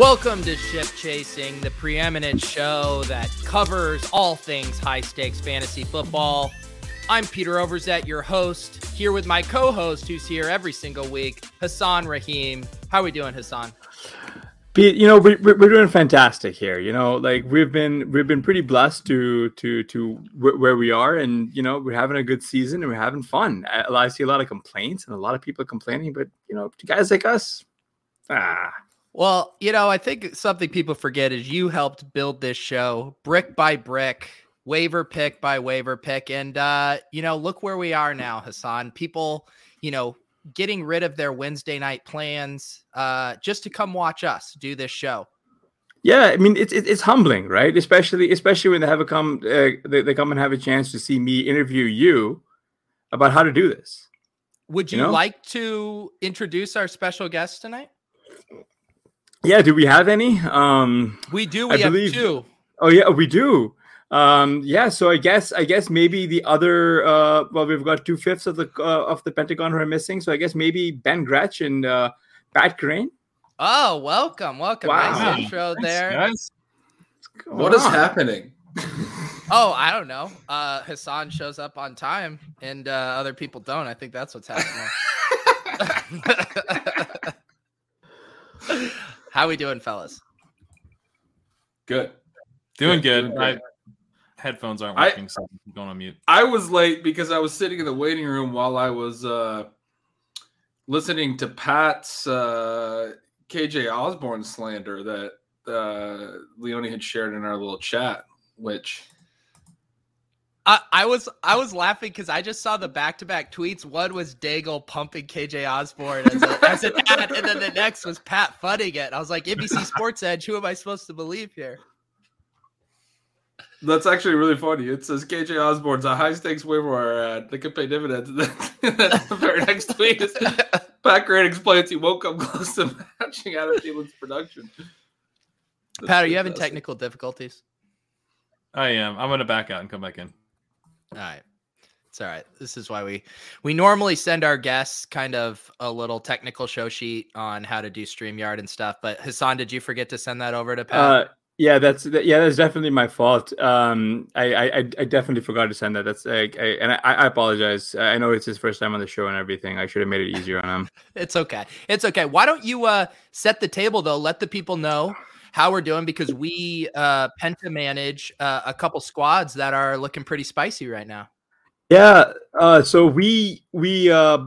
Welcome to Ship Chasing, the preeminent show that covers all things high stakes fantasy football. I'm Peter Overzet, your host, here with my co-host, who's here every single week, Hassan Rahim. How are we doing, Hassan? You know we, we're doing fantastic here. You know, like we've been we've been pretty blessed to to to where we are, and you know we're having a good season and we're having fun. I see a lot of complaints and a lot of people complaining, but you know, to guys like us, ah, well, you know, I think something people forget is you helped build this show brick by brick, waiver pick by waiver pick. And, uh, you know, look where we are now, Hassan. People, you know, getting rid of their Wednesday night plans uh, just to come watch us do this show. Yeah, I mean it's it's humbling, right? Especially especially when they have a come uh, they, they come and have a chance to see me interview you about how to do this. Would you, you know? like to introduce our special guest tonight? Yeah, do we have any? Um, we do. We I have believe, two. Oh yeah, we do. Um, yeah, so I guess I guess maybe the other uh, well, we've got two fifths of the uh, of the Pentagon who are missing. So I guess maybe Ben Gretch and uh, Pat Kerrane. Oh, welcome, welcome! Wow. Nice intro Thanks, there. Guys. What is happening? oh, I don't know. Uh, Hassan shows up on time, and uh, other people don't. I think that's what's happening. How we doing, fellas? Good. Doing good. Doing My headphones aren't working, I, so I'm going on mute. I was late because I was sitting in the waiting room while I was uh, listening to Pat's uh, KJ Osborne slander that uh, Leone had shared in our little chat, which I, I was I was laughing because I just saw the back to back tweets. One was Daigle pumping KJ Osborne as, a, as an ad, and then the next was Pat funding it. I was like, NBC Sports Edge. Who am I supposed to believe here? That's actually really funny. It says KJ Osborne's a high stakes waiver wire ad that could pay dividends. And then, the very next tweet is Pat Grant explains he won't come close to matching Adam Thielen's production. That's Pat, are you having technical difficulties? I am. I'm going to back out and come back in. All right. It's all right. This is why we we normally send our guests kind of a little technical show sheet on how to do StreamYard and stuff. But Hassan, did you forget to send that over to Pat? Uh, yeah, that's yeah, that's definitely my fault. Um, I, I I definitely forgot to send that. That's like, I, and I, I apologize. I know it's his first time on the show and everything. I should have made it easier on him. it's okay. It's okay. Why don't you uh set the table though? Let the people know how we're doing because we uh penta manage uh, a couple squads that are looking pretty spicy right now. Yeah, uh, so we we uh,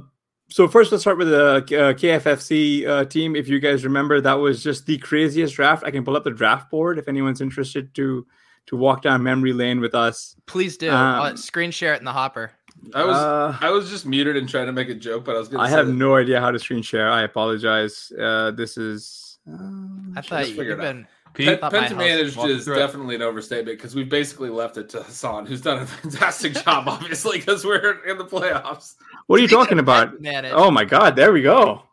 so first let's start with the uh, KFFC uh, team. If you guys remember, that was just the craziest draft. I can pull up the draft board if anyone's interested to to walk down memory lane with us. Please do. Um, screen share it in the hopper. I was uh, I was just muted and trying to make a joke, but I was. Gonna I have that. no idea how to screen share. I apologize. Uh, this is um, I thought you've been. Pete, Penta managed is definitely an overstatement because we've basically left it to Hassan, who's done a fantastic job, obviously, because we're in the playoffs. What are you talking about? Oh my God! There we go.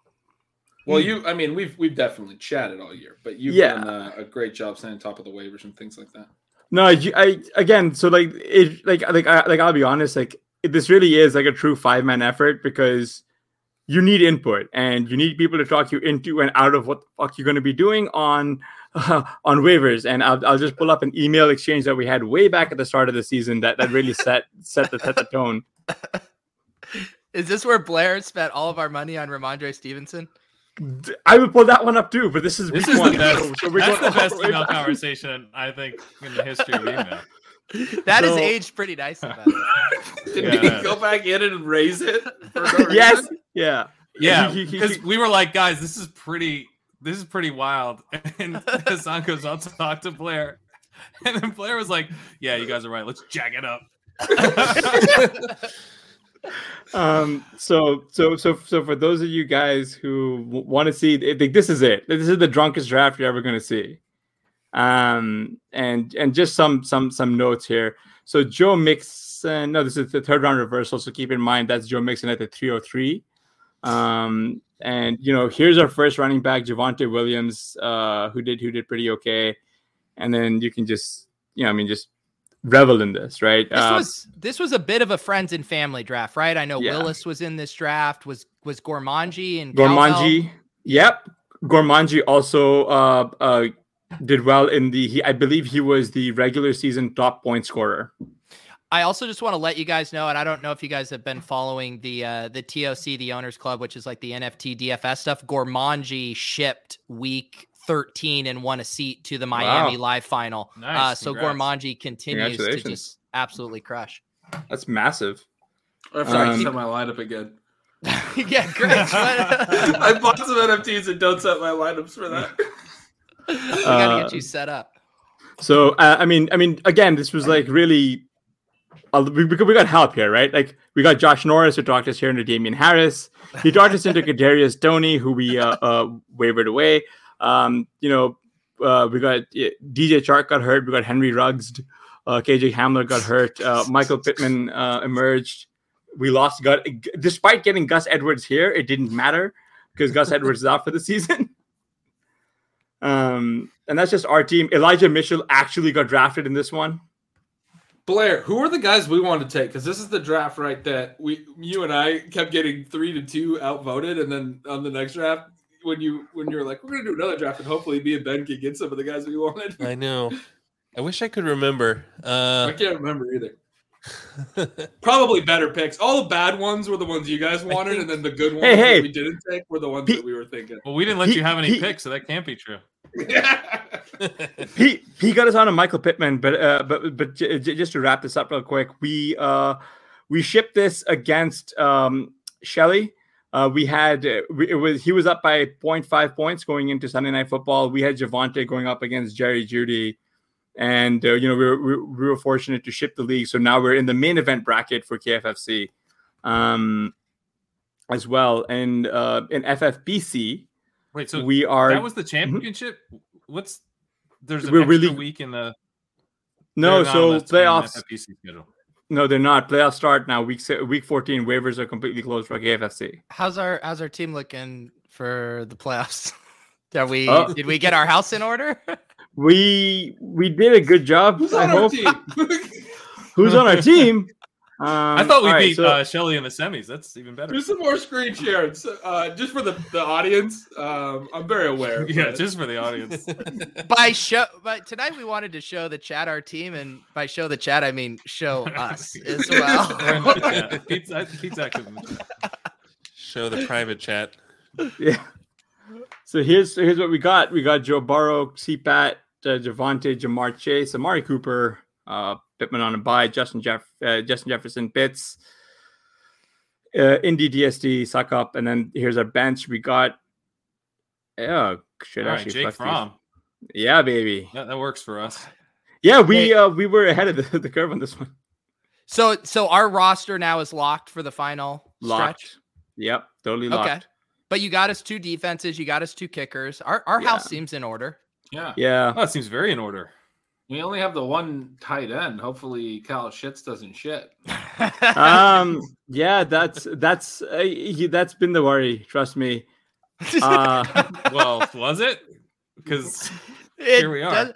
Well, you, I mean, we've we've definitely chatted all year, but you've yeah. done a, a great job staying top of the waivers and things like that. No, I, I again, so like it, like like I, like I'll be honest, like this really is like a true five man effort because you need input and you need people to talk you into and out of what the fuck you're going to be doing on uh, on waivers. And I'll, I'll just pull up an email exchange that we had way back at the start of the season that, that really set set the set the tone. Is this where Blair spent all of our money on Rhamondre Stevenson? I would pull that one up too, but this is this is one. the best. So we're That's the best email conversation I think in the history of email. That so, is aged pretty nicely. Did yeah. he go back in and raise it? No yes. Yeah. Yeah. Because we were like, guys, this is pretty. This is pretty wild. And Hassan goes, "I'll talk to Blair," and then Blair was like, "Yeah, you guys are right. Let's jack it up." um so so so so for those of you guys who want to see this is it this is the drunkest draft you're ever going to see um, and and just some some some notes here. So Joe Mixon, no, this is the third round reversal. So keep in mind that's Joe Mixon at the 303. Um, and you know, here's our first running back, Javonte Williams, uh, who did who did pretty okay. And then you can just, you know, I mean, just revel in this, right? This uh, was this was a bit of a friends and family draft, right? I know yeah. Willis was in this draft. Was was Gormanji and Gormanji? Yep, Gormanji also uh, uh, did well in the. He, I believe he was the regular season top point scorer. I also just want to let you guys know, and I don't know if you guys have been following the uh, the TOC, the Owners Club, which is like the NFT DFS stuff. Gormanji shipped week 13 and won a seat to the Miami Wow. Live final. Uh, so congrats. Gormanji continues to just absolutely crush. That's massive. I have to Um, set my lineup again. yeah, great. I bought some NFTs and don't set my lineups for that. we gotta Uh, get you set up. So uh, I mean, I mean, again, this was like really. Uh, we, we got- we got help here, right? Like we got Josh Norris who talked us here into Damien Harris. He talked us into Kadarius Toney, who we uh, uh, wavered away. Um, you know, uh, we got uh, DJ Chark got hurt. We got Henry Ruggs. Uh, KJ Hamler got hurt. Uh, Michael Pittman uh, emerged. We lost Got Despite getting Gus Edwards here, it didn't matter because Gus Edwards is out for the season. Um, and that's just our team. Elijah Mitchell actually got drafted in this one. Blair, who are the guys we want to take? Because this is the draft, right? That we, you and I, kept getting three to two outvoted, and then on the next draft, when you when you were like, we're gonna do another draft, and hopefully me and Ben can get some of the guys we wanted. I know. I wish I could remember. I Uh, can't remember either. Probably better picks. All the bad ones were the ones you guys wanted, think- and then the good ones Hey, hey. that we didn't take were the ones He- that we were thinking. Well, we didn't let He- you have any he- picks, so that can't be true. He he got us on a Michael Pittman, but uh, but but j- j- just to wrap this up real quick, we uh we shipped this against um Shelley. Uh, we had uh, we, it was he was up by 0.5 points going into Sunday Night Football. We had Javonte going up against Jerry Jeudy, and uh, you know we were, we were- fortunate to ship the league. So now we're in the main event bracket for KFFC, um, as well. And uh, in FFBC, Wait, so we are that was the championship? What's there's an We're extra really- week in the no so listed in the playoffs. No, they're not. Playoffs start now. Week week fourteen waivers are completely closed for KFFC. How's our how's our team looking for the playoffs? Are we Oh. did we get our house in order? We we did a good job. Who's I on our hope. team? Who's on our team? Um, I thought we all right, beat so- uh, Shelly in the semis. That's even better. Do some more screen shares, uh, just for the, the audience. Um, I'm very aware. Yeah, but- just for the audience. by show but tonight we wanted to show the chat our team and by show the chat I mean show us as well. the chat. Pete's, I- Pete's active in the chat. show the private chat. yeah. So here's here's what we got. We got Joe Burrow, CPAT, uh, Javonte, Ja'Marr Chase, Amari Cooper, uh, Pittman on a bye, Justin Jeff, uh, Justin Jefferson, Bits, uh, Indy DSD, suck up, and then here's our bench. We got, yeah, should All right, actually Jake flex these. Fromm. Yeah, baby. That, that works for us. Yeah, we Hey. uh, we were ahead of the, the curve on this one. So so our roster now is locked for the final Locked. stretch. Yep, totally locked. Okay. But you got us two defenses, you got us two kickers. Our our house seems in order. yeah. Yeah. Oh, it seems very in order. We only have the one tight end. Hopefully, Cal Shits doesn't shit. um yeah that's that's uh, he, that's been the worry trust me uh Well, was it? Because Here we are. does-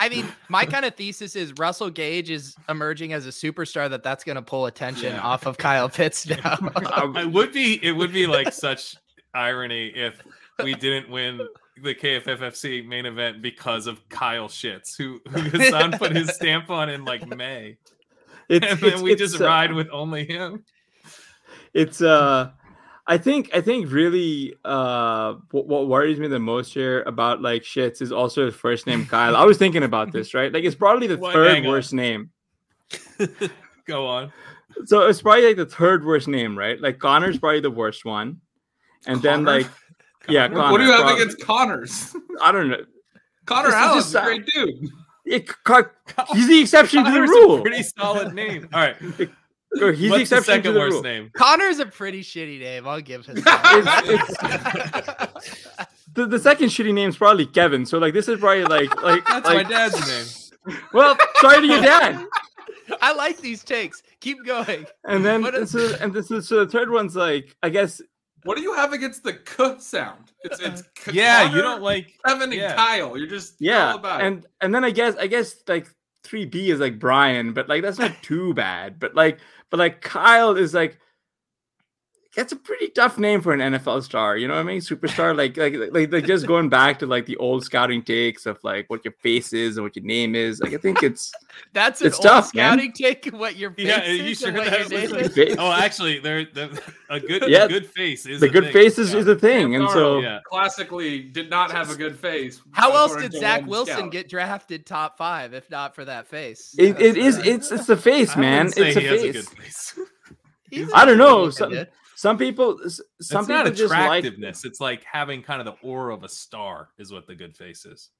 I mean, my kind of thesis is Russell Gage is emerging as a superstar that that's going to pull attention Yeah. off of Kyle Pitts now. it would be it would be like such irony if we didn't win the KFFFC main event because of Kyle Shits, who, who Hassan put his stamp on in like May, it's, and then it's- we it's, just uh, ride with only him. it's uh i think i think really uh what, what worries me the most here about like shits is also his first name kyle. I was thinking about this right? Like it's probably the What? third worst name. Go on. so it's probably like the third worst name right? Like connor's probably the worst one and then Connor? like yeah Connor? Connor, what do you have prob- against Connors? i don't know Connor This Allen's just a great dude. It, Co- he's the exception to the Connor's a rule pretty solid name. All right, Or he's the what's the exception to second the worst rule. name? Connor's a pretty shitty name. I'll give him. the, the second shitty name's probably Kevin. So like this is probably like like That's like, my dad's name. well, sorry to your dad. I like these takes. Keep going. And then What is- so, and this is so the third one's like I guess What do you have against the k sound? It's it's K- Yeah, you don't like. Kevin and. Kyle. You're just yeah, all about it. and and then I guess I guess like three B is like Brian, but like that's not too bad. But like but like Kyle is like that's a pretty tough name for an NFL star. You know what I mean? Superstar, like like like, like just going back to like the old scouting takes of like what your face is and what your name is. Like I think it's That's an It's old tough, man. scouting take. What your face Yeah, is you and sure what that your was name? Face. Oh, actually, there there- a good Yeah, a good face is the a good thing. face is, Yeah. is a thing, and so Yeah. classically did not have a good face. How else did Zach Wilson scout. get drafted top five if not for that face? it, it is it's it's the face, man. wouldn't say It's a has face. good face. I don't know, good some- people, some it's not people just like. attractiveness. It's like having kind of the aura of a star, is what the good face is.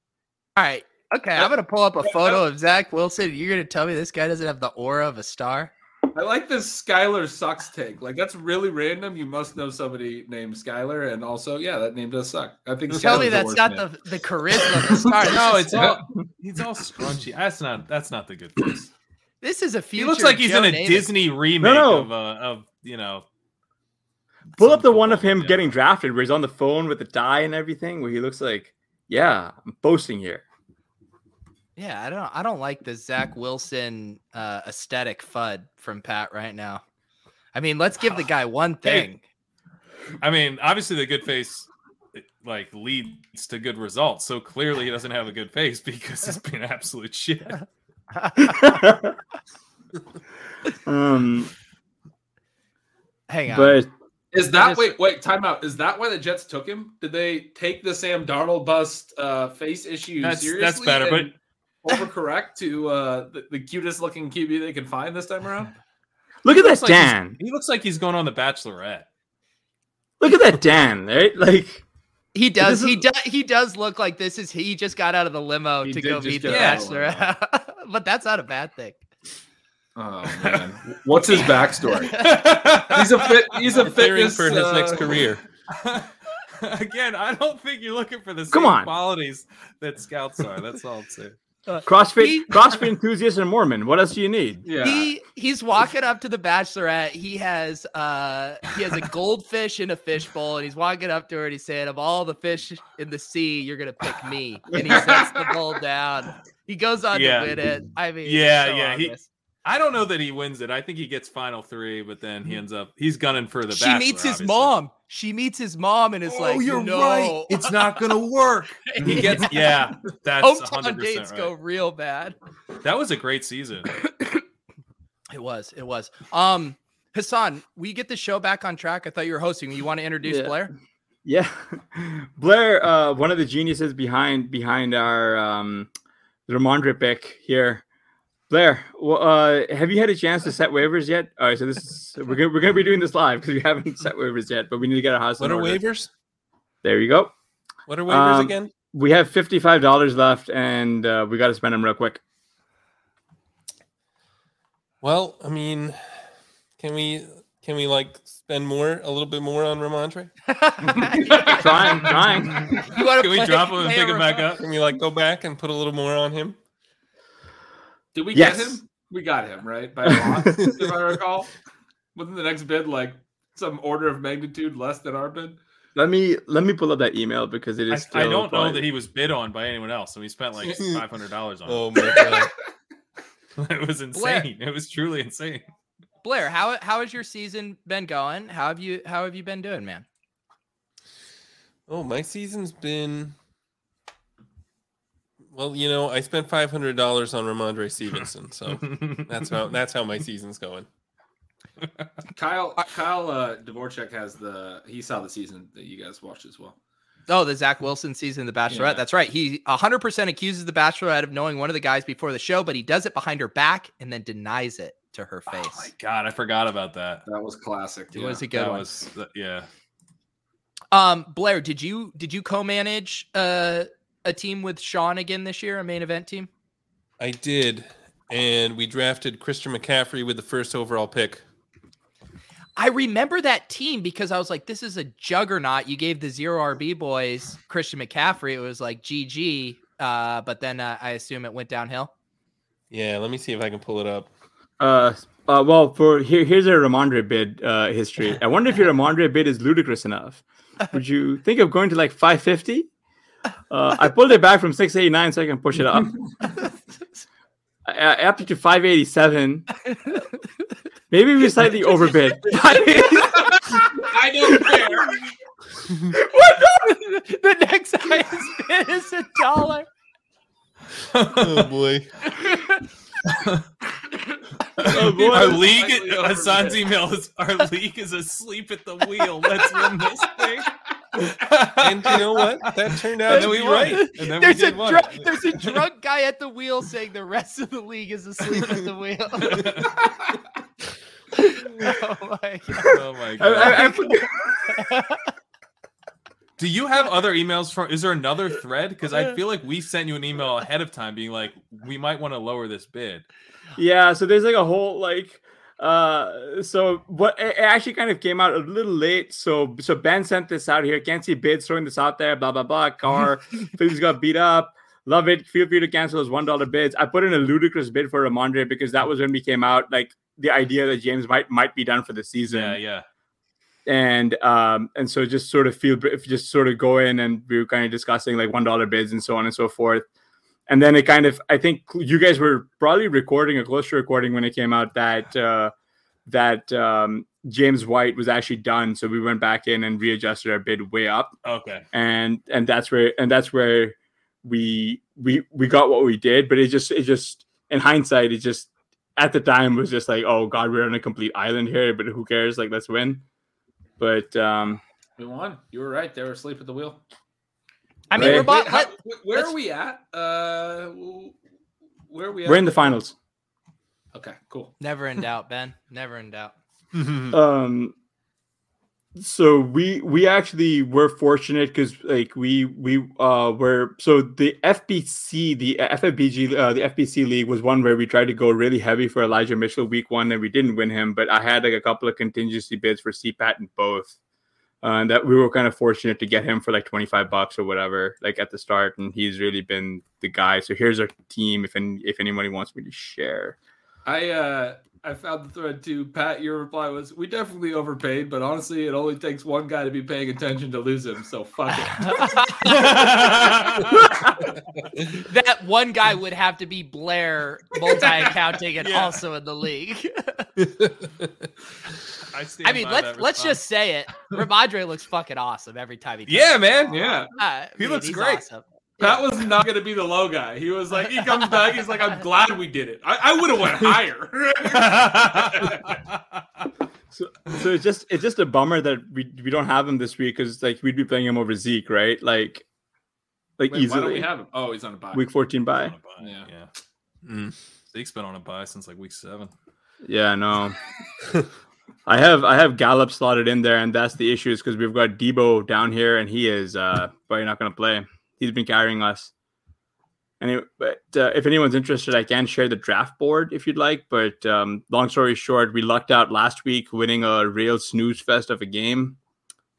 All right. Okay, I'm gonna pull up a photo of Zach Wilson. You're gonna tell me this guy doesn't have the aura of a star? I like this Skylar sucks take. Like that's really random. You must know somebody named Skylar, and also, yeah, that name does suck. I think. Tell me Skylar's that's worst not name. the the charisma of the star. No, it's all he's all scrunchy. That's not that's not the good face. this is a future. He future. looks like he's Joe in a Namath. Disney remake no. of uh, of you know. Pull up the one of him yeah. getting drafted where he's on the phone with the tie and everything, where he looks like, yeah, I'm boasting here. Yeah, I don't I don't like the Zach Wilson uh aesthetic fud from Pat right now. I mean, let's give the guy one thing. I mean, obviously the good face like leads to good results. So clearly he doesn't have a good face because he's been absolute shit. um, Hang on. but Is that just- wait wait time out? Is that why the Jets took him? Did they take the Sam Darnold bust uh, face issue That's- seriously? that's better, but- and overcorrect to uh, the, the cutest looking QB they can find this time around. look at looks that like Dan. He looks like he's going on the Bachelorette. Look at that Dan, right? Like, he does he does he does look like this is he just got out of the limo to go meet the get out of the bachelor. but that's not a bad thing. Oh man, what's his backstory? He's a fit. He's a fitness for his uh, next career. Again, I don't think you're looking for the same Come on. qualities that scouts are. That's all I'm saying. CrossFit, He- CrossFit enthusiast and Mormon. What else do you need? Yeah, He he's walking up to the bachelorette. He has uh he has a goldfish in a fishbowl, and he's walking up to her and he's saying, Of all the fish in the sea, you're gonna pick me. And he sets the bowl down. He goes on Yeah. to win it. I mean, Yeah, so yeah, he- obvious. I don't know that he wins it. I think he gets final three, but then he ends up he's gunning for the. she Bachelor, meets his obviously. mom. She meets his mom and is like, Oh, like, you're no. right. It's not gonna work. he gets yeah. That's Hometown 100% dates right. go real bad. That was a great season. It was. It was. Um, Hassan, we get the show back on track. I thought you were hosting. You want to introduce Yeah. Blair? Yeah, Blair, uh, one of the geniuses behind behind our um, Rhamondre pick here. Blair, well, uh, have you had a chance to set waivers yet? All right, so this is we're gonna we're gonna be doing this live because we haven't set waivers yet, but we need to get our house. What in are order. waivers? There you go. What are waivers Um, again? We have fifty five dollars left, and uh, we got to spend them real quick. Well, I mean, can we can we like spend more a little bit more on Rhamondre? Trying, trying. You want Can we drop him and pick him back up? Can we like go back and put a little more on him? Did we Yes. get him? We got him right by a lot, if I recall. Wasn't the next bid like some order of magnitude less than our bid? Let me let me pull up that email because it is. I. Still I don't know that he was bid on by anyone else, and we spent like five hundred dollars on Oh my god! it. It was insane. It was truly insane. Blair, how how has your season been going? How have you how have you been doing, man? Oh, my season's been. Well, you know, I spent five hundred dollars on Rhamondre Stevenson, so that's how that's how my season's going. Kyle Kyle uh, Dvorak has the he saw the season that you guys watched as well. Oh, the Zach Wilson season, The Bachelorette. Yeah. That's right. He 100% accuses The Bachelorette of knowing one of the guys before the show, but he does it behind her back and then denies it to her face. Oh my god, I forgot about that. That was classic. it yeah. was a good that one. was yeah. Um, Blair, did you did you co-manage uh, a team with Sean again this year, a main event team? I did, and we drafted Christian McCaffrey with the first overall pick. I remember that team because I was like, this is a juggernaut. You gave the zero RB boys Christian McCaffrey. It was like GG. Uh, but then uh, I assume it went downhill. Yeah, let me see if I can pull it up. Uh, uh, well, for here, here's a Rhamondre bid uh, history. I wonder if your Rhamondre bid is ludicrous enough. Would you think of going to like 550? Uh, I pulled it back from 689 so I can push it up. Uh, up to 587. Maybe we slightly overbid. I don't care. what the next highest bid is a dollar. oh boy. Oh, boy. Our league, Hassan's email is our league is asleep at the wheel. Let's win this thing. And you know what? That turned out And to be we won. right. And then There's we a did won. drunk, there's a drunk guy at the wheel saying the rest of the league is asleep at the wheel. oh my god. Oh my god. I, I forget. Do you have other emails from? Is there another thread? Because I feel like we sent you an email ahead of time, being like, we might want to lower this bid. Yeah, so there's like a whole like uh so what it actually kind of came out a little late. So so Ben sent this out here. Can't see bids throwing this out there, blah blah blah. Car Phillies got beat up. Love it. Feel free to cancel those one dollar bids. I put in a ludicrous bid for Rhamondre because that was when we came out, like the idea that James might might be done for the season. Yeah, yeah. and um and so just sort of feel just sort of go in and we were kind of discussing like one dollar bids and so on and so forth and then it kind of i think you guys were probably recording a close to recording when it came out that uh that um james white was actually done so we went back in and readjusted our bid way up Okay. and and that's where and that's where we we we got what we did but it just it just in hindsight it just at the time was just like oh god we're on a complete island here but who cares like let's win but um We won. You were right. They were asleep at the wheel. I mean, we're Wait, how- let- where are we at? Uh, where are we at? we're in the finals Okay, cool. never in doubt, Ben. Never in doubt. um so we we actually were fortunate because like we we uh were so the fbc the ffbg uh, the fbc league was one where we tried to go really heavy for elijah mitchell week one and we didn't win him but i had like a couple of contingency bids for cpat in both uh, and that we were kind of fortunate to get him for like 25 bucks or whatever like at the start and he's really been the guy so here's our team if any, if anybody wants me to share I uh I found the thread too. Pat, your reply was we definitely overpaid, but honestly, it only takes one guy to be paying attention to lose him. So fuck it. that one guy would have to be Blair multi-accounting and Yeah. also in the league. I, stand I mean, by let's let's just say it. Rhamondre looks fucking awesome every time he. Yeah, touches man. yeah. I He mean, looks he's great. awesome. Pat was not going to be the low guy. He was like, he comes back. He's like, I'm glad we did it. I, I would have went higher. So, so it's just it's just a bummer that we we don't have him this week because like we'd be playing him over Zeke, right? Like, like Wait, why don't we easily have him? Oh, he's on a bye. week fourteen He's on by. a bye, Yeah. yeah. Mm. Zeke's been on a buy since like week seven. Yeah, no. I have I have Gallup slotted in there, and that's the issue is because we've got Deebo down here, and he is uh probably not going to play. He's been carrying us. Anyway, but uh, if anyone's interested, I can share the draft board if you'd like. But um, long story short, we lucked out last week, winning a real snooze fest of a game,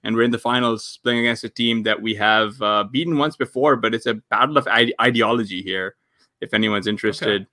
and we're in the finals playing against a team that we have uh, beaten once before. But it's a battle of ide- ideology here. If anyone's interested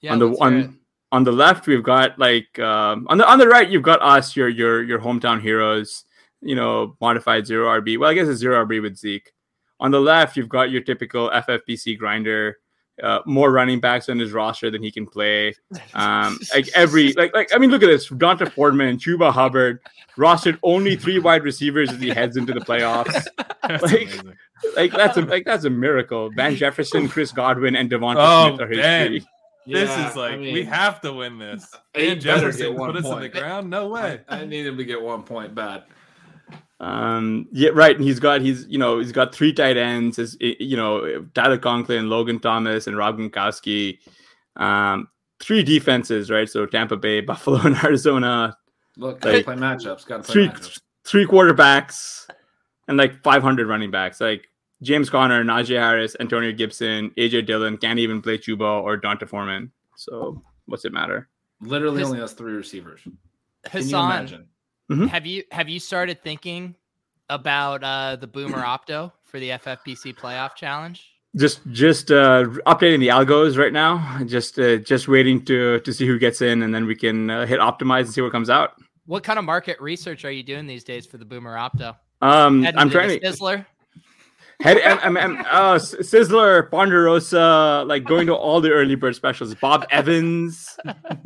Yeah, on the hear it. On the left we've got like um, on the on the right you've got us your your your hometown heroes you know modified zero rb well i guess it's zero rb with zeke. On the left you've got your typical ffpc grinder uh, more running backs on his roster than he can play. Um like every like like i mean look at this donta Foreman, chuba hubbard rostered only three wide receivers as he heads into the playoffs. That's Like, amazing. like that's a like that's a miracle. Van jefferson chris godwin and devonta Oh, smith are his Ben. Three this Yeah, is like I we have to win this. And Jefferson get one put us in the ground. No way. I, I need him to get one point bad. Um, yeah, right. And he's got he's you know he's got three tight ends. Is you know Tyler Conklin, Logan Thomas, and Rob Gronkowski. Um, three defenses, right? So Tampa Bay, Buffalo, and Arizona. Look, gotta Like, play matchups. Got to play Three matchups. three quarterbacks and like 500 running backs. Like James Conner, Najee Harris, Antonio Gibson, AJ Dillon can't even play Chuba or Donta Foreman. So what's it matter? Literally His- only has three receivers. Can you Hassan, imagine? have you have you started thinking about uh, the Boomer Opto for the FFPC playoff challenge? just just uh updating the algos right now just uh, just waiting to to see who gets in and then we can uh, hit optimize and see what comes out What kind of market research are you doing these days for the Boomer Opto? um Heading i'm trying to Sizzler. Head I'm, I'm, I'm, uh sizzler ponderosa like going to all the early bird specials bob evans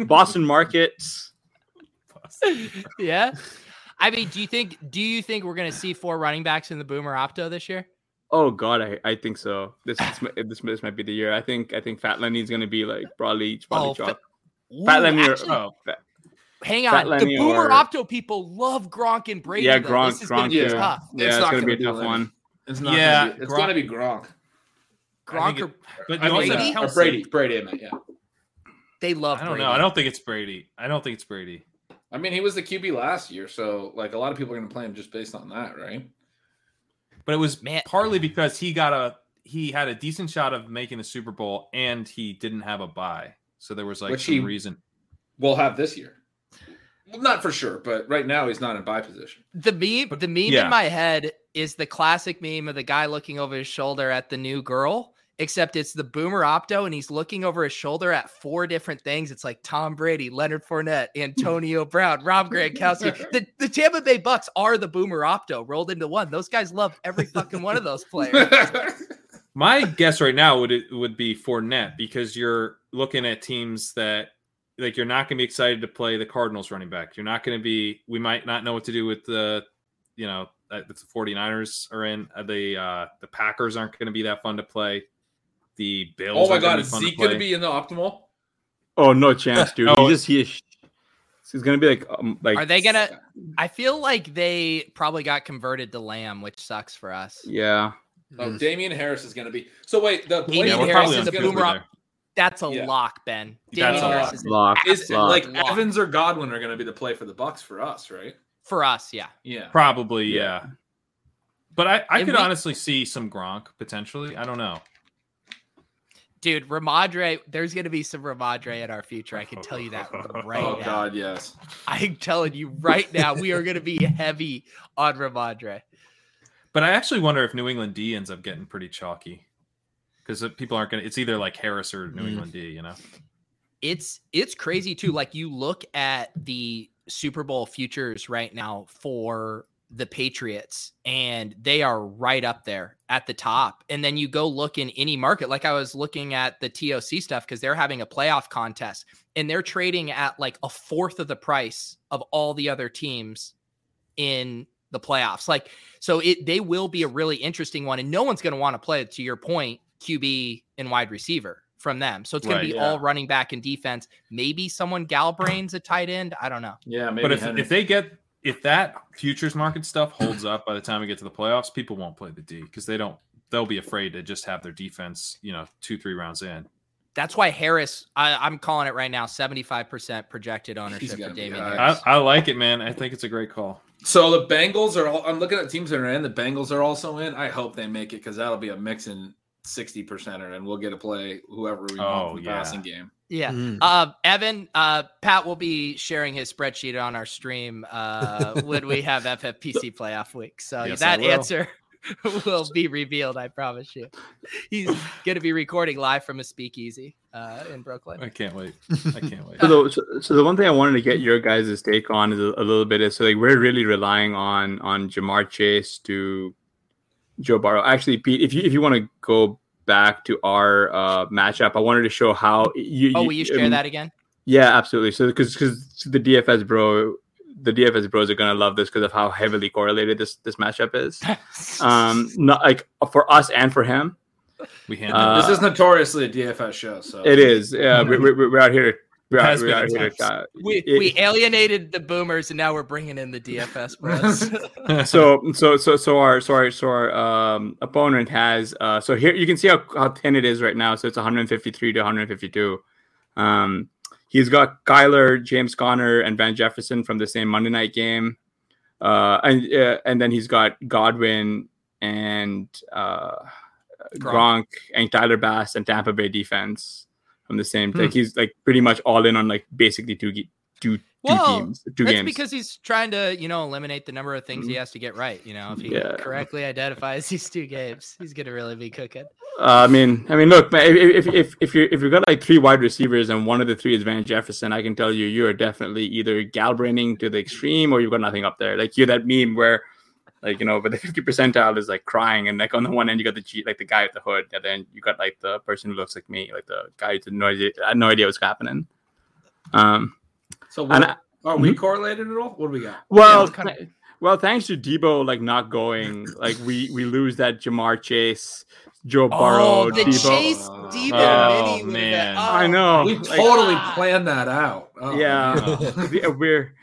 boston market yeah. I mean, do you think do you think we're gonna see four running backs in the Boomer Opto this year? Oh God, I, I think so. This is, this this might be the year. I think I think Fat Lenny's gonna be like broadly broadly Oh, Fa- chalk. Ooh, Fat Lenny or actually, Oh, hang Fat on. The Boomer or- Opto people love Gronk and Brady. yeah, though. Gronk, This is gonna Gronk, be yeah, tough. yeah, It's it's, not gonna be a gonna be tough Lenny. one. It's not. Yeah, Gonna be, it's Gronk- gonna be Gronk. Gronk think or but I you also Brady? have or Kelsey. Brady. Brady, I meant, yeah. they love I don't Brady. know. I don't think it's Brady. I don't think it's Brady. I mean, he was the QB last year, so like a lot of people are gonna play him just based on that, right? But it was Man. partly because he got a he had a decent shot of making the Super Bowl and he didn't have a buy, So there was like Which some he- reason. We'll have this year. Well, not for sure, but right now he's not in buy position. The meme, But- the meme yeah. in my head is the classic meme of the guy looking over his shoulder at the new girl, except it's the Boomer Opto, and he's looking over his shoulder at four different things. It's like Tom Brady, Leonard Fournette, Antonio Brown, Rob Gronkowski. The, the Tampa Bay Bucks are the Boomer Opto rolled into one. Those guys love every fucking one of those players. My guess right now would it would be Fournette because you're looking at teams that like you're not going to be excited to play the Cardinals running back. You're not going to be. We might not know what to do with the, you know, uh, the 49ers are in. Uh, The uh, the Packers aren't going to be that fun to play. The Bills. oh my aren't gonna god, is fun to Zeke gonna be in the optimal? Oh no chance, dude. Oh. He just he. He's gonna be like um, like Are they gonna? I feel like they probably got converted to Lamb, which sucks for us. Yeah. Oh, Damien Harris is gonna be. So wait, the Damien Yeah, Harris is on the Cooper boomer there. That's a Yeah. lock, Ben. That's Damien a Harris lock. is an Lock. is Lock. like lock. Evans or Godwin are gonna be the play for the Bucks for us, right? For us. Yeah. Yeah. Probably, Yeah. yeah. But I, I And could we- honestly see some Gronk potentially. I don't know. Dude, Rhamondre, there's going to be some Rhamondre in our future. I can tell you that right oh now. God, yes. I'm telling you right now, we are going to be heavy on Rhamondre. But I actually wonder if New England D ends up getting pretty chalky because people aren't going to. It's either like Harris or New Mm. England D. You know. It's it's crazy too. Like you look at the Super Bowl futures right now for the Patriots, and they are right up there at the top. And then you go look in any market, like I was looking at the TOC stuff because they're having a playoff contest and they're trading at like a fourth of the price of all the other teams in the playoffs. Like, so it they will be a really interesting one, and no one's going to want to play to your point, QB and wide receiver from them. So it's going Right, to be yeah. all running back and defense. Maybe someone Galbrain's a tight end. I don't know. Yeah, maybe. but if, Henry. if they get if that futures market stuff holds up by the time we get to the playoffs, people won't play the D because they don't. They'll be afraid to just have their defense, you know, two three rounds in. That's why Harris. I, I'm calling it right now. 75 percent projected ownership for Damien high. Harris. I, I like it, man. I think it's a great call. So the Bengals are all. I'm looking at teams that are in. The Bengals are also in. I hope they make it because that'll be a mix in sixty percenter, and we'll get to play whoever we Oh, want in the yeah. passing game. Yeah. Mm. Uh, Evan, uh, Pat will be sharing his spreadsheet on our stream uh, when we have FFPC playoff week. So Yes, that will. answer will be revealed. I promise you. He's going to be recording live from a speakeasy uh, in Brooklyn. I can't wait. I can't wait. So the, so, so the one thing I wanted to get your guys' take on is a, a little bit is so like we're really relying on on Ja'Marr Chase to Joe Burrow. Actually, Pete, if you if you want to go back to our uh, matchup, I wanted to show how you. Oh, will you share um, that again? Yeah, absolutely. So because because the DFS bro, the DFS bros are gonna love this because of how heavily correlated this this matchup is. Um, not like for us and for him. We handled Uh, this is notoriously a DFS show, so It is. Yeah, we, we, we're out here. We're out, Has we're been out at here. uh, we, it- we alienated the boomers and now we're bringing in the DFS bros. so so so so our so our so our um opponent has uh so here you can see how, how thin it is right now. So it's 153 to 152 um he's got Kyler James Conner and Van Jefferson from the same Monday night game. Uh and uh, and then he's got Godwin and uh Gronk, and Tyler Bass and Tampa Bay defense from the same Hmm. like he's like pretty much all in on like basically two ge- two two Well, teams two That's games because he's trying to, you know, eliminate the number of things he has to get right. You know, if he Yeah. correctly identifies these two games, he's gonna really be cooking. Uh, I mean, I mean, look, if if if if you if you've got like three wide receivers and one of the three is Van Jefferson, I can tell you you are definitely either Galbraining to the extreme or you've got nothing up there. Like you're that meme where, like you know, but the fifty percentile is like crying, and like on the one end you got the G, like the guy with the hood, and then you got like the person who looks like me, like the guy who had no idea, had no idea what's happening. Um, so and what, Are we correlated at all? What do we got? Well, it's kinda- well, thanks to Deebo like not going, like we we lose that Ja'Marr Chase, Joe Burrow, Oh, the Deebo. Chase Oh, Deebo oh, mini. man. that- I oh, know. We like- totally God. planned that out. Oh, Yeah. man. We're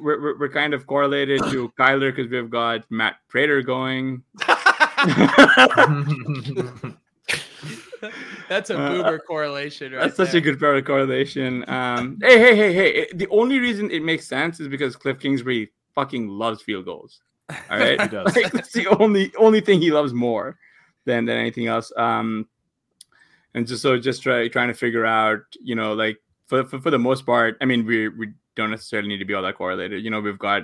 we're, we're we're kind of correlated to Kyler because we've got Matt Prater going. That's a Uh, boomer correlation, right? That's such there. a good pair of correlation. Um, hey, hey, hey, hey! it- The only reason it makes sense is because Cliff Kingsbury fucking loves field goals. All right, He does. Like, that's the only only thing he loves more than than anything else. Um, and just so just try trying to figure out, you know, like for for, for the most part, I mean, we we don't necessarily need to be all that correlated. You know, we've got.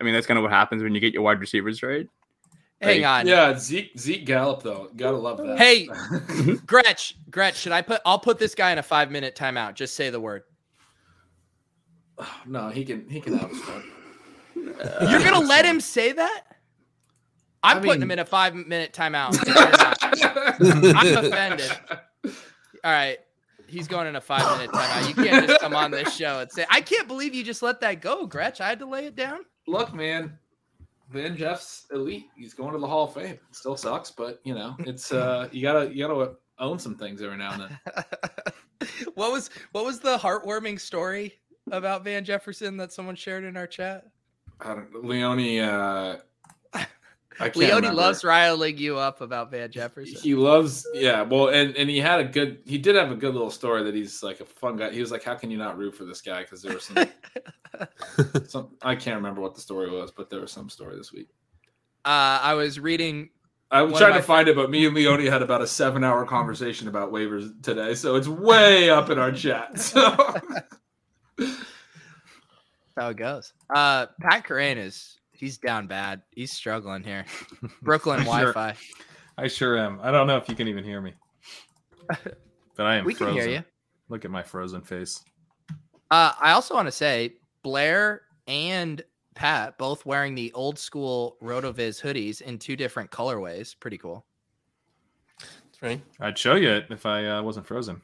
I mean, that's kind of what happens when you get your wide receivers right. Hang on. yeah, Zeke Zeke Gallup though, gotta love that. Hey. Mm-hmm. Gretch, Gretch, should I put I'll put this guy in a five minute timeout. Just say the word. no, he can he can have his. You're gonna let him say that? I'm I putting him in a five minute timeout. I'm offended. All right. He's going in a five minute timeout. You can't just come on this show and say, I can't believe you just let that go, Gretch. I had to lay it down. Look, man, Van Jeff's elite. He's going to the Hall of Fame. It still sucks, but you know, it's uh, you gotta you gotta own some things every now and then. what was what was the heartwarming story about Van Jefferson that someone shared in our chat? I don't, Leone, uh, I can't Leone remember. loves riling you up about Van Jefferson. He loves, yeah. Well, and and he had a good. He did have a good little story that he's like a fun guy. He was like, "How can you not root for this guy?" Because there was some, some. I can't remember what the story was, but there was some story this week. Uh, I was reading. I was trying to find it, but me and Leone had about a seven-hour conversation about waivers today, so it's way up in our chat. So How it goes. Uh, Pat Kerrane is he's down bad. He's struggling here. Brooklyn Wi-Fi. I sure am. I don't know if you can even hear me, but I am We can hear you. Look at my frozen face. Uh, I also want to say Blair and Pat both wearing the old school Rotoviz hoodies in two different colorways. Pretty cool. That's right. I'd show you it if I uh, wasn't frozen.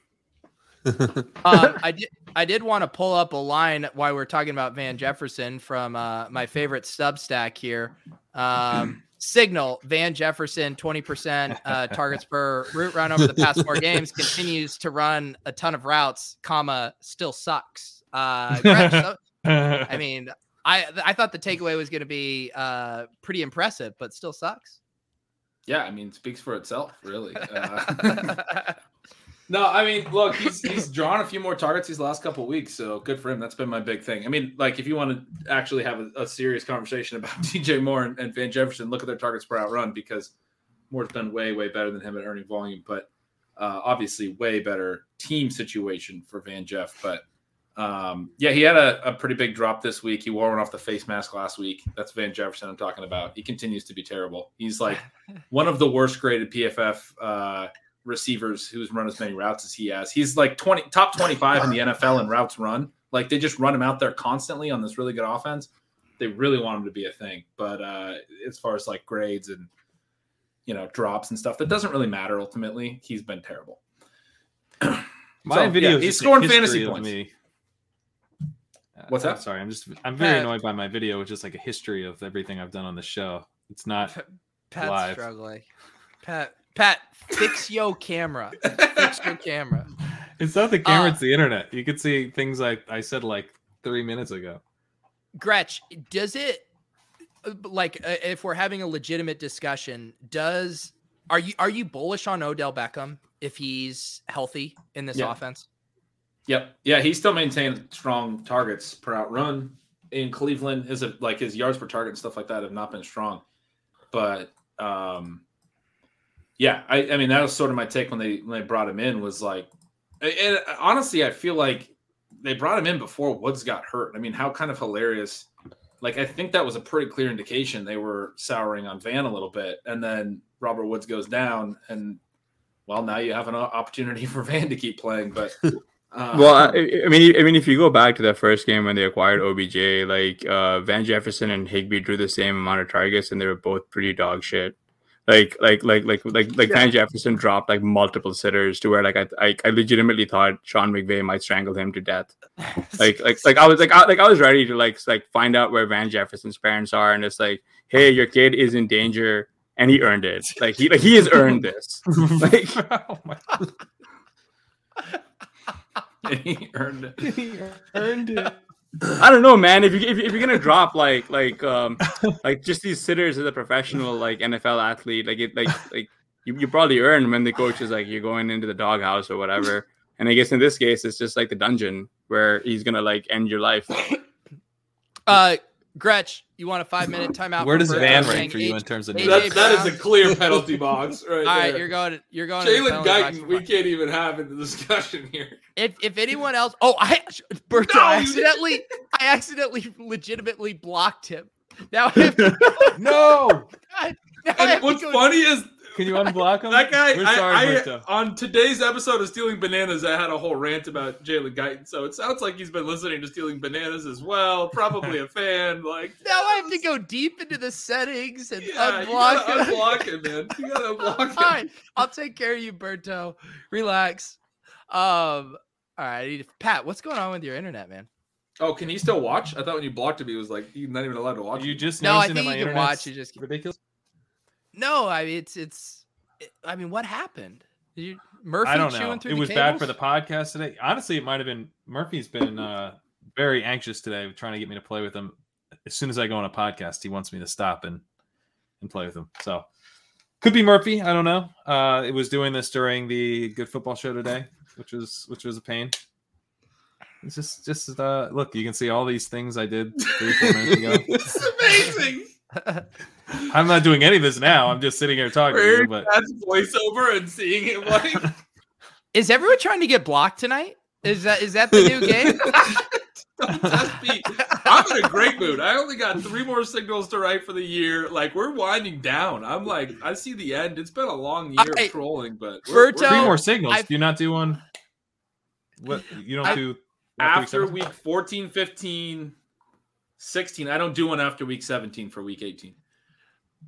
Um, I did. I did want to pull up a line while we're talking about Van Jefferson from uh, my favorite Substack here. Um, Signal Van Jefferson, twenty percent uh, targets per route run over the past four games, continues to run a ton of routes, comma still sucks. Uh, Gretch, I mean, I I thought the takeaway was going to be uh, pretty impressive, but still sucks. yeah, I mean, speaks for itself, really. Uh, No, I mean, look, he's he's drawn a few more targets these last couple weeks, so good for him. That's been my big thing. I mean, like if you want to actually have a, a serious conversation about DJ Moore and, and Van Jefferson, look at their targets per route run because Moore's been way way better than him at earning volume, but uh, obviously way better team situation for Van Jeff. But um, yeah, he had a, a pretty big drop this week. He wore one off the face mask last week. That's Van Jefferson I'm talking about. He continues to be terrible. He's like one of the worst graded PFF. Uh, receivers who's run as many routes as he has. He's like 20 top 25 in the NFL in routes run. Like they just run him out there constantly on this really good offense. They really want him to be a thing. But uh as far as like grades and you know drops and stuff, that doesn't really matter ultimately. He's been terrible. My So, video yeah, he's scoring fantasy points. Me. Uh, What's I'm that? sorry, I'm just I'm very Uh, annoyed by my video, which is like a history of everything I've done on the show. It's not Pat's Live. struggling. Pat, Pat, fix your camera. Fix your camera. it's not the camera, Uh, it's the internet. You could see things like I said like three minutes ago. Gretch, does it uh, like uh, if we're having a legitimate discussion, does are you are you bullish on Odell Beckham if he's healthy in this Yeah. offense? Yep. Yeah, he still maintained strong targets per route run in Cleveland. His like his yards per target and stuff like that have not been strong. But um yeah, I, I mean that was sort of my take when they when they brought him in was like and honestly I feel like they brought him in before Woods got hurt. I mean, how kind of hilarious. Like I think that was a pretty clear indication they were souring on Van a little bit and then Robert Woods goes down and well now you have an opportunity for Van to keep playing but uh, Well, I, I mean, I mean, if you go back to that first game when they acquired OBJ, like uh, Van Jefferson and Higbee drew the same amount of targets, and they were both pretty dog shit. Like like like like like like Yeah. Van Jefferson dropped like multiple sitters to where like I, I I legitimately thought Sean McVay might strangle him to death. Like like like I was like I, like I was ready to like like find out where Van Jefferson's parents are and it's like hey your kid is in danger and he earned it like he like he has earned this like oh my And he earned it. He earned it. I don't know, man. If you if, you- if you're gonna drop like like um like just these sitters as a professional like NFL athlete, like it like like you, you probably earn when the coach is like you're going into the doghouse or whatever. And I guess in this case, it's just like the dungeon where he's gonna like end your life. Uh, Gretch, you want a five minute timeout? Where does Van saying rank for you in terms of That, that is a clear penalty box right All right, there. you're going. You're going. to Jalen penalty box Guyton, we can't even have in the discussion here. If if anyone else, oh, I Berto, No, I accidentally, I accidentally, legitimately blocked him. Now I have to, No. now And what's funny is Can you unblock him? that guy. We're sorry, I- Berto. on today's episode of Stealing Bananas, I had a whole rant about Jalen Guyton. So it sounds like he's been listening to Stealing Bananas as well. Probably a fan. Like Now I have to go deep into the settings and Yeah, you unblock gotta him. unblock him, man. You gotta unblock him. Fine, I'll take care of you, Berto. Relax. Um. All right, I need to- Pat. What's going on with your internet, man? Oh, can he still watch? I thought when you blocked him, he was like, he's not even allowed to watch. You just No, I think you can watch, you just- ridiculous. No, I mean it's it's. it- I mean, what happened? You Murphy I don't chewing know. through It the was bad for the podcast today. Honestly, it might have been Murphy's been uh, very anxious today, trying to get me to play with him. As soon as I go on a podcast, he wants me to stop and and play with him. So could be Murphy. I don't know. Uh, it was doing this during the Good Football Show today, which was which was a pain. It's just just uh, look. You can see all these things I did three four minutes ago. this is amazing. I'm not doing any of this now. I'm just sitting here talking to you. Hearing But Pat's voiceover and seeing him like Is everyone trying to get blocked tonight? Is that is that the new game? Don't test me. I'm in a great mood. I only got three more signals to write for the year. Like we're winding down. I'm like, I see the end. It's been a long year I- of trolling, but we're, Berto- we're- three more signals. I've- do you not do one? What you don't I- do after week week 14, 15, 16. I don't do one after week 17 for week 18.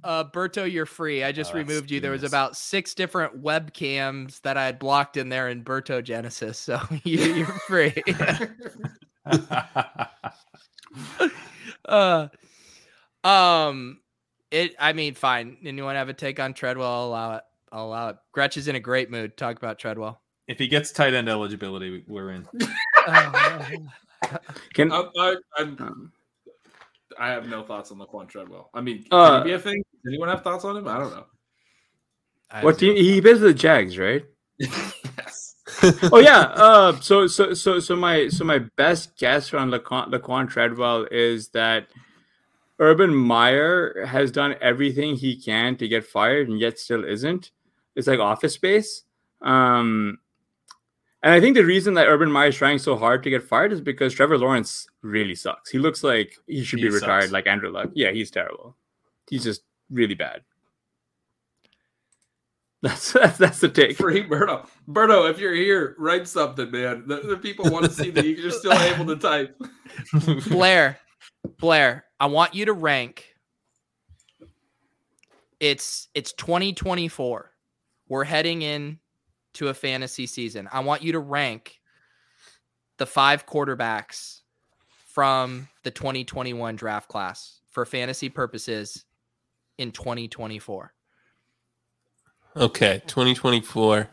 Uh, Berto, you're free. I just Oh, removed you. There was about six different webcams that I had blocked in there in Berto Genesis, so you, you're free. uh, um, it. I mean, fine. Anyone have a take on Treadwell? I'll allow it. I'll allow it. Gretch is in a great mood. Talk about Treadwell. if he gets tight end eligibility, we- we're in. Can I, I, I'm, um, I have no thoughts on Laquan Treadwell. I mean, can Uh, he be a thing? Does anyone have thoughts on him? I don't know. I what have team he plays for the Jags, right? yes. oh yeah. Uh, so so so so my so my best guess on Laquan, Laquan Treadwell is that Urban Meyer has done everything he can to get fired and yet still isn't. It's like Office Space. Um, and I think the reason that Urban Meyer is trying so hard to get fired is because Trevor Lawrence really sucks. He looks like he should He be retired, sucks. like Andrew Luck. Yeah, he's terrible. He's just really bad. That's that's, that's the take. Free Berto. Berto, if you're here, write something, man. The, the people want to see that you're still able to type. Blair, Blair, I want you to rank. It's it's 2024. We're heading in to a fantasy season. I want you to rank the five quarterbacks from the 2021 draft class for fantasy purposes in 2024. Okay, 2024.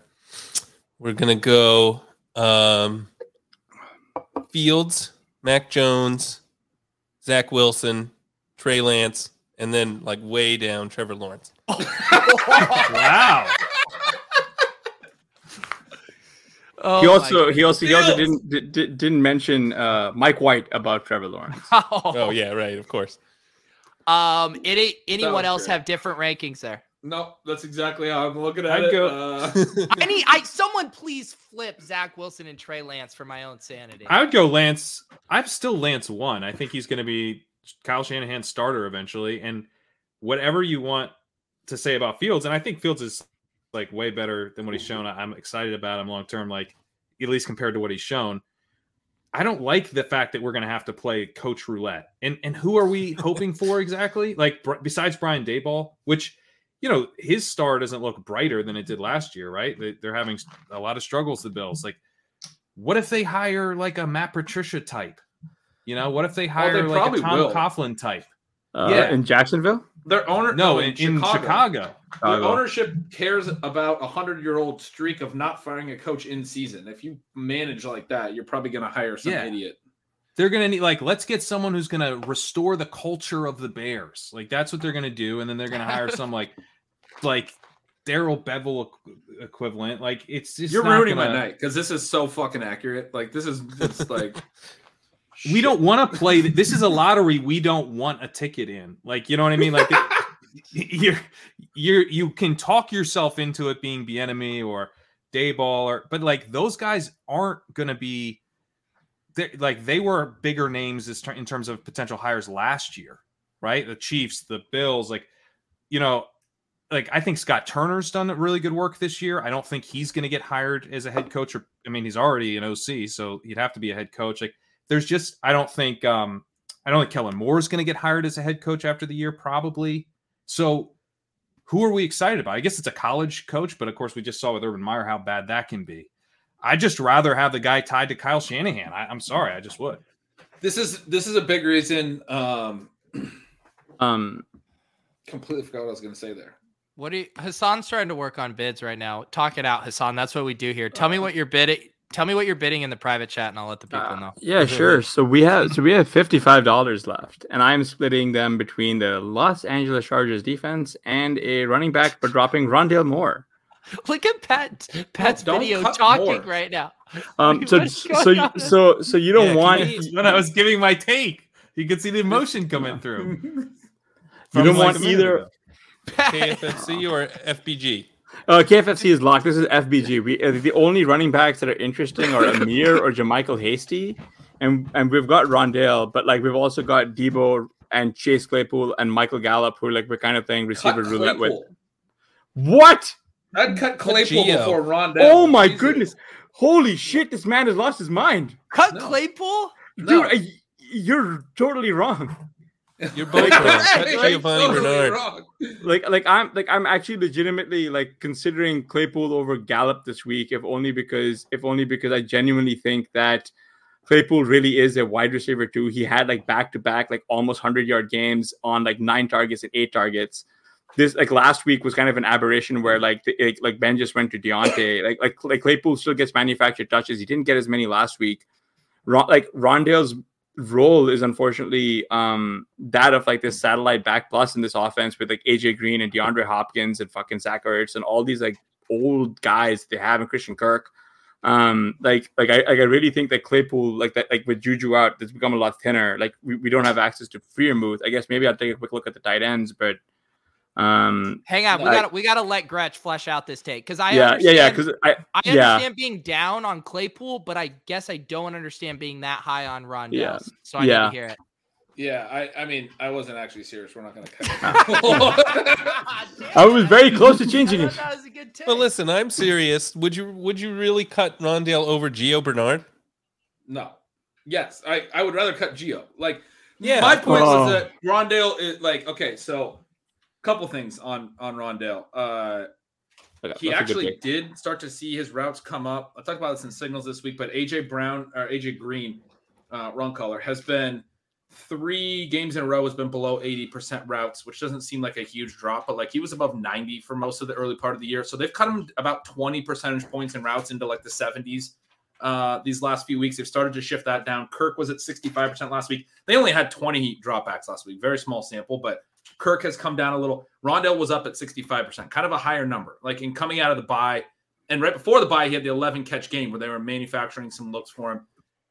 We're gonna go um, Fields, Mac Jones, Zach Wilson, Trey Lance, and then like way down Trevor Lawrence. wow. Oh he also he also he also didn't di- di- didn't mention uh, Mike White about Trevor Lawrence. Oh yeah, right, of course. Um, any anyone else great. have different rankings there? No, that's exactly how I'm looking at I'd it. go- Uh, I need I someone please flip Zach Wilson and Trey Lance for my own sanity. I would go Lance. I'm still Lance one. I think he's going to be Kyle Shanahan's starter eventually. And whatever you want to say about Fields, and I think Fields is like way better than what he's shown. I- I'm excited about him long term, like at least compared to what he's shown. I don't like the fact that we're going to have to play coach roulette. And and who are we hoping for exactly? Like br- besides Brian Daboll, which you know, his star doesn't look brighter than it did last year, right? They, they're having a lot of struggles. The Bills, like, what if they hire like a Matt Patricia type? You know, what if they hire they like a Tom will. Coughlin type? Uh, Yeah. in Jacksonville. Their owner, No, in, in Chicago. Their Chicago. ownership cares about a hundred year old streak of not firing a coach in season. If you manage like that, you're probably going to hire some Yeah. idiot. They're gonna need like let's get someone who's gonna restore the culture of the Bears. Like that's what they're gonna do, and then they're gonna hire some like like Darrell Bevell equivalent. Like it's just You're not ruining gonna- my night because this is so fucking accurate. Like this is just like we don't want to play this is a lottery we don't want a ticket in. Like you know what i mean? Like you're you're you can talk yourself into it being the enemy or Daboll or but like those guys aren't gonna be like they were bigger names in terms of potential hires last year right? The chiefs the bills like you know like i think scott turner's done really good work this year. I don't think he's going to get hired as a head coach or i mean he's already an oc so he'd have to be a head coach. Like there's just I don't think um I don't think Kellen Moore is going to get hired as a head coach after the year probably. So who are we excited about? I guess it's a college coach, but of course we just saw with Urban Meyer how bad that can be. I just rather have the guy tied to Kyle Shanahan. I, I'm sorry, I just would. this is this is a big reason. Um, Um, completely forgot what I was going to say there. What do you, Hassan's trying to work on bids right now. Talk it out, Hassan. That's what we do here. Tell me what you're bidding. Tell me what you're bidding in the private chat, and I'll let the people Uh, know. yeah, sure. So we have so we have fifty five dollars left, and I'm splitting them between the Los Angeles Chargers defense and a running back, but dropping Rondale Moore. Look at Pat. Pat's don't video talking more. right now. Um, so What's so you- so so you don't Yeah, want can when I was giving my take, you could see the emotion coming through. you don't like want either. ago. KFFC or FBG? Uh, KFFC is locked. This is FBG. We uh, the only running backs that are interesting are Amir or JaMycal Hasty, and and we've got Rondale, but like we've also got Deebo and Chase Claypool and Michael Gallup, who like we're kind of playing receiver Cut roulette with. What? I'd cut Claypool before Rondale. Oh my Jesus. goodness! Holy shit! This man has lost his mind, Cut No. Claypool? dude. No. I, you're totally wrong. You're both wrong. Hey, Giovanni totally Bernard. wrong. Like, like I'm like I'm actually legitimately like considering Claypool over Gallup this week, if only because if only because I genuinely think that Claypool really is a wide receiver too. He had like back to back like almost hundred yard games on like nine targets and eight targets. This like last week was kind of an aberration where like the, like, like Ben just went to Diontae. like like like Claypool still gets manufactured touches. He didn't get as many last week. Ron, like Rondale's role is unfortunately um that of like this satellite back plus in this offense with like AJ Green and DeAndre Hopkins and fucking Zach Ertz and all these like old guys they have and Christian Kirk. Um, like like I like I really think that Claypool like that like with Juju out, it's become a lot thinner. Like we, we don't have access to Freiermuth. I guess maybe I'll take a quick look at the tight ends, but um Hang on, we I- got to we got to let Gretch flesh out this take because I yeah yeah yeah because I I yeah. understand being down on Claypool, but I guess I don't understand being that high on Rondale. Yeah. So I Yeah. need to hear it. Yeah, I, I mean, I wasn't actually serious. We're not going to cut. I was very close to changing it. That was a good take. But listen, I'm serious. Would you would you really cut Rondale over Gio Bernard? no. Yes, I, I would rather cut Gio. Like, Yeah. my point Oh. was that Rondale is like, okay, so couple things on on Rondale. Uh, Okay, he actually did start to see his routes come up. I talked about this in signals this week, but AJ Brown or AJ Green, uh, wrong color, has been three games in a row has been below 80% routes, which doesn't seem like a huge drop, but like he was above 90 for most of the early part of the year. So they've cut him about 20 percentage points in routes into like the 70s. Uh, these last few weeks, they've started to shift that down. Kirk was at 65% last week. They only had 20 dropbacks last week, very small sample, but Kirk has come down a little. Rondale was up at 65%, kind of a higher number. Like in coming out of the bye, and right before the bye, he had the 11 catch game where they were manufacturing some looks for him.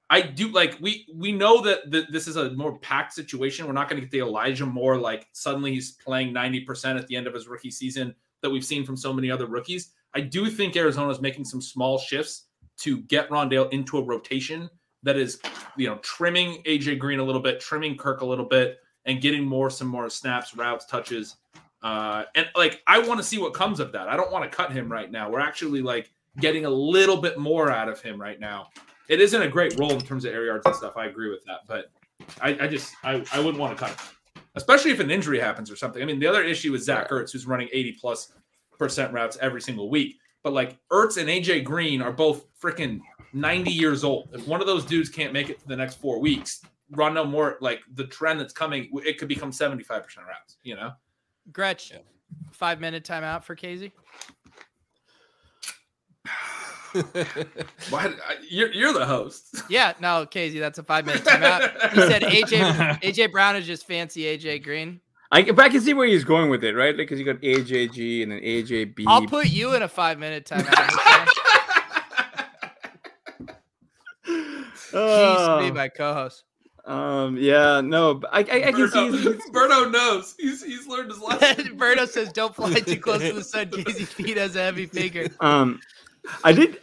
I do like we we know that th- this is a more packed situation. We're not going to get the Elijah Moore like suddenly he's playing 90% at the end of his rookie season that we've seen from so many other rookies. I do think Arizona is making some small shifts to get Rondale into a rotation that is, you know, trimming AJ Green a little bit, trimming Kirk a little bit, and getting more some more snaps, routes, touches. Uh, and like I want to see what comes of that. I don't want to cut him right now. We're actually like getting a little bit more out of him right now. It isn't a great role in terms of air yards and stuff. I agree with that, but I, I just I, I wouldn't want to cut him. especially if an injury happens or something. I mean, the other issue is Zach Ertz, who's running 80 plus percent routes every single week. But like Ertz and AJ Green are both freaking 90 years old. If one of those dudes can't make it for the next four weeks, run no more. Like the trend that's coming, it could become 75% routes, you know? Gretch, five minute timeout for Casey. Why? I- You're, you're the host. Yeah, no, Casey, that's a five minute timeout. He said AJ AJ Brown is just fancy AJ Green. I, but I can see where he's going with it, right? Like because you got AJG and then AJB. I'll put you in a five minute timeout. He used to be my co-host. Um, yeah, no, I, I, I can see. Berto, he's- Berto knows. He's, he's learned his lesson. Berto says, "Don't fly too close to the sun." because Casey's feet has a heavy finger. Um, I did,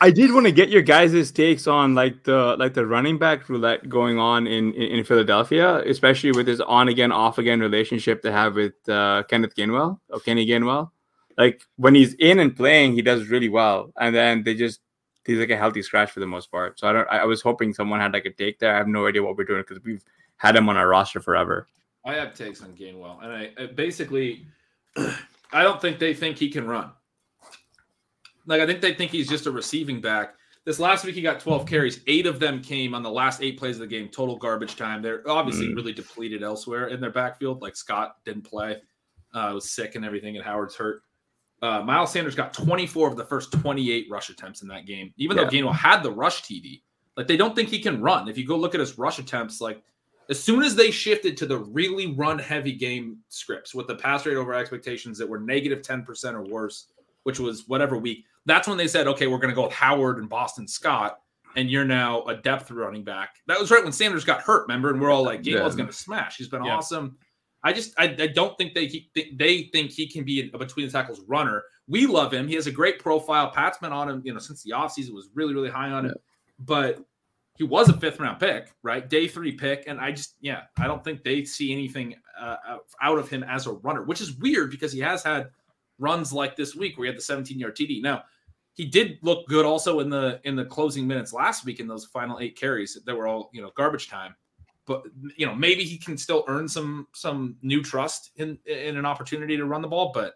I did want to get your guys' takes on like the like the running back roulette going on in in, in Philadelphia, especially with his on again off again relationship they have with uh, Kenneth Gainwell or Kenny Gainwell. Like when he's in and playing, he does really well, and then they just he's like a healthy scratch for the most part. So I don't. I, I was hoping someone had like a take there. I have no idea what we're doing because we've had him on our roster forever. I have takes on Gainwell, and I, I basically, I don't think they think he can run. Like I think they think he's just a receiving back. This last week he got 12 carries. Eight of them came on the last eight plays of the game. Total garbage time. They're obviously Mm. really depleted elsewhere in their backfield. Like Scott didn't play, uh, was sick and everything, and Howard's hurt. Uh, Miles Sanders got 24 of the first 28 rush attempts in that game, even though Gainwell had the rush TD. Like they don't think he can run. If you go look at his rush attempts, like as soon as they shifted to the really run heavy game scripts with the pass rate over expectations that were negative 10% or worse, which was whatever week, that's when they said, okay, we're going to go with Howard and Boston Scott, and you're now a depth running back. That was right when Sanders got hurt, remember? And we're all like, Gainwell's Yeah. going to smash. He's been Yeah. awesome. I just, I, I don't think they he, they think he can be a between the tackles runner. We love him. He has a great profile. Pat's been on him, you know, since the offseason was really, really high on him. But he was a fifth round pick, right? Day three pick. And I just, yeah, I don't think they see anything uh, out of him as a runner, which is weird because he has had runs like this week where he had the 17 yard TD. Now, he did look good also in the in the closing minutes last week in those final eight carries that were all you know garbage time. But you know maybe he can still earn some some new trust in in an opportunity to run the ball. But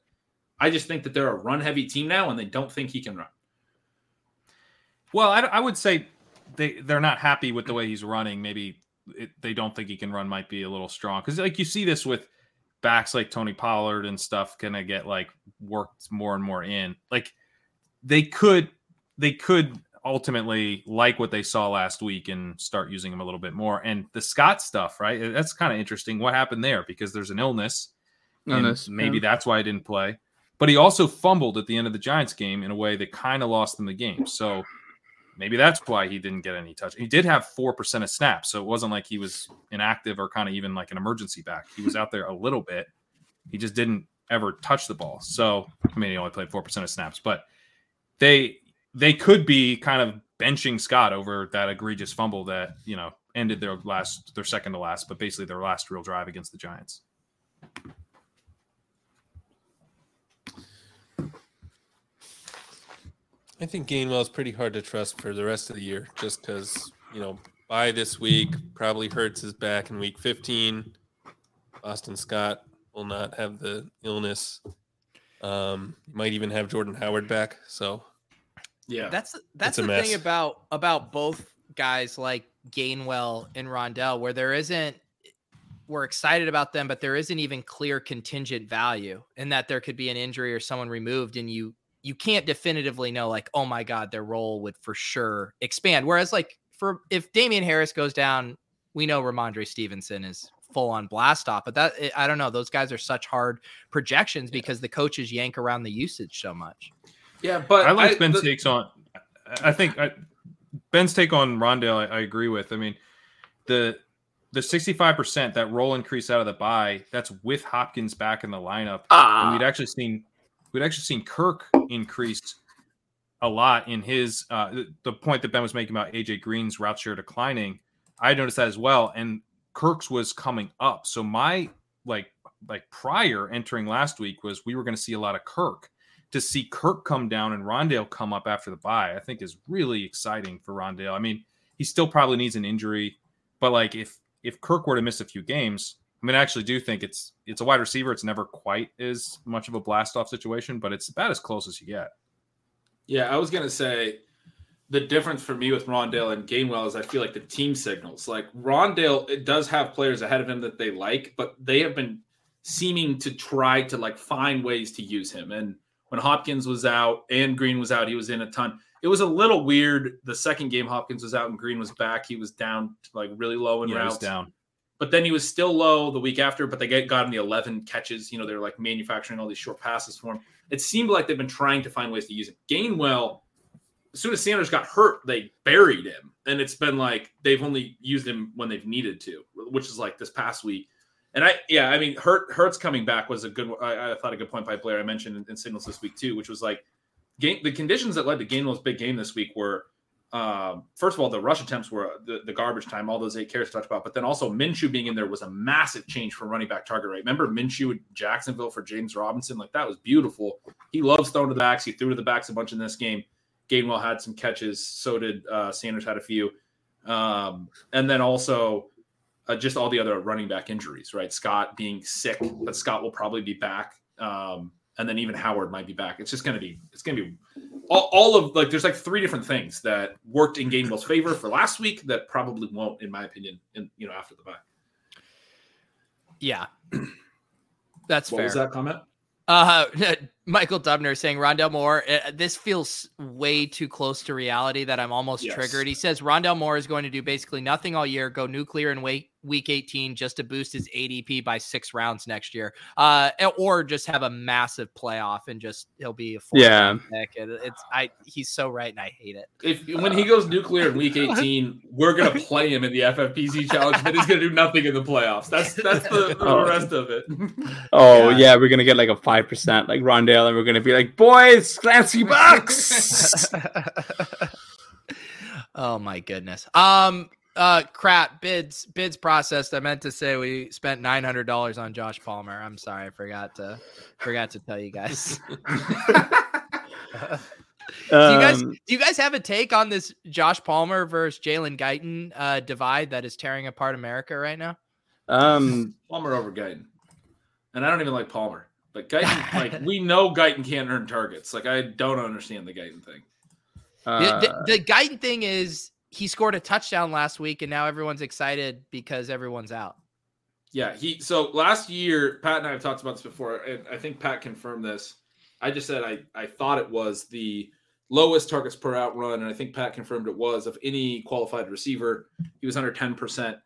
I just think that they're a run heavy team now, and they don't think he can run. Well, I, I would say they they're not happy with the way he's running. Maybe it, they don't think he can run. Might be a little strong because like you see this with backs like Tony Pollard and stuff. Gonna get like worked more and more in. Like they could they could ultimately like what they saw last week and start using him a little bit more. And the Scott stuff, right? That's kind of interesting. What happened there? Because there's an illness. and Illness, maybe yeah. that's why I didn't play. But he also fumbled at the end of the Giants game in a way that kind of lost them the game. So maybe that's why he didn't get any touch. He did have four percent of snaps, so it wasn't like he was inactive or kind of even like an emergency back. He was out there a little bit. He just didn't ever touch the ball. So I mean, he only played four percent of snaps, but they they could be kind of benching Scott over that egregious fumble that you know ended their last their second to last, but basically their last real drive against the Giants. I think Gainwell is pretty hard to trust for the rest of the year, just because you know by this week probably hurts his back in week 15. Boston Scott will not have the illness. Um, might even have Jordan Howard back. So Yeah, That's that's the mess. thing about about both guys like Gainwell and Rondale, where there isn't we're excited about them, but there isn't even clear contingent value, and that there could be an injury or someone removed, and you you can't definitively know like, oh my god, their role would for sure expand. Whereas like for if Damien Harris goes down, we know Rhamondre Stevenson is full on blast off, but that I don't know. Those guys are such hard projections because the coaches yank around the usage so much. Yeah, but I like Ben's the- takes on. I think I, Ben's take on Rondale. I, I agree with. I mean, the the sixty five percent that role increase out of the bye. That's with Hopkins back in the lineup. Ah, And we'd actually seen we'd actually seen Kirk increase a lot in his uh, the- the point that Ben was making about AJ Green's route share declining. I noticed that as well, and Kirk's was coming up. So my like like prior entering last week was we were going to see a lot of Kirk. To see Kirk come down and Rondale come up after the bye, I think is really exciting for Rondale. I mean, he still probably needs an injury, but like if if Kirk were to miss a few games, I mean, I actually do think it's it's a wide receiver. It's never quite as much of a blast off situation, but it's about as close as you get. Yeah, I was gonna say the difference for me with Rondale and Gainwell is I feel like the team signals. Like Rondale, it does have players ahead of him that they like, but they have been seeming to try to like find ways to use him. And when Hopkins was out and Green was out, he was in a ton. It was a little weird. The second game Hopkins was out and Green was back. He was down like really low in Yeah, routes. down. But then he was still low the week after, but they get, got him the 11 catches. You know, they're like manufacturing all these short passes for him. It seemed like they've been trying to find ways to use him. Gainwell, as soon as Sanders got hurt, they buried him. And it's been like they've only used him when they've needed to, which is like this past week. And I, yeah, I mean, Hurt Hurts coming back was a good. I, I thought a good point by Blair. I mentioned in, in signals this week too, which was like, game, the conditions that led to Gainwell's big game this week were, um, first of all, the rush attempts were the, the garbage time, all those eight carries talked about, but then also Minshew being in there was a massive change for running back target rate. Remember Minshew at Jacksonville for James Robinson, like that was beautiful. He loves throwing to the backs. He threw to the backs a bunch in this game. Gainwell had some catches, so did uh, Sanders had a few, um, and then also uh, just all the other running back injuries, right? Scott being sick, but Scott will probably be back. Um, and then even Howard might be back. It's just going to be, it's going to be all, all of like, there's like three different things that worked in Gainwell's favor for last week that probably won't, in my opinion, in, you know, after the bye. Yeah. That's fair. What fair. was that comment? Uh, Michael Dubner saying Rondale Moore. Uh, this feels way too close to reality that I'm almost Yes. triggered. He says Rondale Moore is going to do basically nothing all year, go nuclear in week week 18 just to boost his ADP by six rounds next year. Uh, or just have a massive playoff and just he'll be a Yeah. pick. It, it's I. He's so right, and I hate it. If when he goes nuclear in week 18, we're gonna play him in the FFPC challenge, but he's gonna do nothing in the playoffs. That's that's the, the Oh. rest of it. Oh Yeah. yeah. we're gonna get like a five percent like Rondale, and we're gonna be like, boys, Clancy Bucks. oh my goodness. Um uh crap bids bids processed. I meant to say we spent nine hundred dollars on Josh Palmer. I'm sorry, I forgot to forgot to tell you guys. do you guys Um, do you guys have a take on this Josh Palmer versus Jalen Guyton uh divide that is tearing apart America right now? um, Palmer over Guyton. And I don't even like Palmer. But Guyton, like we know Guyton can't earn targets. Like I don't understand the Guyton thing. The, uh, the, the Guyton thing is he scored a touchdown last week and now everyone's excited because everyone's out. Yeah, he so last year, Pat and I have talked about this before, and I think Pat confirmed this. I just said I, I thought it was the lowest targets per route run, and I think Pat confirmed it was of any qualified receiver. He was under 10%.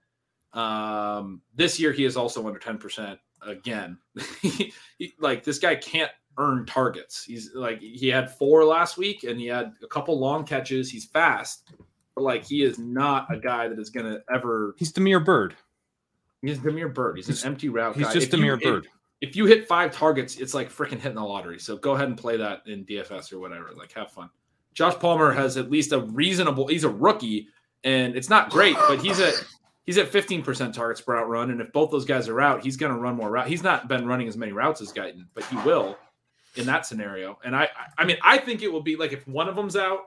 Um, this year he is also under 10% again. He- like this guy can't earn targets. He's like he had four last week and he had a couple long catches. He's fast, but like he is not a guy that is gonna ever He's Demir Bird. He's Demir Bird. He's, He's- an empty route He's guy. just If you- Demir if- Bird. If, you hit five targets, it's like freaking hitting the lottery. So go ahead and play that in DFS or whatever. Like have fun. Josh Palmer has at least a reasonable. He's a rookie, and it's not great, but he's at he's at 15% targets per route run. And if both those guys are out, he's going to run more routes. He's not been running as many routes as Guyton, but he will in that scenario. And I, I mean, I think it will be like if one of them's out,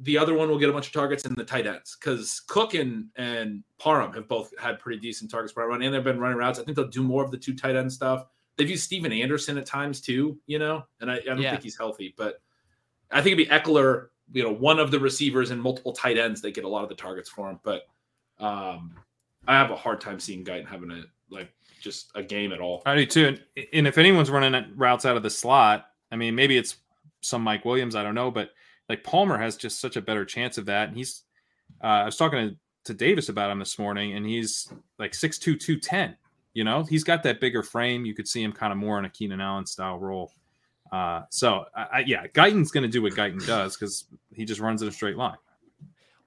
the other one will get a bunch of targets in the tight ends because Cook and, and Parham have both had pretty decent targets per run and they've been running routes. I think they'll do more of the two tight end stuff. They've used Stephen Anderson at times too, you know, and I, I don't Yeah. think he's healthy, but I think it'd be Ekeler, you know, one of the receivers and multiple tight ends. They get a lot of the targets for him, but um, I have a hard time seeing Guyton having a like just a game at all. I do too. And, and if anyone's running routes out of the slot, I mean, maybe it's some Mike Williams. I don't know, but like Palmer has just such a better chance of that. And he's, uh, I was talking to, to Davis about him this morning, and he's like 6'2, 210. You know, he's got that bigger frame. You could see him kind of more in a Keenan Allen style role. Uh, so, I, I, yeah, Guyton's going to do what Guyton does because he just runs in a straight line.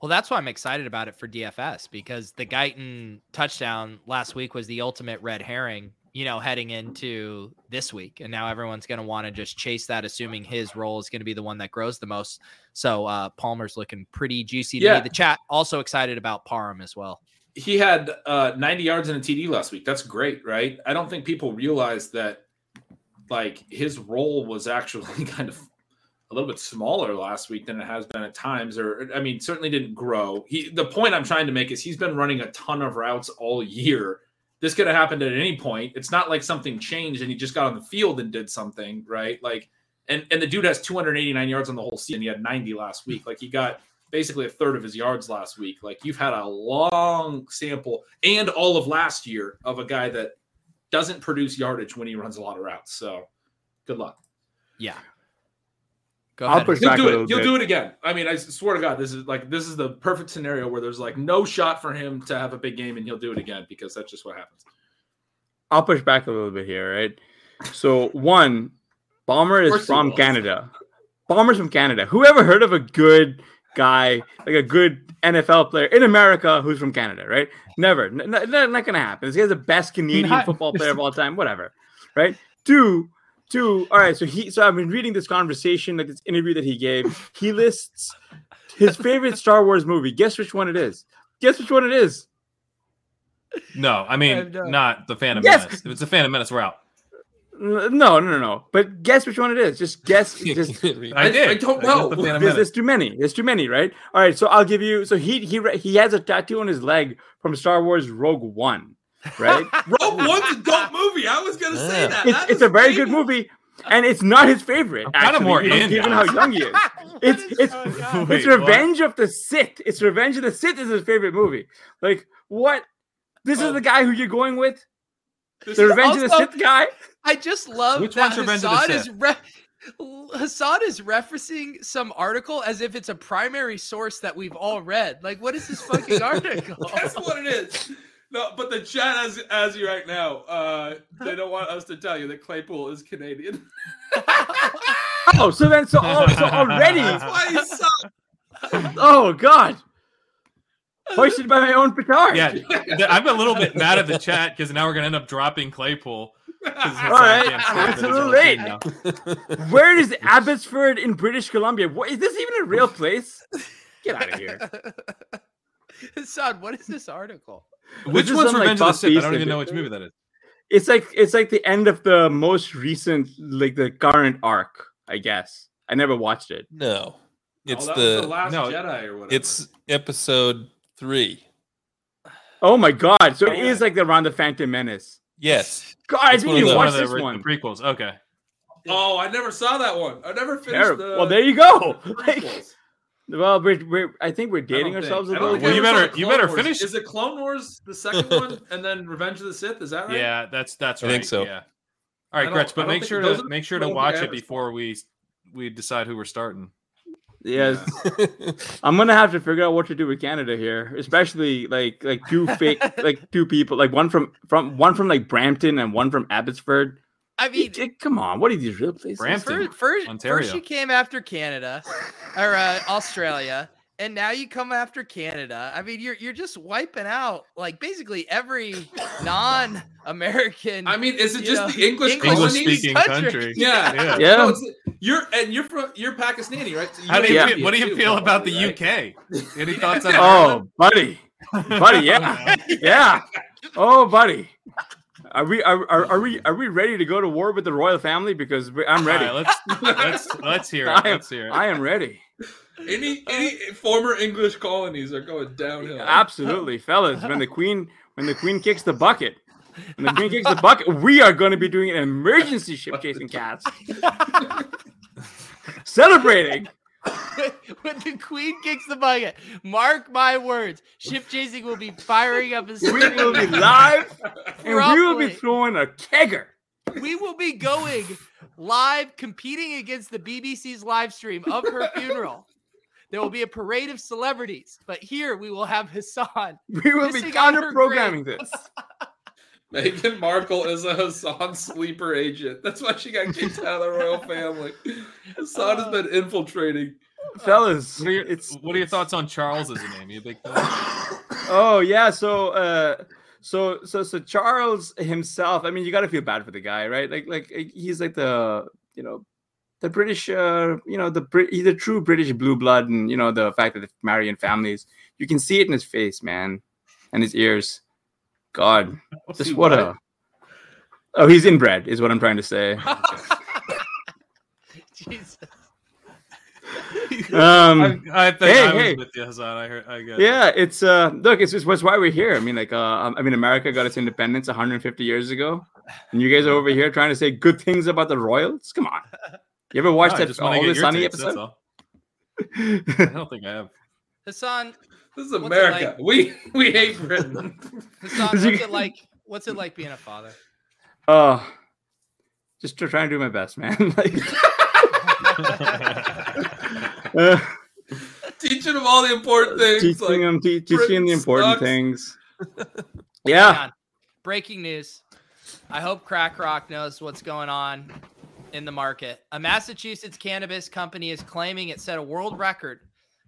Well, that's why I'm excited about it for DFS because the Guyton touchdown last week was the ultimate red herring, you know, heading into this week. And now everyone's going to want to just chase that, assuming his role is going to be the one that grows the most. So uh, Palmer's looking pretty juicy to Yeah. me. The chat also excited about Parham as well. he had uh, 90 yards and a TD last week. That's great, right? I don't think people realize that like his role was actually kind of a little bit smaller last week than it has been at times or I mean certainly didn't grow. He the point I'm trying to make is he's been running a ton of routes all year this could have happened at any point. It's not like something changed and he just got on the field and did something, right? Like, and and the dude has 289 yards on the whole season. He had 90 last week. Like he got basically a third of his yards last week. Like you've had a long sample and all of last year of a guy that doesn't produce yardage when he runs a lot of routes. So good luck. Yeah. Go I'll ahead. push He'll back a do little it. He'll bit. do it again. I mean, I swear to God, this is like this is the perfect scenario where there's like no shot for him to have a big game, and he'll do it again because that's just what happens. I'll push back a little bit here, right? So one, Palmer is from will. Canada. Palmer's from Canada. Who ever heard of a good guy, like a good NFL player in America who's from Canada, right? Never. N- n- n- not gonna happen. This guy's the best Canadian Not- football player of all time, whatever. Right? Two, two, all right. So he so I've been reading this conversation, like this interview that he gave. He lists his favorite Star Wars movie. Guess which one it is. Guess which one it is. No, I mean have not the Phantom Yes. Menace. If it's the Phantom Menace, we're out. No, no, no, no. But guess which one it is. Just guess. Just I did. I don't guessed know. The there's, there's too many. There's too many, right? All right. So I'll give you. So he he he has a tattoo on his leg from Star Wars Rogue One, right? Rogue One's a dope movie. I was gonna say that. it's That it's a very good movie, and it's not his favorite. I'm kinda more you know, in given how young he is. It's it's Wait, it's Revenge of the Sith. It's Revenge of the Sith is his favorite movie. Like what? This is Oh. the guy who you're going with. This The is- Revenge of the Sith guy. I just love Which that one's Revenge of the Hassan is Sith? re- Hassan is referencing some article as if it's a primary source that we've all read. Like, what is this fucking article? That's what it is. No, but the chat has as you right now. Uh, they don't want us to tell you that Claypool is Canadian. Oh, so then so, al- so already. That's why he's Oh God. Hoisted by my own petard. Yeah, I'm a little bit mad at the chat because now we're gonna end up dropping Claypool. Hassan right, can't stand absolutely. well, too, now. Where is Abbotsford in British Columbia? What is this even a real place? Get out of here. Hassan, what is this article? Which is one's some, like, Revenge of the Buck Sith? I don't even know which movie that is. It's like it's like the end of the most recent, like the current arc, I guess. I never watched it. No, oh, it's oh, the, the last no, Jedi or whatever. it's episode three. Oh my god! So it Oh. is like around the Phantom Menace. Yes, God, I It's didn't even watch One of the, this one. the prequels. Okay. oh, I never saw that one. I never finished Terrible. the. well, there you go. Like, prequels. Well, we're, we're I think we're dating think- ourselves a I don't little think Well, you better- you better Wars. finish- Is it Clone Wars the second one, and then Revenge of the Sith? Is that right? Yeah, that's that's I right. think so. Yeah. All right, I right, don't- Gretch, but make sure to make sure to watch it before we we decide who we're starting. Yes, I'm gonna have to figure out what to do with Canada here, especially like like two fake like two people, like one from from one from like Brampton and one from Abbotsford. I mean, It- it- come on, what are these real places? Brampton. first, first, Ontario. first you came after Canada or uh, Australia, and now you come after Canada. I mean, you're you're just wiping out like basically every non-American. I mean, is it just know, the English, English colonies? speaking country. country. Yeah, Yeah. Yeah. No, you're and you're from you're Pakistani, right? So How do you Yeah. feel, what do you too, feel about the right? UK? Any thoughts on Oh, buddy, buddy, yeah, yeah. Oh, buddy, are we are, are, are we are we ready to go to war with the royal family? Because we- I'm ready. All right, let's let's let's hear it. I am- Let's hear it. I am ready. Any any former English colonies are going downhill. Absolutely, fellas. When the queen when the queen kicks the bucket, when the queen kicks the bucket, we are going to be doing an emergency ship chasing cats, celebrating. when the queen kicks the bucket, mark my words, ship chasing will be firing up a We will be live, and we will be throwing a kegger. we will be going live competing against the BBC's live stream of her funeral. There will be a parade of celebrities, but here we will have Hassan. We will be counter programming this. Meghan Markle is a Hassan sleeper agent. That's why she got kicked out of the royal family. Hassan has been infiltrating. Fellas, What are your, it's what are your thoughts on Charles as a name? You a big fan? Oh yeah, so uh so so so Charles himself, I mean you got to feel bad for the guy, right? Like like uh, he's like the, you know, the British uh, you know, the Brit he's a true British blue blood and you know the fact that the marry in families. You can see it in his face, man, and his ears. God, just See what a Oh, he's inbred is what I'm trying to say. Jesus. Um, I, I think Hey, I was hey. with you, Hassan. I heard. I got yeah, it's uh look, it's just what's why we're here. I mean, like uh um, I mean America got its independence 150 years ago. And you guys are over here trying to say good things about the Royals? Come on. You ever watched No, that just all get the sunny takes, episode? all. I don't think I have. Hassan, This is America. like? We we hate Britain. Hassan, what's it like? What's it like being a father? Oh, just trying to try and do my best, man. like, uh, Teaching them all the important things. teaching like, them, te- teaching them the important sucks. things. Yeah. on. Breaking news. I hope Crack Rock knows what's going on in the market. A Massachusetts cannabis company is claiming it set a world record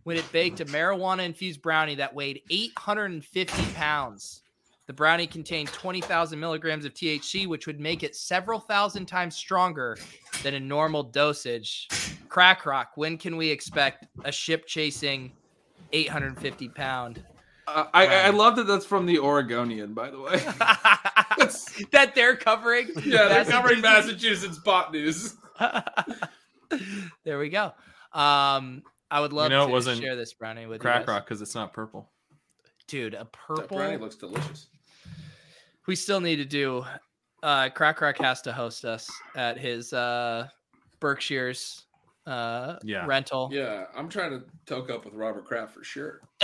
when it baked a marijuana infused brownie that weighed 850 pounds. The brownie contained 20,000 milligrams of THC, which would make it several thousand times stronger than a normal dosage. Crack Rock, when can we expect a ship chasing 850 pound? Uh, I, I love that that's from the Oregonian, by the way. that they're covering. yeah, they're covering Massachusetts. Massachusetts pot news. there we go. Um, I would love know it to wasn't share this brownie with you Crack guys. rock because it's not purple. dude. A That purple. brownie looks delicious. we still need to do. Uh, Crack Rock has to host us at his uh, Berkshire's uh, Yeah. rental. Yeah, I'm trying to toke up with Robert Kraft for sure.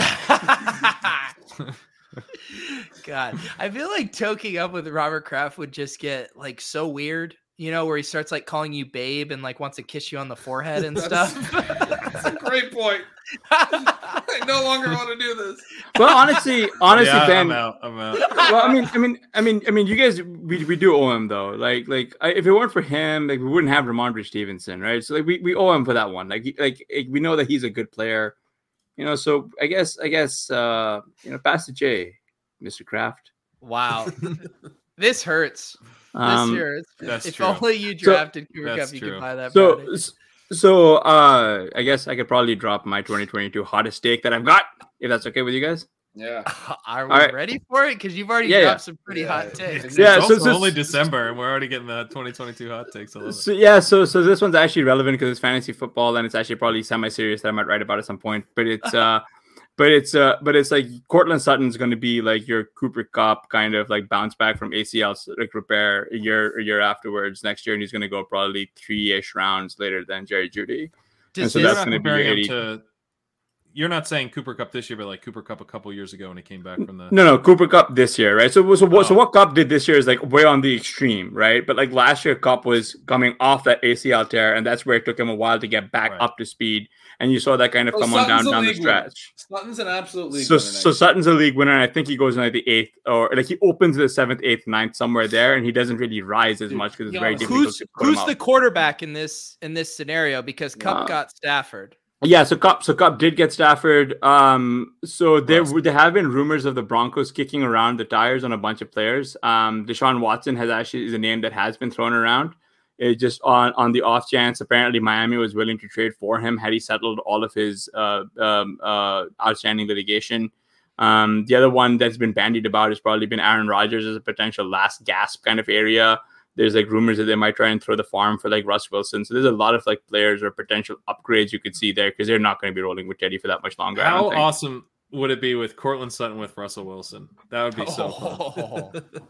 God, I feel like toking up with Robert Kraft would just get like so weird. You know, where he starts like calling you babe and like wants to kiss you on the forehead and stuff. That's a great point. I no longer want to do this. Well, honestly, honestly, yeah, Ben. I'm out. I'm out. well, I mean, I mean, I mean, I mean, you guys, we, we do owe him though. Like, like I, if it weren't for him, like we wouldn't have Rhamondre Stevenson, right? So like we, we owe him for that one. Like, he- like like, we know that he's a good player, you know. So I guess I guess uh you know, pass to Jay, Mr. Kraft. wow, this hurts. This Um, hurts. that's if true. only you drafted Cooper Kupp, you true. could buy that. so brownie. s- so uh I guess I could probably drop my 2022 hottest take that I've got, if that's okay with you guys. Yeah. Are we right. ready for it? Because you've already Yeah, dropped yeah. some pretty Yeah, hot takes. it's- Yeah, it's so- also so- only December, and we're already getting the 2022 hot takes. I love it. So yeah, so so this one's actually relevant because it's fantasy football and it's actually probably semi-serious that I might write about at some point. But it's uh but it's uh but it's like Courtland Sutton's going to be like your Cooper Kupp kind of like bounce back from ACL like repair a year a year afterwards next year, and he's going to go probably three ish rounds later than Jerry Jeudy. Does so this- that's gonna be comparing 80. to. You're not saying Cooper Kupp this year, but like Cooper Kupp a couple years ago when he came back from the. No, no, Cooper Kupp this year, right? So, so what? So Oh. what Kupp did this year is like way on the extreme, right? But like last year, Kupp was coming off that ACL tear, and that's where it took him a while to get back Right. up to speed. And you saw that kind of Oh, come on down down the league winner. stretch. Sutton's an absolute league So, winner so Sutton's a league winner, and I think he goes in like the eighth or like he opens the seventh, eighth, ninth somewhere there, and he doesn't really rise as Dude, much because it's yeah, very who's- difficult who's to put who's him the up. quarterback in this in this scenario? Because Kupp Wow. got Stafford. Yeah, so Kupp, so Kupp did get Stafford. Um, so there Awesome. there have been rumors of the Broncos kicking around the tires on a bunch of players. Um, Deshaun Watson has actually is a name that has been thrown around. It just on on the off chance, apparently Miami was willing to trade for him had he settled all of his uh, um, uh, outstanding litigation. Um, the other one that's been bandied about has probably been Aaron Rodgers as a potential last gasp kind of area. There's like rumors that they might try and throw the farm for like Russ Wilson. So there's a lot of like players or potential upgrades you could see there because they're not going to be rolling with Teddy for that much longer. How awesome would it be with Courtland Sutton with Russell Wilson? That would be so Oh. fun.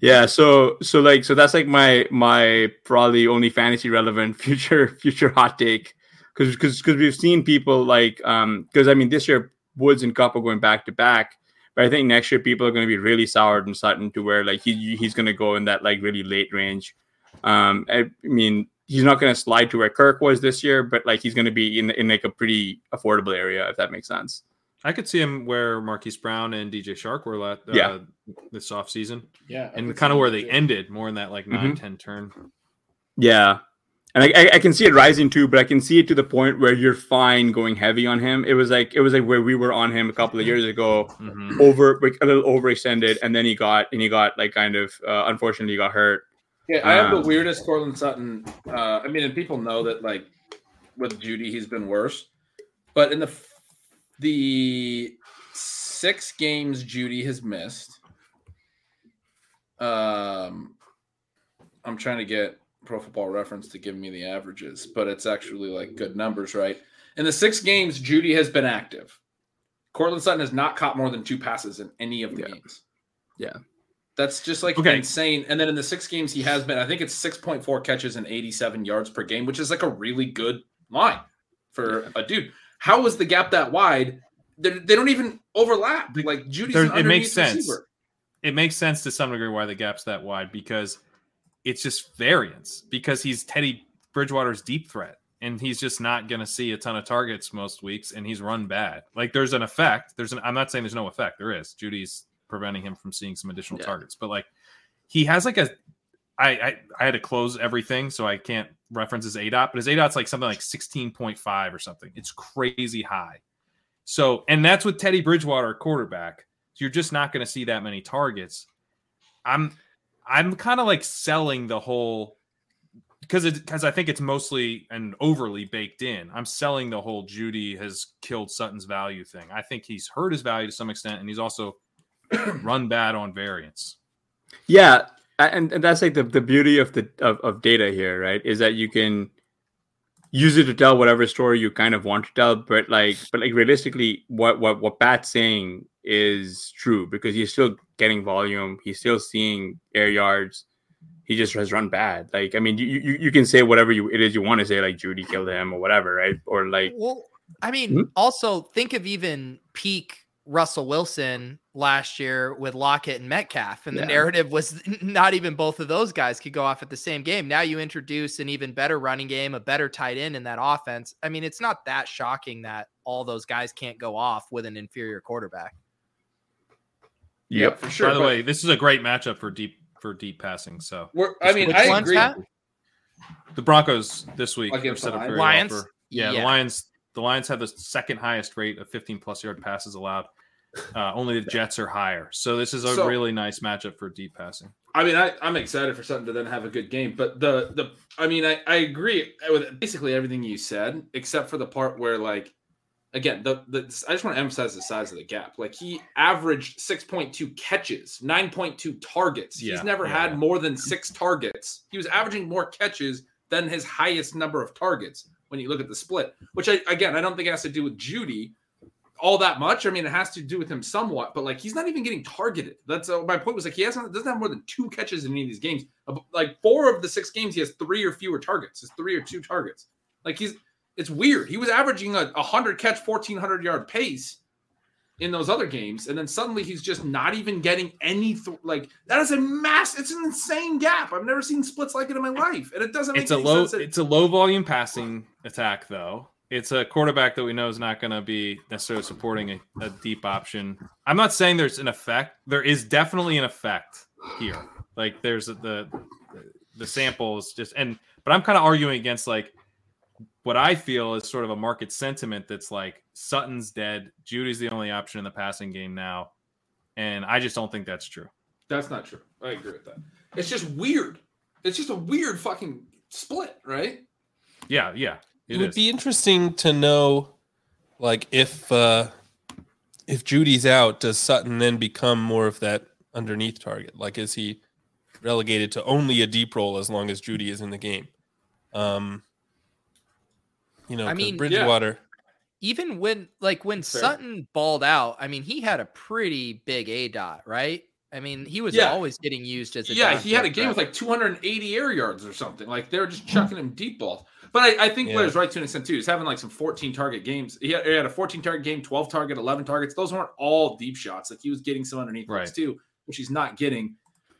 Yeah, so so like so that's like my my probably only fantasy relevant future future hot take because because because we've seen people like um because I mean this year Woods and Kupp are going back to back, but I think next year people are going to be really soured and Sutton to where like he he's going to go in that like really late range. Um, I, I mean he's not going to slide to where Kirk was this year, but like he's going to be in in like a pretty affordable area if that makes sense. I could see him where Marquise Brown and DJ Chark were at uh, Yeah. this offseason. Yeah. I and kind of where they too. ended, more in that like 9 Mhm. 10 turn. Yeah. And I, I, I can see it rising too, but I can see it to the point where you're fine going heavy on him. It was like it was like where we were on him a couple of years ago, Mhm. over like a little overextended, and then he got and he got like kind of uh, unfortunately got hurt. Yeah, I have the Um, weirdest Courtland Sutton. Uh, I mean, and people know that like with Jeudy, he's been worse. But in the the six games Jeudy has missed, um, I'm trying to get Pro Football Reference to give me the averages, but it's actually like good numbers, right? In the six games, Jeudy has been active. Courtland Sutton has not caught more than two passes in any of the Yeah. games. Yeah. That's just like Okay. insane. And then in the six games he has been, I think it's 6.4 catches and 87 yards per game, which is like a really good line for a dude. How was the gap that wide? They, they don't even overlap. Like Jeudy's it makes sense. receiver. it makes sense to some degree why the gap's that wide because it's just variance because he's Teddy Bridgewater's deep threat and he's just not going to see a ton of targets most weeks and he's run bad. Like there's an effect. There's an I'm not saying there's no effect. There is. Jeudy's preventing him from seeing some additional Yeah. targets, but like he has like a I, I I had to close everything so I can't reference his ADOT, but his ADOT's like something like 16.5 or something. It's crazy high. So, and that's with Teddy Bridgewater, quarterback. So you're just not going to see that many targets. I'm, I'm kind of like selling the whole because it because I think it's mostly and overly baked in. I'm selling the whole Jeudy has killed Sutton's value thing. I think he's hurt his value to some extent, and he's also run bad on variance. Yeah, and, and that's like the, the beauty of the of, of data here, right? Is that you can use it to tell whatever story you kind of want to tell, but like but like realistically, what what what Pat's saying is true because he's still getting volume, he's still seeing air yards. He just has run bad. Like I mean, you you, you can say whatever you it is you want to say, like Jeudy killed him or whatever, right? Or like Well, I mean, Hmm? also think of even peak Russell Wilson last year with Lockett and Metcalf, and the Yeah. narrative was not even both of those guys could go off at the same game. Now you introduce an even better running game, a better tight end in that offense. I mean, it's not that shocking that all those guys can't go off with an inferior quarterback. Yeah, for sure. By the but way, this is a great matchup for deep for deep passing. So we're, I mean, I agree. that? the Broncos this week are set the up Lions? very well Lions? for- yeah, the Lions. The Lions have the second highest rate of 15 plus yard passes allowed. Uh, only the Jets are higher. So this is a So- really nice matchup for deep passing. I mean, I, I'm excited for something to then have a good game. But the the I mean, I, I agree with basically everything you said, except for the part where like again, the, the I just want to emphasize the size of the gap. Like he averaged 6.2 catches, 9.2 targets. Yeah, He's never yeah, had more than six targets. He was averaging more catches than his highest number of targets when you look at the split, which I again I don't think it has to do with Jeudy all that much. I mean, it has to do with him somewhat, but like he's not even getting targeted. That's uh, my point. Was like he hasn't doesn't have more than two catches in any of these games. Like four of the six games, he has three or fewer targets. It's three or two targets. Like he's it's weird. He was averaging a, a hundred catch, fourteen hundred yard pace in those other games, and then suddenly he's just not even getting any. Th- like that is a mass. It's an insane gap. I've never seen splits like it in my life, and it doesn't. Make It's a low. sense that- It's a low volume passing attack, though. It's a quarterback that we know is not going to be necessarily supporting a, a deep option. I'm not saying there's an effect. There is definitely an effect here. Like there's the the sample is just and but I'm kind of arguing against like what I feel is sort of a market sentiment that's like Sutton's dead, Jeudy's the only option in the passing game now, and I just don't think that's true. That's not true. I agree with that. It's just weird. It's just a weird fucking split, right? Yeah, yeah, It, it would is. be interesting to know, like if uh if Jeudy's out, does Sutton then become more of that underneath target? Like, is he relegated to only a deep role as long as Jeudy is in the game? Um, you know, I 'cause mean, yeah. Bridgewater. Even when like when Fair. Sutton balled out, I mean, he had a pretty big A dot, right? I mean, he was Yeah. always getting used as a Yeah, he had a game threat. with like 280 air yards or something. Like they were just chucking him deep balls. But I, I think Yeah. Blair's right to an extent too. He's having like some 14 target games. He had, he had a 14 target game, 12 target, 11 targets. Those weren't all deep shots. Like he was getting some underneath ones Right. too, which he's not getting.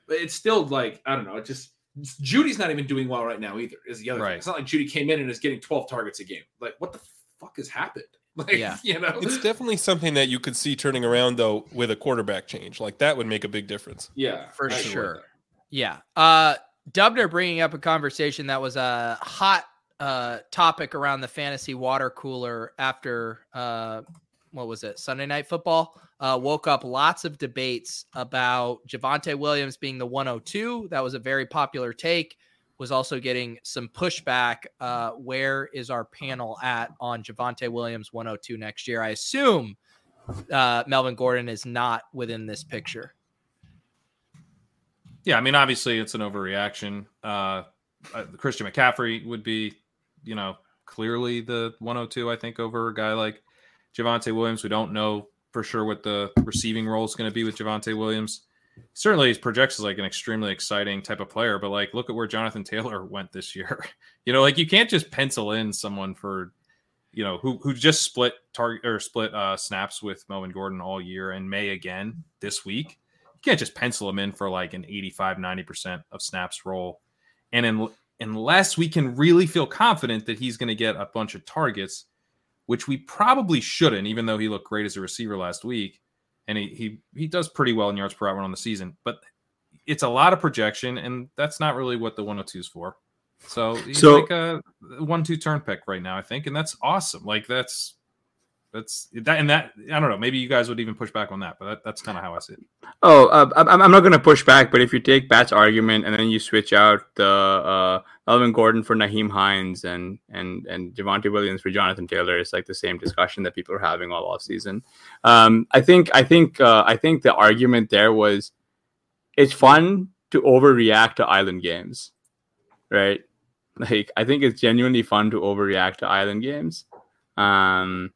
But it's still like I don't know. It just Jeudy's not even doing well right now either. Is the other thing. It's not like Jeudy came in and is getting 12 targets a game. Like what the fuck has happened? Like Yeah. you know. It's definitely something that you could see turning around though with a quarterback change. Like that would make a big difference. yeah, For I sure. Yeah. Uh Dubner bringing up a conversation that was a hot uh topic around the fantasy water cooler after uh what was it? Sunday night football. Uh woke up lots of debates about Javonte Williams being the 102. That was a very popular take. Was also getting some pushback. Uh, where is our panel at on Javonte Williams 102 next year? I assume uh, Melvin Gordon is not within this picture. Yeah, I mean, obviously it's an overreaction. Uh, uh, Christian McCaffrey would be, you know, clearly the 102. I think over a guy like Javonte Williams. We don't know for sure what the receiving role is going to be with Javonte Williams. Certainly, his projects as like an extremely exciting type of player, but like look at where Jonathan Taylor went this year. you know, like you can't just pencil in someone for you know who who just split target or split uh, snaps with Melvin Gordon all year and May again this week. You can't just pencil him in for like an 85 90% of snaps role. And in, unless we can really feel confident that he's going to get a bunch of targets, which we probably shouldn't, even though he looked great as a receiver last week, and he he he does pretty well in yards per hour on the season. But it's a lot of projection, and that's not really what the 102 is for. So he's So- like a one-two turn pick right now, I think, and that's awesome. Like that's that's that and that. I don't know. Maybe you guys would even push back on that, but that, that's kind of how I see it. Oh, uh, I'm, I'm not going to push back, but if you take Pat's argument and then you switch out the uh, Melvin Gordon for Nyheim Hines and and and Javonte Williams for Jonathan Taylor, it's like the same discussion that people are having all off season. Um, I think I think uh, I think the argument there was it's fun to overreact to island games, right? Like I think it's genuinely fun to overreact to island games. Um,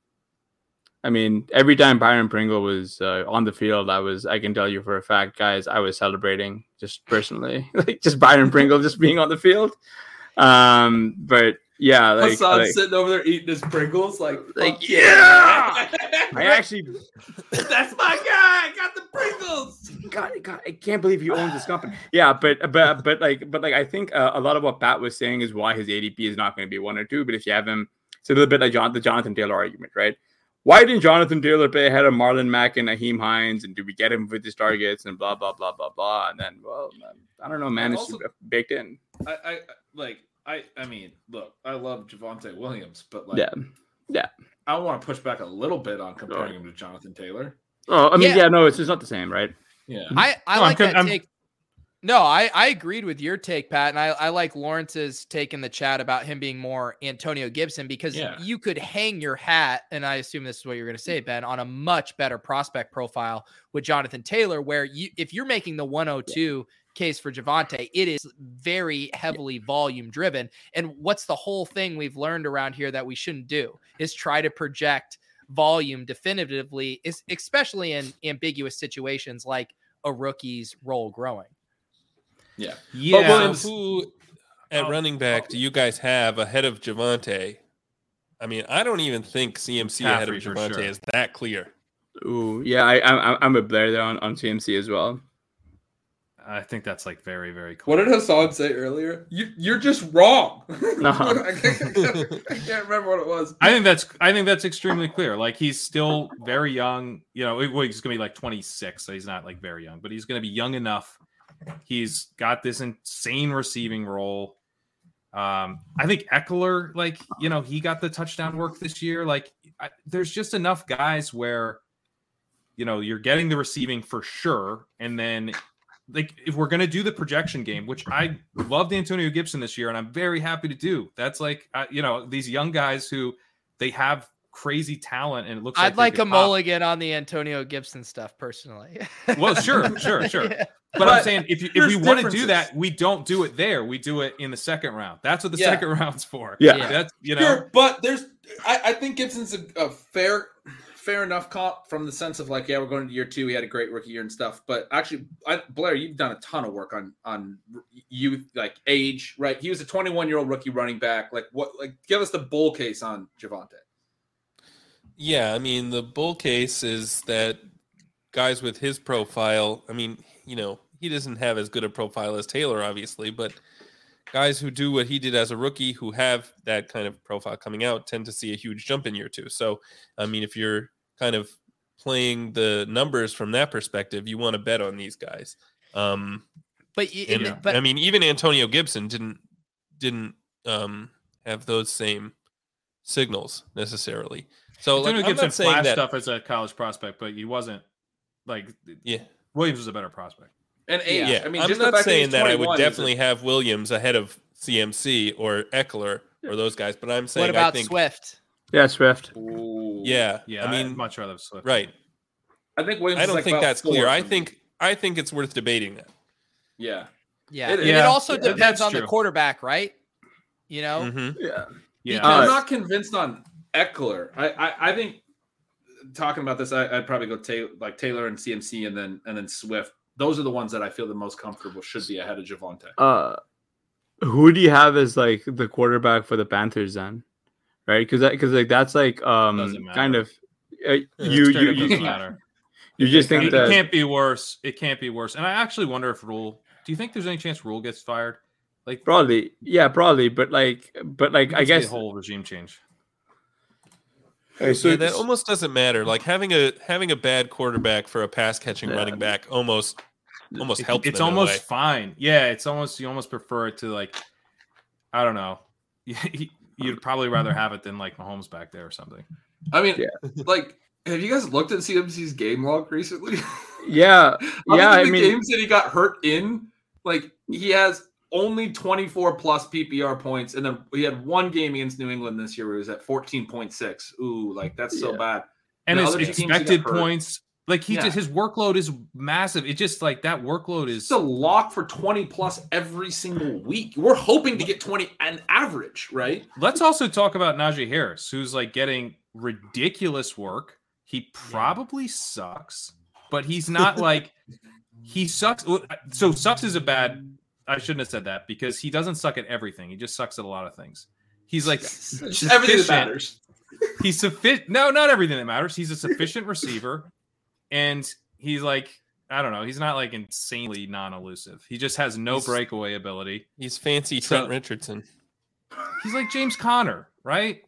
I mean, every time Byron Pringle was uh, on the field, I was, I can tell you for a fact, guys, I was celebrating just personally, like just Byron Pringle just being on the field. Um, but yeah, like, Hassan like sitting over there eating his Pringles, like, Like, yeah! I actually, that's my guy. Got the Pringles. God, God, I can't believe he owns this company. Yeah, but but but like, but like, I think uh, a lot of what Pat was saying is why his ADP is not going to be one or two. But if you have him, it's a little bit like John, the Jonathan Taylor argument, right? Why didn't Jonathan Taylor play ahead of Marlon Mack and Nyheim Hines? And do we get him with his targets and blah blah blah blah blah? And then, well, um, I don't know, man, it's baked in. I, I like. I. I mean, look, I love Javonte Williams, but like, Yeah. yeah. I want to push back a little bit on comparing him to Jonathan Taylor. Oh, I mean, Yeah. yeah, no, it's just not the same, right? Yeah. I, I No, I'm like con- that I'm- take. No, I, I agreed with your take, Pat, and I, I like Lawrence's take in the chat about him being more Antonio Gibson because Yeah. you could hang your hat, and I assume this is what you're going to say, Ben, on a much better prospect profile with Jonathan Taylor, where you if you're making the 102 case for Javonte, it is very heavily volume driven. And what's the whole thing we've learned around here that we shouldn't do is try to project volume definitively, is especially in ambiguous situations like a rookie's role growing. Yeah. Yeah. Williams- who at running back do you guys have ahead of Javonte? I mean, I don't even think CMC ahead of McCaffrey Javonte sure. is that clear. Ooh, yeah, I, I'm I'm a Blair there on, on CMC as well. I think that's like very, very cool. What did Hassan say earlier? You, you're just wrong. No. I, can't, I can't remember what it was. I think that's I think that's extremely clear. Like he's still very young. You know, well, he's gonna be like 26, so he's not like very young, but he's gonna be young enough. He's got this insane receiving role. Um, I think Ekeler, like you know, he got the touchdown work this year. Like, I, there's just enough guys where, you know, you're getting the receiving for sure, and then like if we're gonna do the projection game, which I loved Antonio Gibson this year, and I'm very happy to do. That's like uh, you know these young guys who they have crazy talent, and it looks. I'd they like a pop. mulligan on the Antonio Gibson stuff personally. Well, sure, sure, sure. Yeah. But, I'm saying if you, if we want to do that, we don't do it there. We do it in the second round. That's what the Yeah. second round's for. Yeah. Yeah. That's you know. Sure, but there's I, I think Gibson's a, a fair fair enough comp from the sense of like, yeah, we're going to year two. He had a great rookie year and stuff. But actually, I, Blair, you've done a ton of work on on youth, like age, right? He was a 21 year old rookie running back. Like what? Like give us the bull case on Javonte. Yeah, I mean the bull case is that guys with his profile. I mean, you know, he doesn't have as good a profile as Taylor, obviously, but guys who do what he did as a rookie, who have that kind of profile coming out, tend to see a huge jump in year two. So, I mean, if you're kind of playing the numbers from that perspective, you want to bet on these guys. Um, But y- and, in- but I mean, even Antonio Gibson didn't didn't um, have those same signals necessarily. So, like, Antonio I'm Gibson not saying flashed that. stuff as a college prospect, but he wasn't like Yeah, Williams was a better prospect. And age. yeah. I mean, I'm just the not fact saying that, that, I would 21 a- definitely have Williams ahead of CMC or Ekeler or those guys, but I'm saying what about I think Swift? Yeah, Swift. Ooh. yeah, Yeah, I mean, I'd much rather Swift. right. I think Williams. I don't like, think about that's clear. I for me. think I think it's worth debating that. Yeah. Yeah. It and it also Yeah, depends that's on the quarterback, right? You know? Mhm. Yeah. Yeah, I'm not convinced on Ekeler. I, I, I think talking about this, I, I'd probably go ta- like Taylor and CMC, and then and then Swift. Those are the ones that I feel the most comfortable should be ahead of Javonte. Uh, who do you have as like the quarterback for the Panthers then? Right, because because like that's like um kind of uh, Yeah, you you you, doesn't matter. you just think It, that it can't be worse. It can't be worse. And I actually wonder if Rhule. Do you think there's any chance Rhule gets fired? Like probably yeah probably but like but like I it's a guess whole regime change. Okay, so yeah, that almost doesn't matter. Like having a having a bad quarterback for a pass catching Yeah. running back almost almost helps. It's them in a almost way. fine. Yeah, it's almost you almost prefer it to like I don't know. You'd probably rather have it than like Mahomes back there or something. I mean, Yeah. like, have you guys looked at CMC's game log recently? yeah yeah than I the mean games that he got hurt in, like he has only 24 plus PPR points, and then he had one game against New England this year where he was at 14.6. Ooh, like that's so Yeah. bad. And The his other two games he got expected points, like he Yeah. just his workload is massive. It just like that workload is It's a lock for 20 plus every single week. We're hoping to get 20 an average, right? Let's also talk about Najee Harris, who's like getting ridiculous work. He probably sucks, but he's not like he sucks. So sucks is a bad. I shouldn't have said that because he doesn't suck at everything. He just sucks at a lot of things. He's like everything that matters. He's sufficient. No, not everything that matters. He's a sufficient receiver, and he's like I don't know. He's not like insanely non-elusive. He just has no He's- breakaway ability. He's fancy So- Trent Richardson. He's like James Conner, right?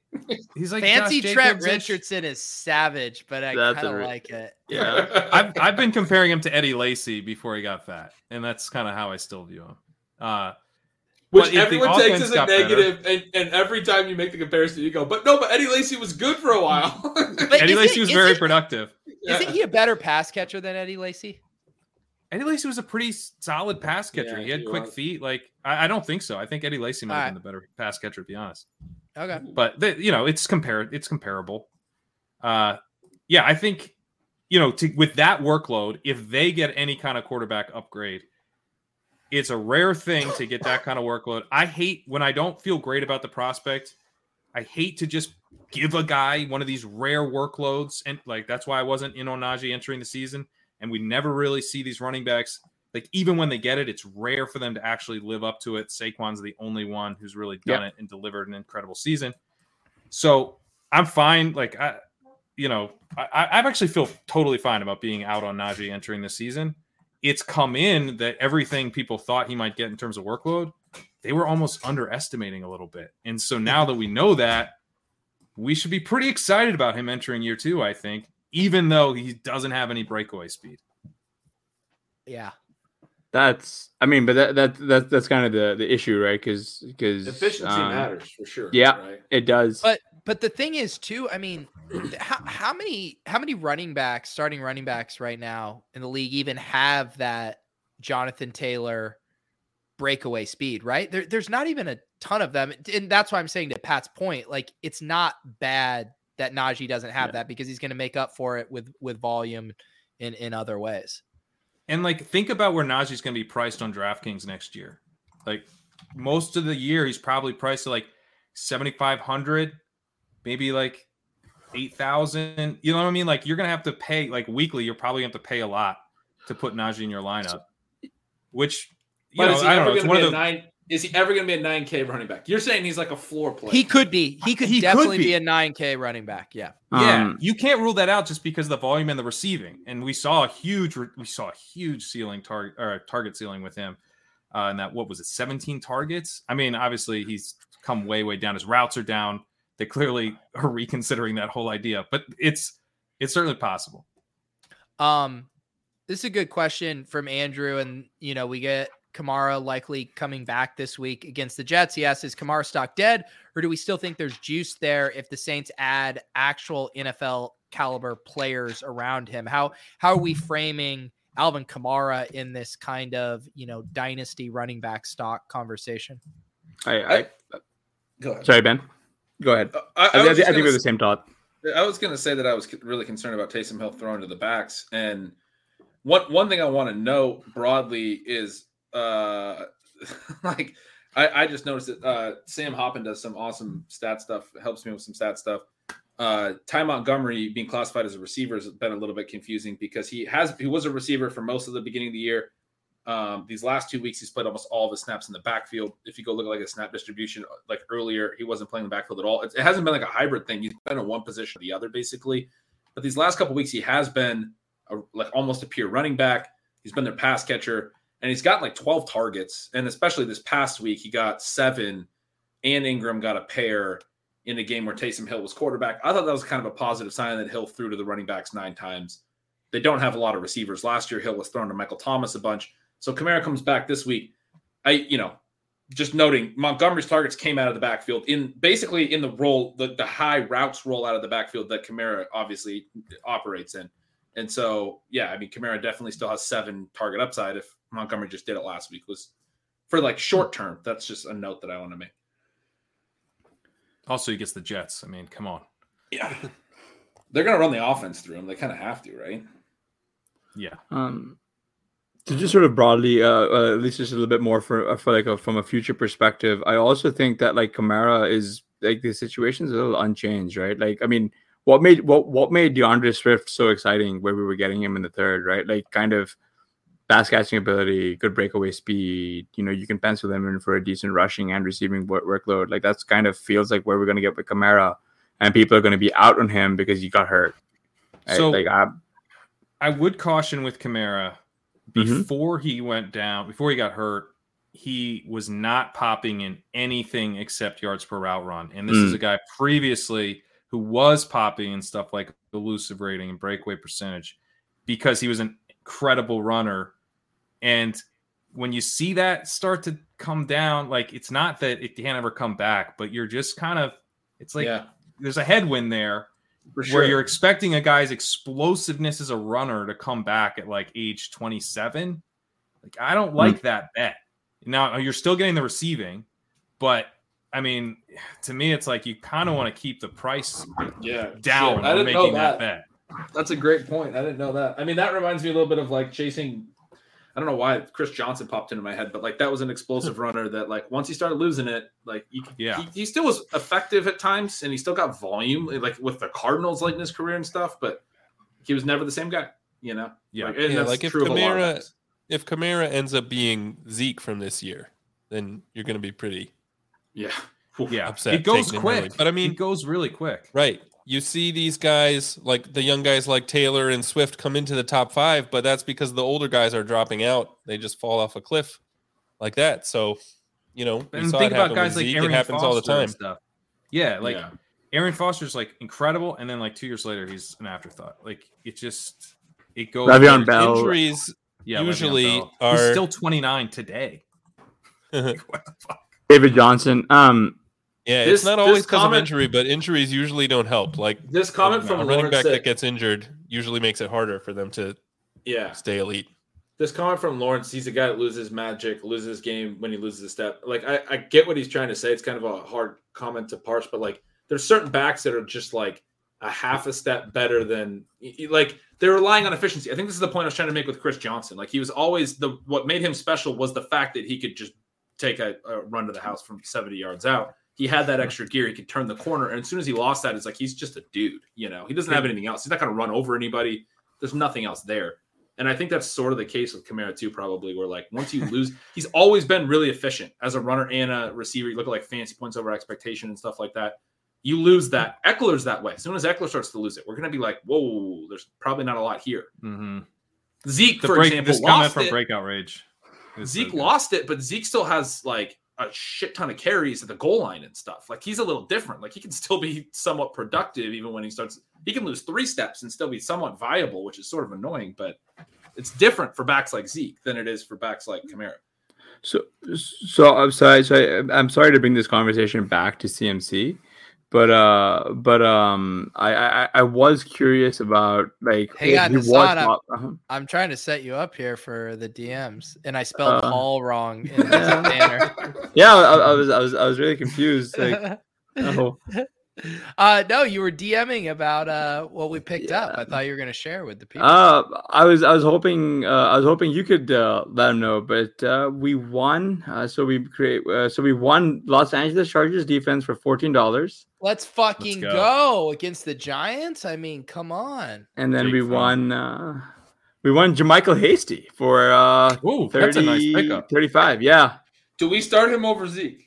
He's like Fancy Josh Trent Jacobs-ish. Richardson is savage, but I kind of like it. yeah I've, I've been comparing him to Eddie Lacy before he got fat, and that's kind of how I still view him. Uh, Which But if the everyone takes as a got better- negative, and, and every time you make the comparison, you go, but no, but Eddie Lacy was good for a while. Eddie Lacy was very it- productive. Isn't he a better pass catcher than Eddie Lacy? Eddie Lacy was a pretty solid pass catcher. Yeah, he had he quick was. feet. Like I, I don't think so. I think Eddie Lacy might have Alright. been the better pass catcher, to be honest. Okay. But the, you know, it's compar it's comparable. Uh, yeah, I think you know, to, with that workload, if they get any kind of quarterback upgrade, it's a rare thing to get that kind of workload. I hate when I don't feel great about the prospect. I hate to just give a guy one of these rare workloads, and like that's why I wasn't in on Najee entering the season. And we never really see these running backs like even when they get it, it's rare for them to actually live up to it. Saquon's the only one who's really done it and delivered an incredible season. So I'm fine. Like I, you know, I, I actually feel totally fine about being out on Najee entering the season. It's come in that everything people thought he might get in terms of workload, they were almost underestimating a little bit. And so now that we know that, we should be pretty excited about him entering year two, I think, even though he doesn't have any breakaway speed. Yeah. That's I mean, but that that, that that's kind of the the issue, right? Because because Efficiency um, matters for sure. yeah. right? It does. But but the thing is too, I mean, how, how many how many running backs, starting running backs right now in the league even have that Jonathan Taylor breakaway speed, right? There, there's not even a ton of them. And that's why I'm saying to Pat's point, like it's not bad that Najee doesn't have Yeah. that because he's going to make up for it with with volume in in other ways. And like, think about where Najee's going to be priced on DraftKings next year. Like, most of the year, he's probably priced at like seventy five hundred, maybe like eight thousand. You know what I mean? Like, you're going to have to pay like weekly. You're probably going to have to pay a lot to put Najee in your lineup. Which you But know, is he I don't ever know. It's going one to of be a the nine? Is he ever going to be a nine K running back? You're saying he's like a floor player. He could be. He could He could definitely be. be. a 9K running back. Yeah. yeah, Um, you can't rule that out just because of the volume and the receiving. And we saw a huge, we saw a huge ceiling target or target ceiling with him. Uh, and that what was it, 17 targets? I mean, obviously he's come way, way down. His routes are down. They clearly are reconsidering that whole idea, but it's it's certainly possible. Um, this is a good question from Andrew, and you know we get Kamara likely coming back this week against the Jets. He asks, "Is Kamara stock dead, or do we still think there's juice there if the Saints add actual NFL caliber players around him? How how are we framing Alvin Kamara in this kind of you know dynasty running back stock conversation?" I, I, Go ahead. sorry, Ben. Go ahead. Uh, I, I, I I, I think we're the same thought. I was going to say that I was really concerned about Taysom Hill throwing to the backs, and one one thing I want to know broadly is, uh, like, I, I just noticed that uh, Sam Hoppen does some awesome stat stuff. Helps me with some stat stuff. Uh, Ty Montgomery being classified as a receiver has been a little bit confusing because he has he was a receiver for most of the beginning of the year. Um, these last two weeks, he's played almost all his snaps in the backfield. If you go look at like a snap distribution, like earlier, he wasn't playing the backfield at all. It, it hasn't been like a hybrid thing. He's been in one position or the other, basically. But these last couple weeks, he has been a, like almost a pure running back. He's been their pass catcher, and he's gotten like 12 targets. And especially this past week, he got seven, and Ingram got a pair in a game where Taysom Hill was quarterback. I thought that was kind of a positive sign that Hill threw to the running backs nine times. They don't have a lot of receivers. Last year, Hill was thrown to Michael Thomas a bunch. So Kamara comes back this week. I, you know, just noting Montgomery's targets came out of the backfield in basically in the role, the, the high routes roll out of the backfield that Kamara obviously operates in. And so, yeah, I mean, Kamara definitely still has seven target upside if Montgomery just did it last week. Was for like short term. That's just a note that I want to make. Also, he gets the Jets. I mean, come on. Yeah. They're going to run the offense through him. They kind of have to, right? Yeah. Um, to just sort of broadly, uh, uh, at least just a little bit more for, uh, for like a, from a future perspective, I also think that like Kamara is like the situation's a little unchanged, right? Like, I mean, what made what what made D'Andre Swift so exciting where we were getting him in the third, right? Like, kind of pass catching ability, good breakaway speed. You know, you can pencil them in for a decent rushing and receiving work- workload. Like, that's kind of feels like where we're going to get with Kamara, and people are going to be out on him because he got hurt. Right? So- like, I, I would caution with Kamara Mhm. before he went down, before he got hurt, he was not popping in anything except yards per route run. And this is Mm. a guy previously who was popping in stuff like elusive rating and breakaway percentage because he was an incredible runner. And when you see that start to come down, like it's not that it can't ever come back, but you're just kind of it's like yeah, there's a headwind there for where you're expecting a guy's explosiveness as a runner to come back at like age 27. Like I don't like mm. that bet. Now you're still getting the receiving, but I mean, to me, it's like you kind of want to keep the price yeah down Shit, I didn't know that. that. bet. That's a great point. I didn't know that. I mean, that reminds me a little bit of like chasing. I don't know why Chris Johnson popped into my head, but like that was an explosive runner that like once he started losing it, like you, Yeah. he, he still was effective at times and he still got volume like with the Cardinals late in his career and stuff, but he was never the same guy, you know? Yeah. Like, and Yeah, that's like if true of a lot of Kamara- If Kamara ends up being Zeke from this year, then you're going to be pretty Yeah. Yeah, upset it goes taking him early. quick. But I mean, it goes really quick. right. You see these guys, like the young guys like Taylor and Swift, come into the top five, but that's because the older guys are dropping out. They just fall off a cliff like that. So, you know, we And saw think it about guys like Zeke. Aaron It happens all the Foster time. Stuff. Yeah, like yeah. Arian Foster's like incredible, and then like two years later, he's an afterthought. Like it just it goes. Le'Veon Bell. Injuries Yeah, Le'Veon usually Bell. are- He's still 29 today. yeah, What the fuck? David Johnson. Um, it's This- not this always because of injury, but injuries usually don't help. Like This comment from a running Lawrence back said- that gets injured usually makes it harder for them to yeah. stay elite. this comment from Lawrence, he's a guy that loses magic, loses game when he loses a step. Like I, I get what he's trying to say. It's kind of a hard comment to parse, but like there's certain backs that are just like a half a step better than like they're relying on efficiency. I think this is the point I was trying to make with Chris Johnson. Like he was always the what made him special was the fact that he could just take a, a run to the house from 70 yards out. He had that extra gear. He could turn the corner, and as soon as he lost that, it's like he's just a dude. You know, he doesn't have anything else. He's not going to run over anybody. There's nothing else there. And I think that's sort of the case with Kamara too, probably, where like once you lose, he's always been really efficient as a runner and a receiver. You look at like fancy points over expectation and stuff like that. You lose that. Ekeler's that way. As soon as Ekeler starts to lose it, we're gonna be like, whoa, there's probably not a lot here. Mm-hmm. Zeke, The for break, example, this comment lost from it. Breakout Rage. is so Zeke lost it, but Zeke still has like a shit ton of carries at the goal line and stuff. Like he's a little different. Like he can still be somewhat productive even when he starts. He can lose three steps and still be somewhat viable, which is sort of annoying. But it's different for backs like Zeke than it is for backs like Kamara. So, so I'm sorry. So I, I'm sorry to bring this conversation back to CMC, but uh, but um, I I, I was curious about like Hang on, was I'm- uh-huh. I'm trying to set you up here for the DMs, and I spelled Uh, Paul wrong in yeah. this banner. Yeah, I, I was I was I was really confused. Like, oh, Uh, no, you were DMing about uh what we picked up. I thought you were going to share with the people. Uh, I was I was hoping uh, I was hoping you could uh, let them know, but uh, we won. Uh, so we create uh, so we won Los Angeles Chargers defense for fourteen dollars, Let's fucking go. go. against the Giants. I mean, come on. and then Jake we Fromm. won. Uh, we won JaMycal Hasty for uh, Ooh, 30, that's a nice pickup. 35. Yeah, Do we start him over Zeke?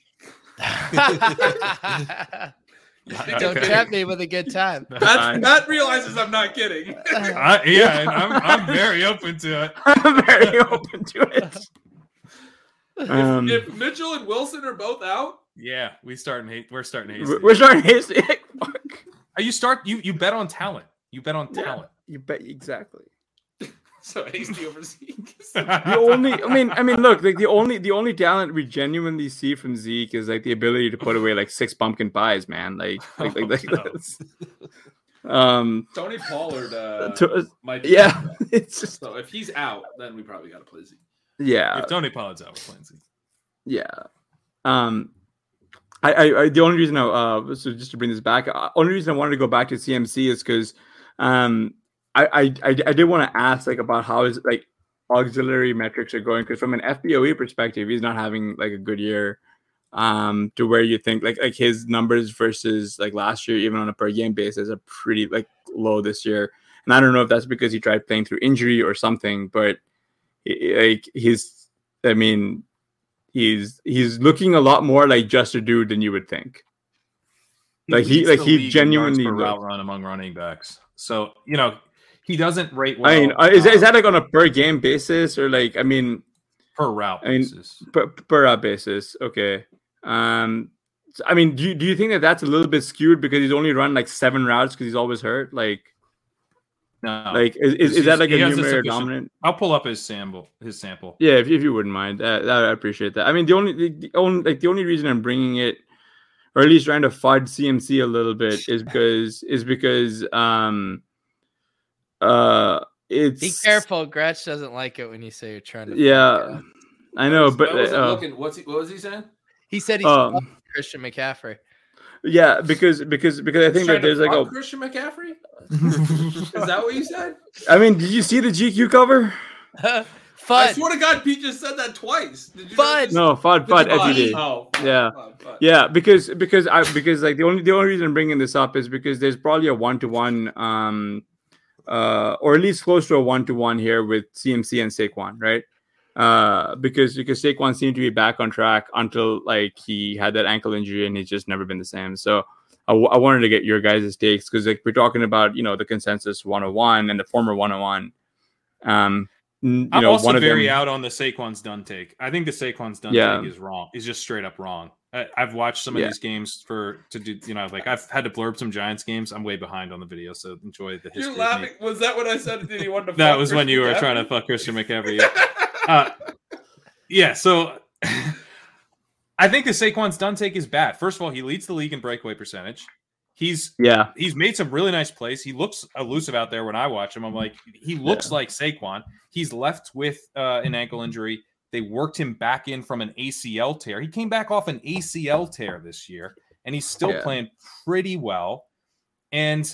Don't Okay. tempt me with a good time. Fine. Pat, Pat realizes I'm not kidding. I, yeah, and I'm, I'm very open to it. I'm very open to it. Um, if Mitchell and Wilson are both out, Yeah, we starting hate. We're starting we're hasty. we're starting Hasty. Fuck. Uh, You start. You you bet on talent. You bet on Yeah. talent. You bet exactly. so hasty over Zeke. the only i mean i mean look like the only the only talent we genuinely see from zeke is like the ability to put away like six pumpkin pies man like like like, like Oh, no. that's- um Tony Pollard uh, to- might be yeah it's just So if he's out, then we probably got to play Zeke. yeah if Tony Pollard's out, we're playing Zeke. yeah um I, I, I the only reason I, uh so just to bring this back uh, only reason I wanted to go back to CMC is because um I I I, did want to ask like about how his like auxiliary metrics are going because from an FPOE perspective he's not having like a good year um to where you think like like his numbers versus like last year even on a per game basis are pretty like low this year and I don't know if that's because he tried playing through injury or something but like he's I mean he's he's looking a lot more like just a dude than you would think. Like, he- leads like, he league in yards genuinely route run among running backs. So you know he doesn't rate well. I mean, uh, is, that- is um, that like on a per game basis or like I mean per route I mean, basis? per, per route basis? Okay. Um, I mean, do you, do you think that that's a little bit skewed because he's only run like seven routes because he's always hurt? Like, No, like is, is, is that like a numerator dominant? I'll pull up his sample. His sample. Yeah, if, if you wouldn't mind, uh, I appreciate that. I mean, the only the, the only like the only reason I'm bringing it, or at least trying to fudge CMC a little bit, is because is because um, uh, it's Be careful. Gretch doesn't like it when you say you're trying to. Yeah, I know, but wasn't uh, looking. What's he, what was he saying? He said he's um, Christian McCaffrey. yeah, because because because I think that there's like fuck a. Christian McCaffrey. Is that what you said? I mean, did you see the GQ cover? Fud. I swear to God, Pete just said that twice. Did you Fud. Just, No, FUD, FUD, Oh, FUD. Oh, Yeah. fud, fud. Yeah, because because I because like the only the only reason I'm bringing this up is because there's probably a one to one um uh or at least close to a one to one here with CMC and Saquon, right? Uh because because Saquon seemed to be back on track until like he had that ankle injury and he's just never been the same. So I, w- I wanted to get your guys' takes because like we're talking about you know the consensus 101 and the former 101. Um, you I'm know also one of very them. out on the Saquon's done take. I think the Saquon's done Yeah. take is wrong. Is just straight up wrong. I, I've watched some of Yeah. these games for to do. You know, like I've had to blurb some Giants games. I'm way behind on the video, so enjoy the history. You're laughing. Was that what I said? Did he want to? That fuck was when you were Christian trying to fuck Christian McCaffrey. Yeah. Uh, yeah, so I think the Saquon's done take is bad. First of all, he leads the league in breakaway percentage. He's Yeah, he's made some really nice plays. He looks elusive out there when I watch him. I'm like, he looks like Saquon. He's left with uh, an ankle injury. They worked him back in from an ACL tear. He came back off an ACL tear this year, and he's still Yeah. playing pretty well. And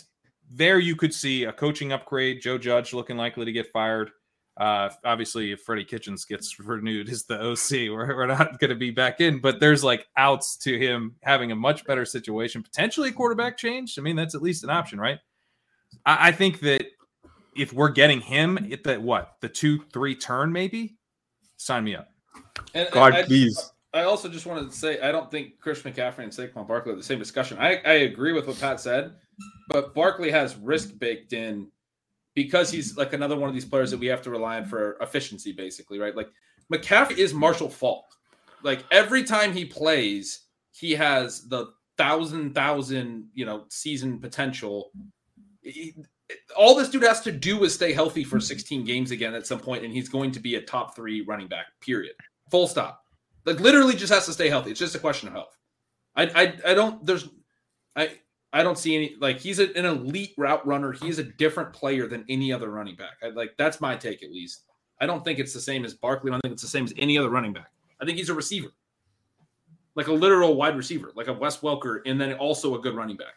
there you could see a coaching upgrade. Joe Judge looking likely to get fired. Uh, obviously, if Freddie Kitchens gets renewed as the OC, we're, we're not going to be back in. But there's like outs to him having a much better situation, potentially a quarterback change. I mean, that's at least an option, right? I, I think that if we're getting him at the what the two three turn, maybe sign me up. And- and God, I, please. I also just wanted to say I don't think Chris McCaffrey and Saquon Barkley are the same discussion. I, I agree with what Pat said, but Barkley has risk baked in because he's like another one of these players that we have to rely on for efficiency, basically, right? Like McCaffrey is Marshall Faulk. Like every time he plays, he has the thousand thousand you know season potential. He- all this dude has to do is stay healthy for 16 games again at some point, and he's going to be a top three running back. Period. Full stop. Like literally, just has to stay healthy. It's just a question of health. I I, I don't. There's I I don't see any like he's an elite route runner. He's a different player than any other running back. I, like that's my take at least. I don't think it's the same as Barkley. I don't think it's the same as any other running back. I think he's a receiver, like a literal wide receiver, like a Wes Welker, and then also a good running back.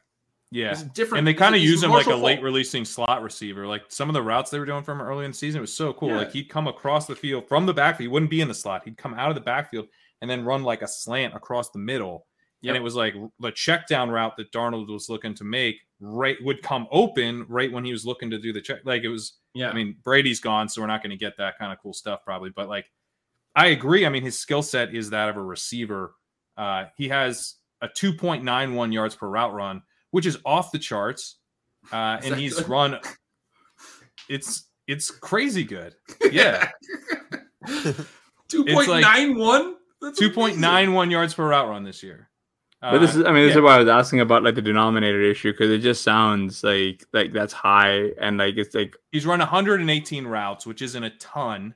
Yeah. He's different. And they kind of use him like a late releasing slot receiver. Like some of the routes they were doing from early in the season it was so cool. Yeah. Like he'd come across the field from the backfield. He wouldn't be in the slot. He'd come out of the backfield and then run like a slant across the middle. Yep. And it was like the check down route that Darnold was looking to make right would come open right when he was looking to do the check. Like it was Yeah. I mean, Brady's gone, so we're not going to get that kind of cool stuff probably. But like, I agree. I mean, his skill set is that of a receiver. Uh, he has a 2.91 yards per route run, which is off the charts, uh, and he's good? run. It's it's crazy good. Yeah, Two point nine one. 2.91 yards per route run this year. But this is, I mean, this yeah. is why I was asking about like the denominator issue because it just sounds like like that's high and like it's like He's run 118 routes, which isn't a ton,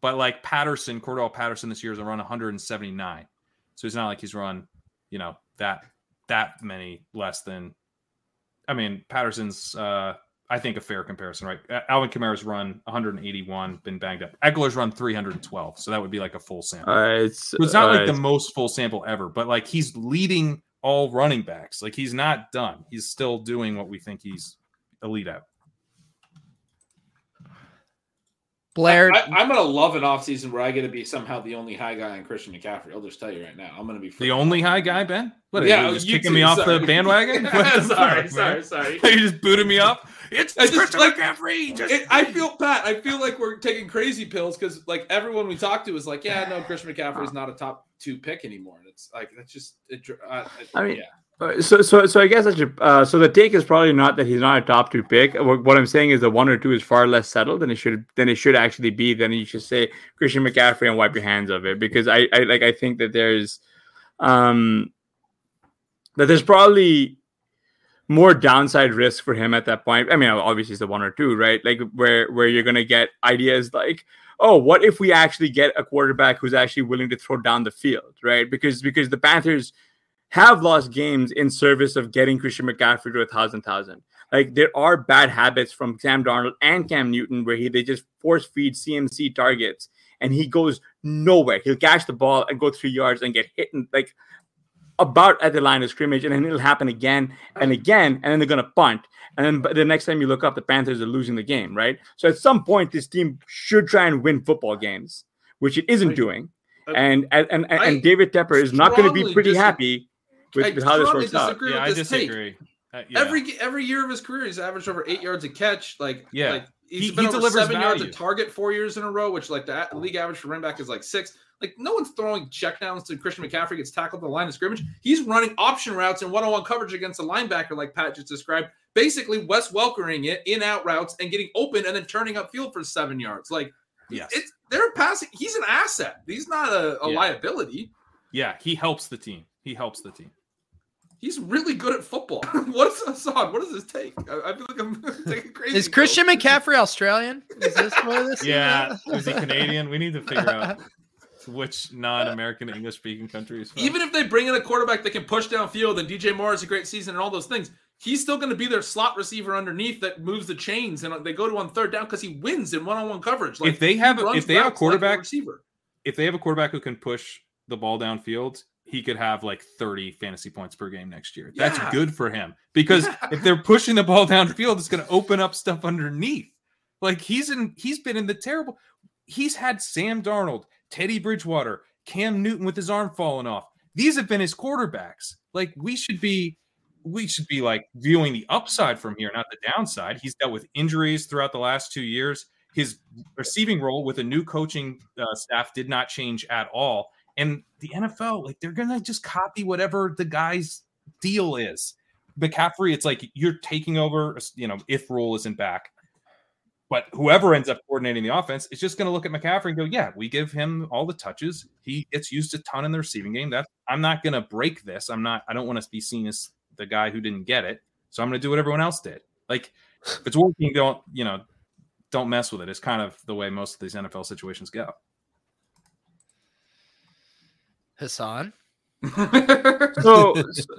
but like Patterson, Cordarrelle Patterson this year has run 179. So it's not like he's run, you know, that that many less than. I mean, Patterson's, uh, I think, a fair comparison, right? Uh, Alvin Kamara's run 181, been banged up. Ekeler's run 312, so that would be like a full sample. uh, it's it's not uh, like the most full sample ever, but like he's leading all running backs. Like he's not done. He's still doing what we think he's elite at. Blair, I, I'm gonna love an offseason where I get to be somehow the only high guy on Christian McCaffrey. I'll just tell you right now, I'm gonna be The only high guy, Ben? What, Yeah, yeah, you just you kicking too, me off sorry. the bandwagon? What the sorry, fuck, sorry, man? sorry. you just booted me up. It's I just, Christian like- McCaffrey. Just It, I feel Pat. I feel like we're taking crazy pills because like everyone we talk to is like, yeah, no, Christian McCaffrey is not a top two pick anymore. And it's like that's just. It, dr- uh, it- I mean, yeah. Uh, So, so, so I guess I should. Uh, so the take is probably not that he's not a top two pick. What, what I'm saying is the one or two is far less settled than it should than it should actually be. Then you should say Christian McCaffrey and wipe your hands of it because I, I like I think that there's, um, that there's probably more downside risk for him at that point. I mean, obviously it's the one or two, right? Like where where you're gonna get ideas like, oh, what if we actually get a quarterback who's actually willing to throw down the field, right? Because because the Panthers have lost games in service of getting Christian McCaffrey to a thousand thousand. Like there are bad habits from Sam Darnold and Cam Newton where he they just force feed CMC targets and he goes nowhere. He'll catch the ball and go three yards and get hit and like about at the line of scrimmage, and then it'll happen again and again, and then they're gonna punt. And then the next time you look up, the Panthers are losing the game, right? So at some point, this team should try and win football games, which it isn't doing. And and and, and David Tepper is not going to be pretty dis- happy with, I with how this strongly works out. yeah, I with this take. disagree. Uh, yeah. Every every year of his career, he's averaged over eight yards a catch. Like Yeah. like he's He- been he over delivers seven yards a target four years in a row, which like the a- league average for running back is like six. Like no one's throwing checkdowns to Christian McCaffrey gets tackled at the line of scrimmage. He's running option routes and one-on-one coverage against a linebacker, like Pat just described. Basically, Wes welcoming it in out routes and getting open and then turning up field for seven yards. Like Yes. it's they're passing. He's an asset. He's not a, a Yeah. liability. yeah, he helps the team. He helps the team. He's really good at football. What's Hassan? What does this take? I, I feel like I'm taking crazy. is pills. Christian McCaffrey Australian? Is this what this Yeah, is? is he Canadian? We need to figure out which non-American English-speaking countries. Even if they bring in a quarterback that can push downfield and DJ Moore has a great season and all those things, he's still going to be their slot receiver underneath that moves the chains and they go to on third down because he wins in one-on-one coverage. if they have runs if they have a routes like quarterback receiver, if they have a quarterback who can push the ball downfield, he could have like 30 fantasy points per game next year. That's Yeah. good for him because Yeah. if they're pushing the ball downfield, it's going to open up stuff underneath. Like he's in, he's been in the terrible. He's had Sam Darnold, Teddy Bridgewater, Cam Newton with his arm falling off. These have been his quarterbacks. Like we should be, we should be like viewing the upside from here, not the downside. He's dealt with injuries throughout the last two years. His receiving role with a new coaching uh, staff did not change at all. And the NFL, like they're gonna just copy whatever the guy's deal is. McCaffrey, it's like you're taking over, you know, if Rhule isn't back. But whoever ends up coordinating the offense is just going to look at McCaffrey and go, "Yeah, we give him all the touches. He gets used a ton in the receiving game. That I'm not going to break this. I'm not. I don't want to be seen as the guy who didn't get it. So I'm going to do what everyone else did. Like if it's working, don't you know? Don't mess with it. It's kind of the way most of these NFL situations go. Hassan. so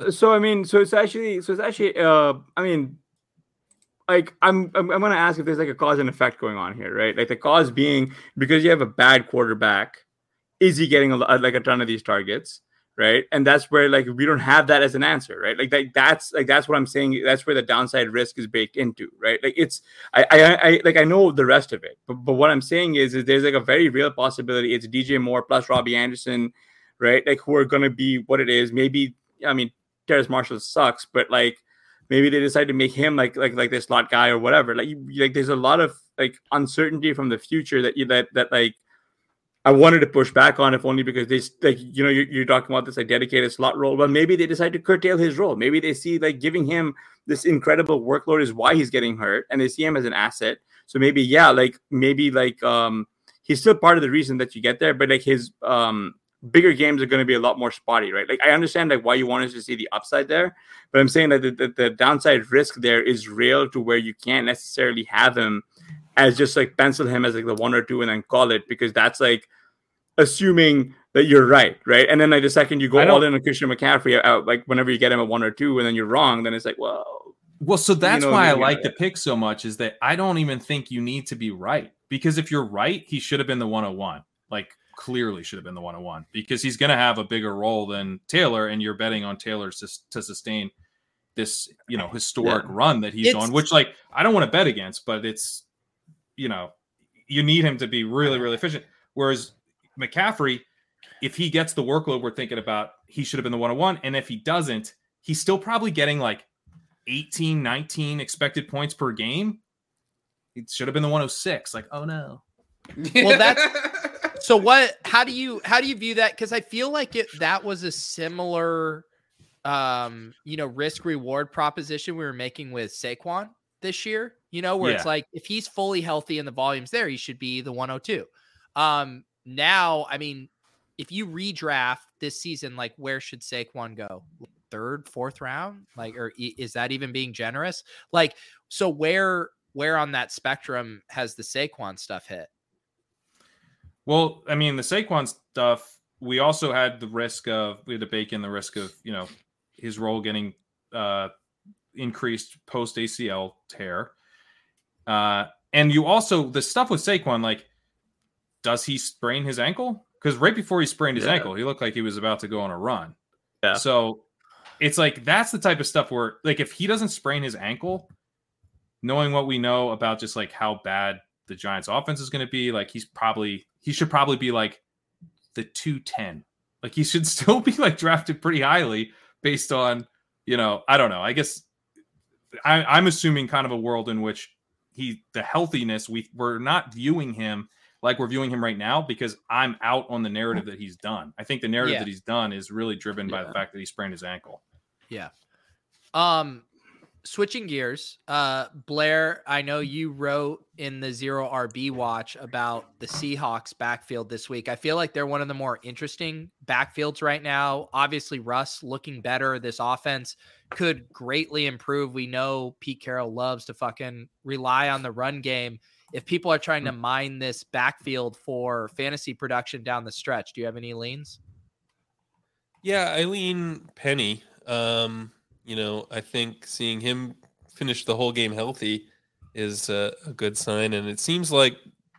so- I mean, so it's actually so it's actually uh I mean like I'm, I'm I'm gonna ask if there's like a cause and effect going on here, right? Like the cause being because you have a bad quarterback, is he getting a, like a ton of these targets, right? And that's where like we don't have that as an answer, right? Like that, that's like that's what I'm saying. That's where the downside risk is baked into, right? Like it's I I, I like I know the rest of it, but but what I'm saying is is there's like a very real possibility it's DJ Moore plus Robbie Anderson, right? Like who are gonna be what it is. Maybe I mean Terrace Marshall sucks, but like maybe they decide to make him like like like this slot guy or whatever. Like you, like there's a lot of like uncertainty from the future that you that that like I wanted to push back on if only because they like you know you're, you're, talking about this like dedicated slot role. But maybe they decide to curtail his role. Maybe they see like giving him this incredible workload is why he's getting hurt, and they see him as an asset. So maybe yeah, like maybe like um he's still part of the reason that you get there, but like his um bigger games are going to be a lot more spotty, right? Like I understand like why you wanted to see the upside there, but I'm saying that the, the, the downside risk there is real to where you can't necessarily have him as just like pencil him as like the one or two and then call it because that's like assuming that you're right, right? And then like the second you go all in on Christian McCaffrey, out like whenever you get him at one or two, and then you're wrong, then it's like, well, well, so that's you know, why I like the pick so much is that I don't even think you need to be right because if you're right, he should have been the 101. Like clearly should have been the 101 because he's going to have a bigger role than Taylor, and you're betting on Taylor to, to sustain this, you know, historic yeah. run that he's it's, on. Which, like, I don't want to bet against, but it's, you know, you need him to be really, really efficient. Whereas McCaffrey, if he gets the workload we're thinking about, he should have been the 101. And if he doesn't, he's still probably getting like 18, 19 expected points per game. It should have been the 106. Like, oh no. Well, that's so what how do you how do you view that? Because I feel like it that was a similar um, you know, risk reward proposition we were making with Saquon this year, you know, where yeah. it's like if he's fully healthy and the volume's there, he should be the 102. Um, now, I mean, if you redraft this season, like where should Saquon go? Third, fourth round? Like, or is that even being generous? Like, so where where on that spectrum has the Saquon stuff hit? Well, I mean, the Saquon stuff, we also had the risk of we had to bake in the risk of, you know, his role getting uh increased post ACL tear. Uh and you also the stuff with Saquon, like does he sprain his ankle? Because right before he sprained his yeah. ankle, he looked like he was about to go on a run. Yeah. So it's like that's the type of stuff where like if he doesn't sprain his ankle, knowing what we know about just like how bad the Giants offense is going to be, like he's probably he should probably be like the 210. Like he should still be like drafted pretty highly based on, you know, I don't know. I guess I, I'm assuming kind of a world in which he the healthiness we we're not viewing him like we're viewing him right now because I'm out on the narrative that he's done. I think the narrative yeah. that he's done is really driven by the fact that he sprained his ankle. Yeah. Um switching gears, uh Blair, I know you wrote in the Zero RB watch about the Seahawks backfield this week. I feel like they're one of the more interesting backfields right now. Obviously, Russ looking better. This offense could greatly improve. We know Pete Carroll loves to fucking rely on the run game if people are trying to mm. mine this backfield for fantasy production down the stretch. Do you have any leans? Yeah, I lean Penny. Um, you know, I think seeing him finish the whole game healthy is a, a good sign, and it seems like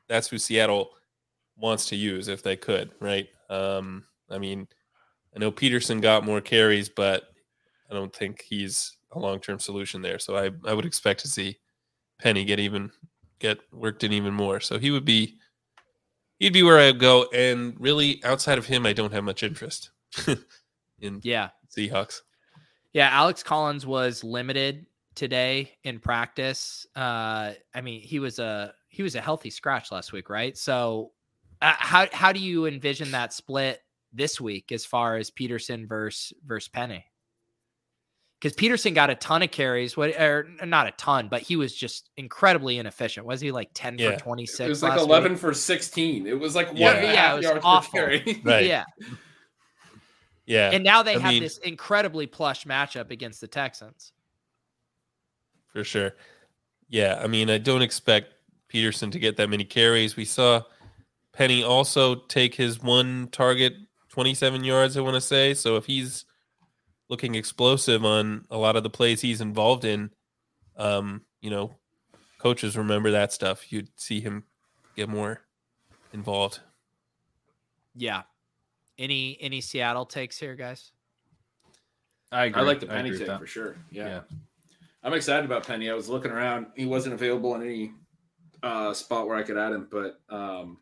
that's who Seattle wants to use if they could, right? Um, I mean, I know Peterson got more carries, but I don't think he's a long term solution there. So I, I would expect to see Penny get even get worked in even more. So he would be he'd be where I'd go. And really, outside of him, I don't have much interest in yeah Seahawks. Yeah, Alex Collins was limited today in practice. Uh, I mean, he was a he was a healthy scratch last week, right? So, uh, how how do you envision that split this week as far as Peterson versus versus Penny? because Peterson got a ton of carries, what or not a ton, but he was just incredibly inefficient. Was he like 10 yeah. for 26? It was like 11 week? for 16. It was like one yeah, yeah, it was awful. right. Yeah. Yeah. And now they I have mean, this incredibly plush matchup against the Texans. For sure. Yeah. I mean, I don't expect Peterson to get that many carries. We saw Penny also take his one target 27 yards, I want to say. So if he's looking explosive on a lot of the plays he's involved in. Um, you know, coaches remember that stuff. You'd see him get more involved. Yeah. Any any Seattle takes here, guys? I agree. I like the Penny take for sure. Yeah. Yeah. I'm excited about Penny. I was looking around. He wasn't available in any uh, spot where I could add him, but um,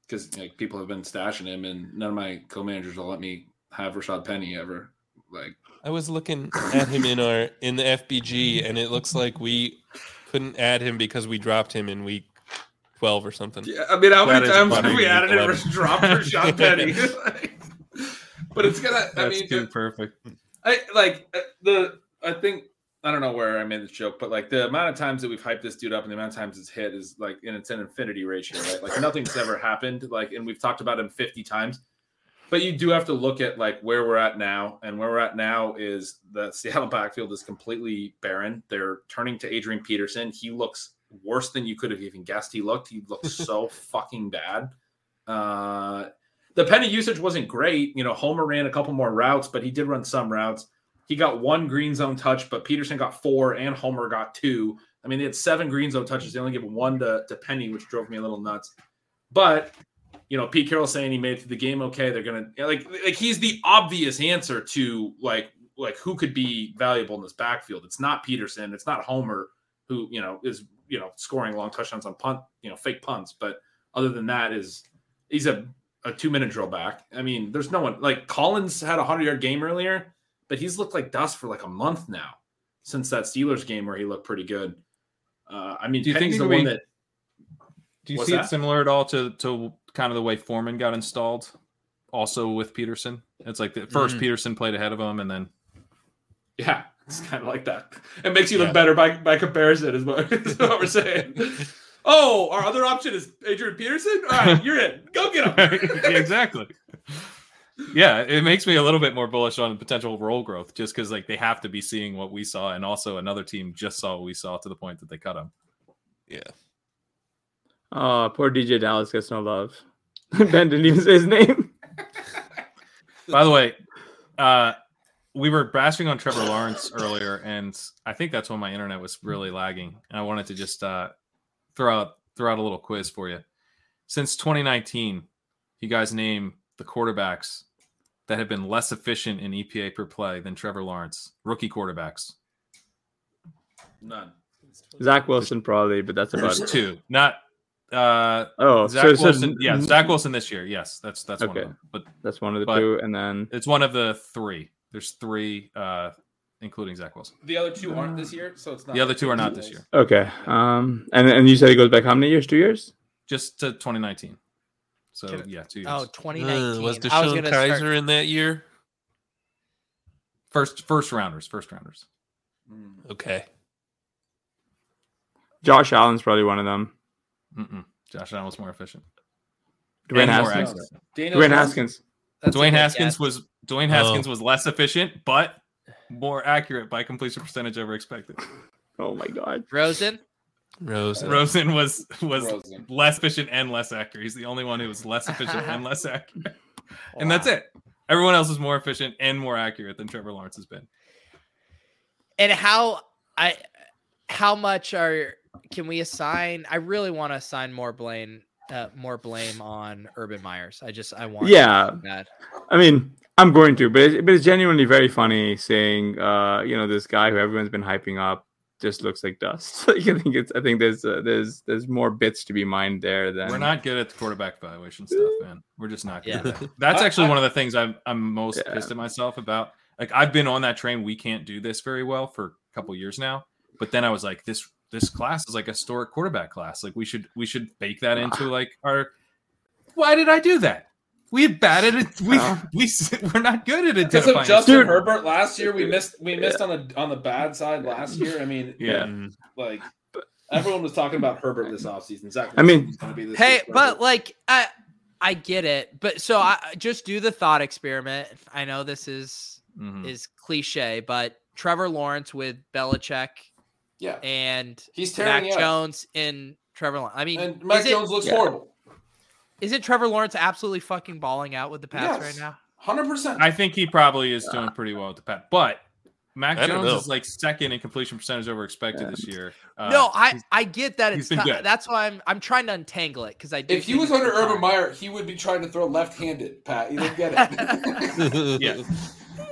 because like people have been stashing him, and none of my co-managers will let me have Rashad Penny ever. Like, I was looking at him in our in the FBG, and it looks like we couldn't add him because we dropped him in week twelve or something. yeah, I mean, how That many is times have we added him? Eleven. Dropped Rashad Penny. but it's gonna. I That's mean, too perfect. I like uh, the. I think I don't know where I made this joke, but like the amount of times that we've hyped this dude up and the amount of times it's hit is like, and it's an infinity ratio, right? Like nothing's ever happened. Like, and we've talked about him fifty times, but you do have to look at like where we're at now, and where we're at now is the Seattle backfield is completely barren. They're turning to Adrian Peterson. He looks worse than you could have even guessed. He looked. He looked so fucking bad. Uh, the penny usage wasn't great. You know, Homer ran a couple more routes, but he did run some routes. He got one green zone touch, but Peterson got four and Homer got two. I mean, they had seven green zone touches. They only gave one to, to Penny, which drove me a little nuts. But you know, Pete Carroll saying he made it through the game okay. They're gonna like like he's the obvious answer to like like who could be valuable in this backfield. It's not Peterson. It's not Homer, who you know is you know scoring long touchdowns on punt you know fake punts. But other than that, is he's a a two minute drill back. I mean, there's no one like Collins had a hundred yard game earlier, but he's looked like dust for like a month now since that Steelers game where he looked pretty good. Uh, I mean, Do you Penny's think the we- one that Do you see that? it similar at all to to kind of the way Foreman got installed? Also with Peterson, it's like the 1st Mhm. Peterson played ahead of him, and then Yeah, it's kind of like that. It makes you look Yeah. better by, by comparison, is what, is what we're saying. Oh, our other option is Adrian Peterson. All right, you're in. Go get him. exactly. Yeah, it makes me a little bit more bullish on potential role growth, just because like they have to be seeing what we saw, and also another team just saw what we saw to the point that they cut him. Yeah. Oh, poor DeeJay Dallas gets no love. ben didn't even say his name. By the way, uh, we were bashing on Trevor Lawrence earlier, and I think that's when my internet was really lagging. And I wanted to just uh, throw out throw out a little quiz for you. Since 2019, you guys name the quarterbacks that have been less efficient in EPA per play than Trevor Lawrence, rookie quarterbacks. None. Zach Wilson probably, but that's about There's it. two, not uh, Oh, Zach so, so Wilson. yeah, Zach Wilson this year. Yes, that's that's one Okay. of them. But That's one of the but- two, and then it's one of the three. There's three, uh, including Zach Wilson. The other two aren't this year, so it's not. The other two are not this year. okay. Um, and and you said it goes back how many years? Two years? just to 2019. So Can- yeah, two years. Oh, Uh, 2019. was I was Deshone gonna Kizer start- in that year? first first rounders, first rounders. Mm. Okay. Josh Allen's probably one of them. Mm-mm. Josh Allen was more efficient. Dwayne And Haskins. Dwayne Haskins. Dwayne Haskins was Dwayne Oh. Haskins was less efficient, but more accurate by completion percentage over expected. Oh my god. Rosen. Rosen. Rosen was was Rosen. less efficient and less accurate. He's the only one who was less efficient and less accurate. And that's it. Everyone else is more efficient and more accurate than Trevor Lawrence has been. And how I how much are can we assign? I really want to assign more blame uh, more blame on Urban Meyers. I just I want Yeah. that. I mean, I'm going to, but it, but it's genuinely very funny saying, uh, you know, this guy who everyone's been hyping up just looks like dust. like, I think it's, I think there's, uh, there's, there's more bits to be mined there than We're not good at the quarterback evaluation stuff, man. We're just not good Yeah. at that. That's actually I- one of the things I'm I'm most Yeah. pissed at myself about. Like I've been on that train. We can't do this very well for a couple years now. But then I was like, this this class is like a historic quarterback class. Like we should we should bake that into like our. Why did I do that? We batted it. We Uh. we we're not good at Because of. Justin Dude. Herbert last year, we missed we missed on the on the bad side last year. I mean, Yeah. Mm. like everyone was talking about Herbert this offseason. Zach I mean- gonna be this Hey, but like I I get it. But so I I- just do the thought experiment. I know this is Mhm. is cliche, but Trevor Lawrence with Belichick yeah, and he's Mac tearing you up. Jones in Trevor Lawrence. I mean, and Mac is it- Jones looks Yeah. horrible. Isn't Trevor Lawrence absolutely fucking balling out with the Pats Yes. right now? Hundred percent. I think he probably is doing pretty well with the pat. But Mac I Jones know. is like second in completion percentage over expected this year. Uh, no, I I get that he's it's been not, good. that's why I'm I'm trying to untangle it because I If he was under the Urban. Meyer, he would be trying to throw left-handed. Pat, you didn't get it. Yeah.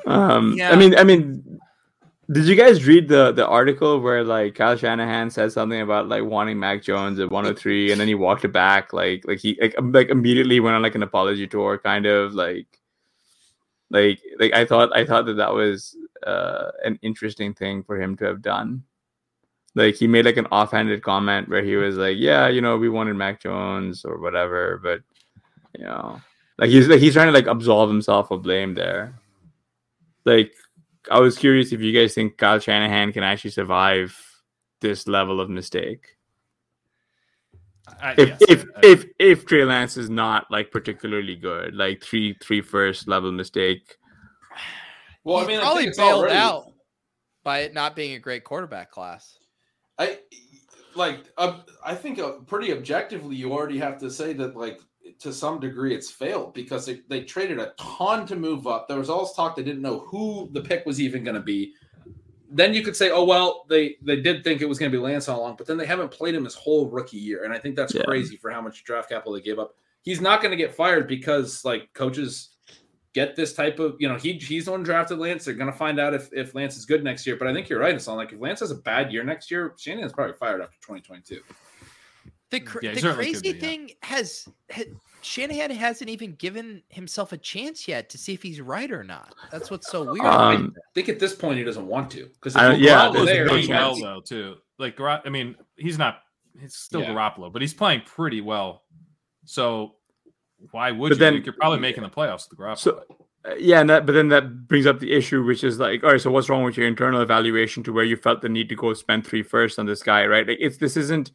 Um, Yeah. I mean, I mean, did you guys read the the article where like Kyle Shanahan said something about like wanting Mac Jones at 103, and then he walked it back, like like he like, um, like immediately went on like an apology tour, kind of like like like I thought I thought that that was uh, an interesting thing for him to have done. Like he made like an offhanded comment where he was like, "Yeah, you know, we wanted Mac Jones or whatever," but you know, like he's like he's trying to like absolve himself of blame there. Like, I was curious if you guys think Kyle Shanahan can actually survive this level of mistake. I- If yes, if I- if if Trey Lance is not like particularly good, like three three first level mistake. well, I He's mean, I probably think bailed already, out by it not being a great quarterback class. I like. Uh, I think uh, pretty objectively, you already have to say that, like, to some degree, it's failed because they, they traded a ton to move up. There was all this talk they didn't know who the pick was even going to be. Then you could say, oh well, they they did think it was going to be Lance all along, but then they haven't played him his whole rookie year, and I think that's Yeah. crazy for how much draft capital they gave up. He's not going to get fired because like coaches get this type of you know he he's the one who drafted Lance. They're going to find out if if Lance is good next year. But I think you're right, It's Hassan. Like if Lance has a bad year next year, Shanahan's probably fired after 2022. The cr- Yeah, the crazy be, yeah. thing has, ha Shanahan hasn't even given himself a chance yet to see if he's right or not. That's what's so weird. Um, I think at this point he doesn't want to because yeah, Garoppolo's there's no playing well though too. Like Gar- I mean, he's not. He's still Yeah. Garoppolo, but he's playing pretty well. So why would But you? then- you're probably making the playoffs with Garoppolo. So uh, yeah, and that but then that brings up the issue, which is like, all right, so what's wrong with your internal evaluation to where you felt the need to go spend three first on this guy, right? Like it's this isn't.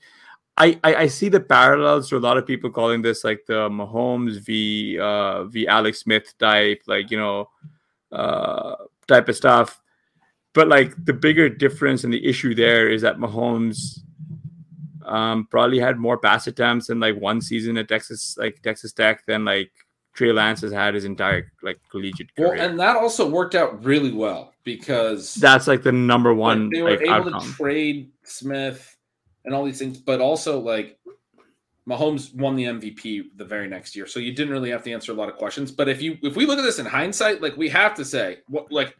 I, I, I see the parallels to a lot of people calling this like the Mahomes v uh v Alex Smith type, like you know, uh type of stuff. But like the bigger difference and the issue there is that Mahomes um probably had more pass attempts in like one season at Texas like Texas Tech than like Trey Lance has had his entire like collegiate career. well, and that also worked out really well because That's like the number like, one they were like, able outcome. to trade Smith and all these things, but also like Mahomes won the MVP the very next year, so you didn't really have to answer a lot of questions. But if you if we look at this in hindsight, like we have to say what like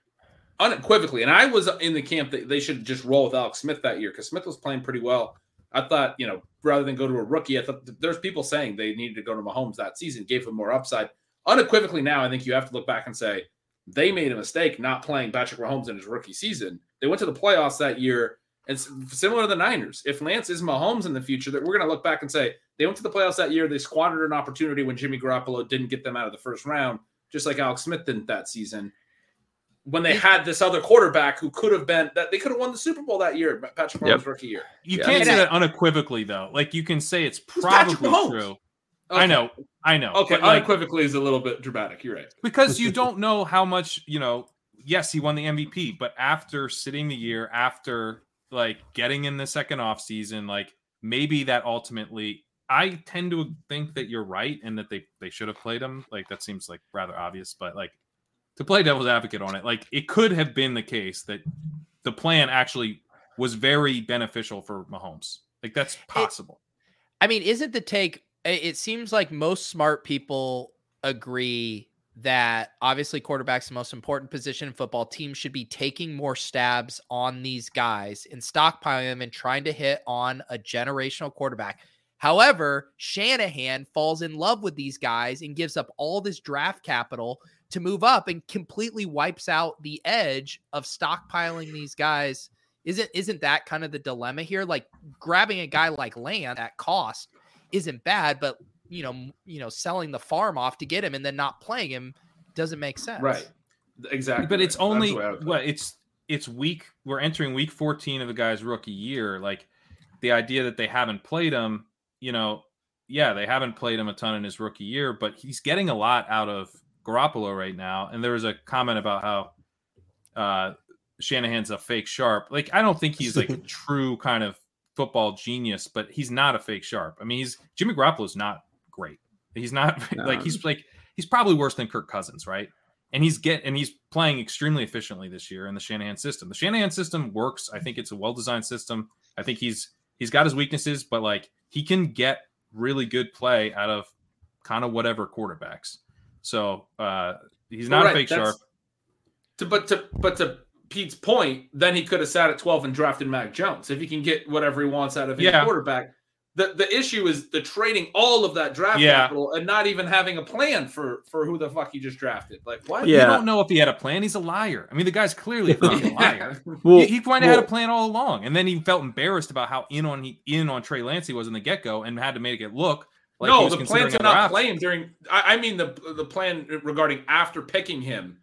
unequivocally, and I was in the camp that they should just roll with Alex Smith that year because Smith was playing pretty well. I thought, you know, rather than go to a rookie, I thought there's people saying they needed to go to Mahomes that season, gave him more upside. Unequivocally, now I think you have to look back and say they made a mistake not playing Patrick Mahomes in his rookie season. They went to the playoffs that year, and s- similar to the Niners. If Lance is Mahomes in the future, that we're going to look back and say they went to the playoffs that year. They squandered an opportunity when Jimmy Garoppolo didn't get them out of the first round, just like Alex Smith didn't that season. When they had this other quarterback who could have been that they could have won the Super Bowl that year, Patrick Mahomes' Yep. rookie year. you Yeah. can't And say I- that unequivocally though. Like you can say it's It's probably Mahomes. true. I know, I know. Okay, but, like, unequivocally is a little bit dramatic. You're right. because you don't know how much you know yes he won the mvp but after sitting the year after like getting in the second off season like maybe that ultimately i tend to think that you're right and that they they should have played him like that seems like rather obvious but like to play devil's advocate on it like it could have been the case that the plan actually was very beneficial for mahomes like that's possible I mean, isn't the take? It seems like most smart people agree that obviously quarterback's the most important position in football. Teams should be taking more stabs on these guys and stockpiling them and trying to hit on a generational quarterback. However, Shanahan falls in love with these guys and gives up all this draft capital to move up and completely wipes out the edge of stockpiling these guys. Isn't isn't that kind of the dilemma here? Like grabbing a guy like Land at cost isn't bad, but you know, you know, selling the farm off to get him and then not playing him doesn't make sense. Right. Exactly. but it's right. Only the way I would put what it. it's it's week we're entering week 14 of the guy's rookie year like the idea that they haven't played him you know yeah they haven't played him a ton in his rookie year but he's getting a lot out of Garoppolo right now and there was a comment about how uh Shanahan's a fake sharp like I don't think he's like a true kind of football genius but he's not a fake sharp I mean he's Jimmy Garoppolo's not great he's not like he's like he's probably worse than Kirk Cousins right and he's get and he's playing extremely efficiently this year in the Shanahan system. The Shanahan system works. I think it's a well designed system. I think he's he's got his weaknesses, but like he can get really good play out of kind of whatever quarterbacks. So uh he's not Right, a fake sharp. To, but to but to Pete's point, then he could have sat at 12 and drafted Mac Jones if he can get whatever he wants out of his Yeah. quarterback. The the issue is the trading all of that draft Yeah. capital and not even having a plan for for who the fuck he just drafted. Like what? Yeah. You don't know if he had a plan. He's a liar. I mean, the guy's clearly a fucking liar. Well, he, he might have had a plan all along, and then he felt embarrassed about how in on he in on Trey Lance he was in the get go, and had to make it look like no, the considering plan to not options. play him during. I, I mean the the plan regarding after picking him.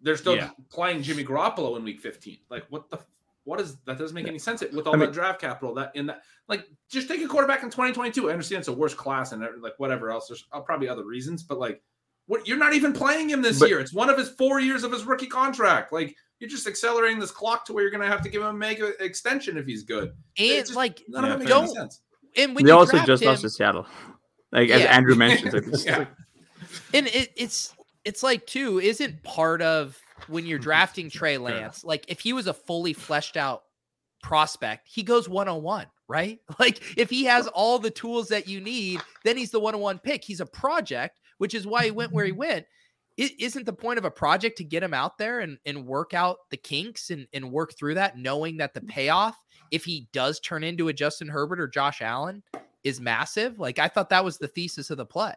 They're still Yeah. playing Jimmy Garoppolo in Week 15. Like what the what is that? Doesn't make any sense with all I that draft capital. That in that like just take a quarterback in 2022. I understand it's a worse class and like whatever else. There's uh, probably other reasons, but like what you're not even playing him this But- year. It's one of his four years of his rookie contract. Like you're just accelerating this clock to where you're going to have to give him a mega extension if he's good. And It's just- like, None of Yeah, it makes any sense. and when they you also just him, lost to Seattle. Like as Andrew mentioned, like, Yeah. like- and it, it's it's like too isn't part of when you're drafting Trey. Lance like if he was a fully fleshed out prospect he goes 101 right? Like if he has all the tools that you need then he's the 101 pick. He's a project which is why he went where he went. It isn't the point of a project to get him out there and, and work out the kinks and, and work through that knowing that the mm-hmm. payoff if he does turn into a Justin Herbert or Josh Allen is massive? Like I thought that was the thesis of the play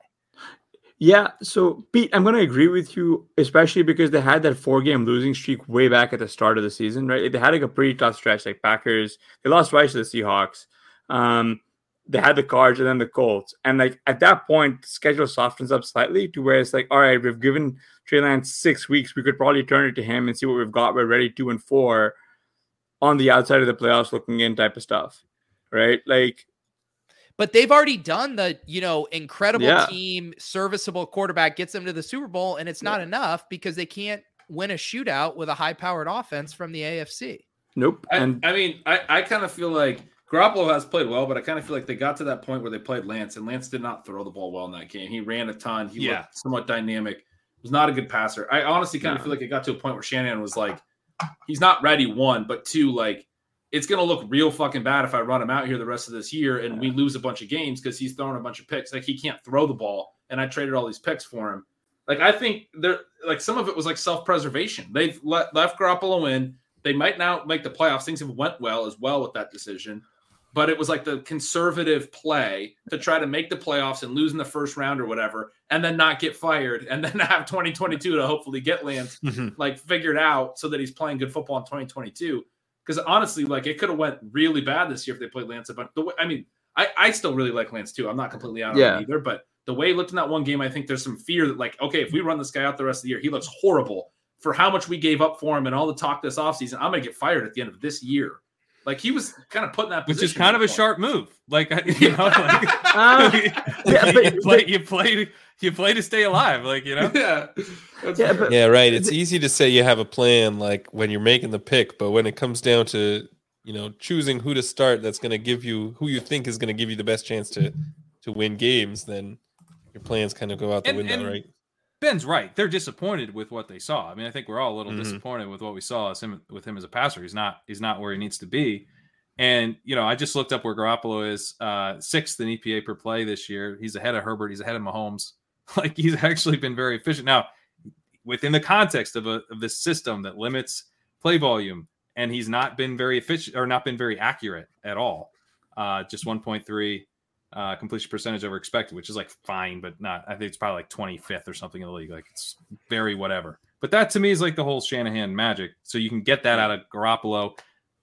Yeah, so Pete, I'm going to agree with you, especially because they had that four game losing streak way back at the start of the season, right? They had like a pretty tough stretch, like Packers. They lost twice to the Seahawks. Um, they had the Cards and then the Colts. And like at that point, schedule softens up slightly to where it's like, all right, we've given Trey Lance six weeks. We could probably turn it to him and see what we've got. We're ready two and four on the outside of the playoffs looking in type of stuff, right? Like, But they've already done the, you know, incredible Yeah. team, serviceable quarterback gets them to the Super Bowl, and it's not enough because they can't win a shootout with a high powered offense from the AFC. nope. And I mean, I, I kind of feel like Garoppolo has played well, but I kind of feel like they got to that point where they played Lance, and Lance did not throw the ball well in that game. He ran a ton. He Yeah. looked somewhat dynamic. Was not a good passer. I honestly kind of feel like it got to a point where Shanahan was like, he's not ready. One, but two, like it's gonna look real fucking bad if I run him out here the rest of this year and we lose a bunch of games because he's throwing a bunch of picks. Like he can't throw the ball, and I traded all these picks for him. Like I think there, like some of it was like self preservation. They've let, left Garoppolo in. They might now make the playoffs. Things have went well as well with that decision, but it was like the conservative play to try to make the playoffs and lose in the first round or whatever, and then not get fired, and then have 2022 to hopefully get Lance mm-hmm. like figured out so that he's playing good football in 2022. Because honestly, like it could have went really bad this year if they played Lance. But the way, I mean, I, I still really like Lance too. I'm not completely out on Yeah. it either, but the way he looked in that one game, I think there's some fear that like, okay, if we run this guy out the rest of the year, he looks horrible for how much we gave up for him and all the talk this offseason. I'm gonna get fired at the end of this year. Like he was kind of putting that, which is kind of a sharp move. Like you know, like, Uh, yeah, but- you play, you play, you play to stay alive. Like you know, yeah, Yeah, but- Yeah, right. It's easy to say you have a plan like when you're making the pick, but when it comes down to, you know, choosing who to start that's going to give you who you think is going to give you the best chance to to win games, then your plans kind of go out the And- window, and- right? Ben's right. They're disappointed with what they saw. I mean, I think we're all a little Mhm. disappointed with what we saw as him with him as a passer. He's not he's not where he needs to be. And you know, I just looked up where Garoppolo is uh, sixth in EPA per play this year. He's ahead of Herbert. He's ahead of Mahomes. Like he's actually been very efficient. Now, within the context of a of this system that limits play volume, and he's not been very efficient or not been very accurate at all. Uh, just 1.3 uh, completion percentage over expected, which is like fine, but not. I think it's probably like 25th or something in the league. Like it's very whatever. But that to me is like the whole Shanahan magic. So you can get that out of Garoppolo.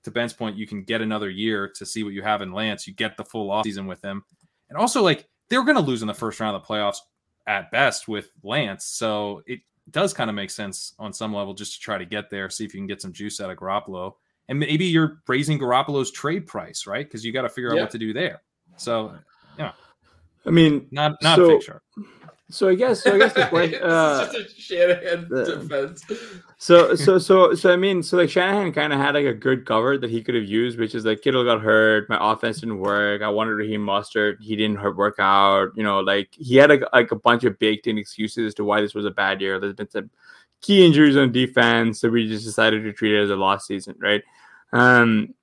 To Ben's point, you can get another year to see what you have in Lance. You get the full offseason with him. And also, like, they're going to lose in the first round of the playoffs at best with Lance. So it does kind of make sense on some level just to try to get there, see if you can get some juice out of Garoppolo. And maybe you're raising Garoppolo's trade price, right? Because you got to figure out Yeah. what to do there. So I mean, not not So- a fake sharp. so I guess, so I guess the question, uh, it's just a Shanahan the- defense. So so so so I mean so like Shanahan kind of had like a good cover that he could have used, which is like Kittle got hurt, my offense didn't work. I wanted Raheem Mostert, he didn't hurt work out. You know, like he had like, like a bunch of baked in excuses as to why this was a bad year. There's been some key injuries on defense, so we just decided to treat it as a lost season, right? Um,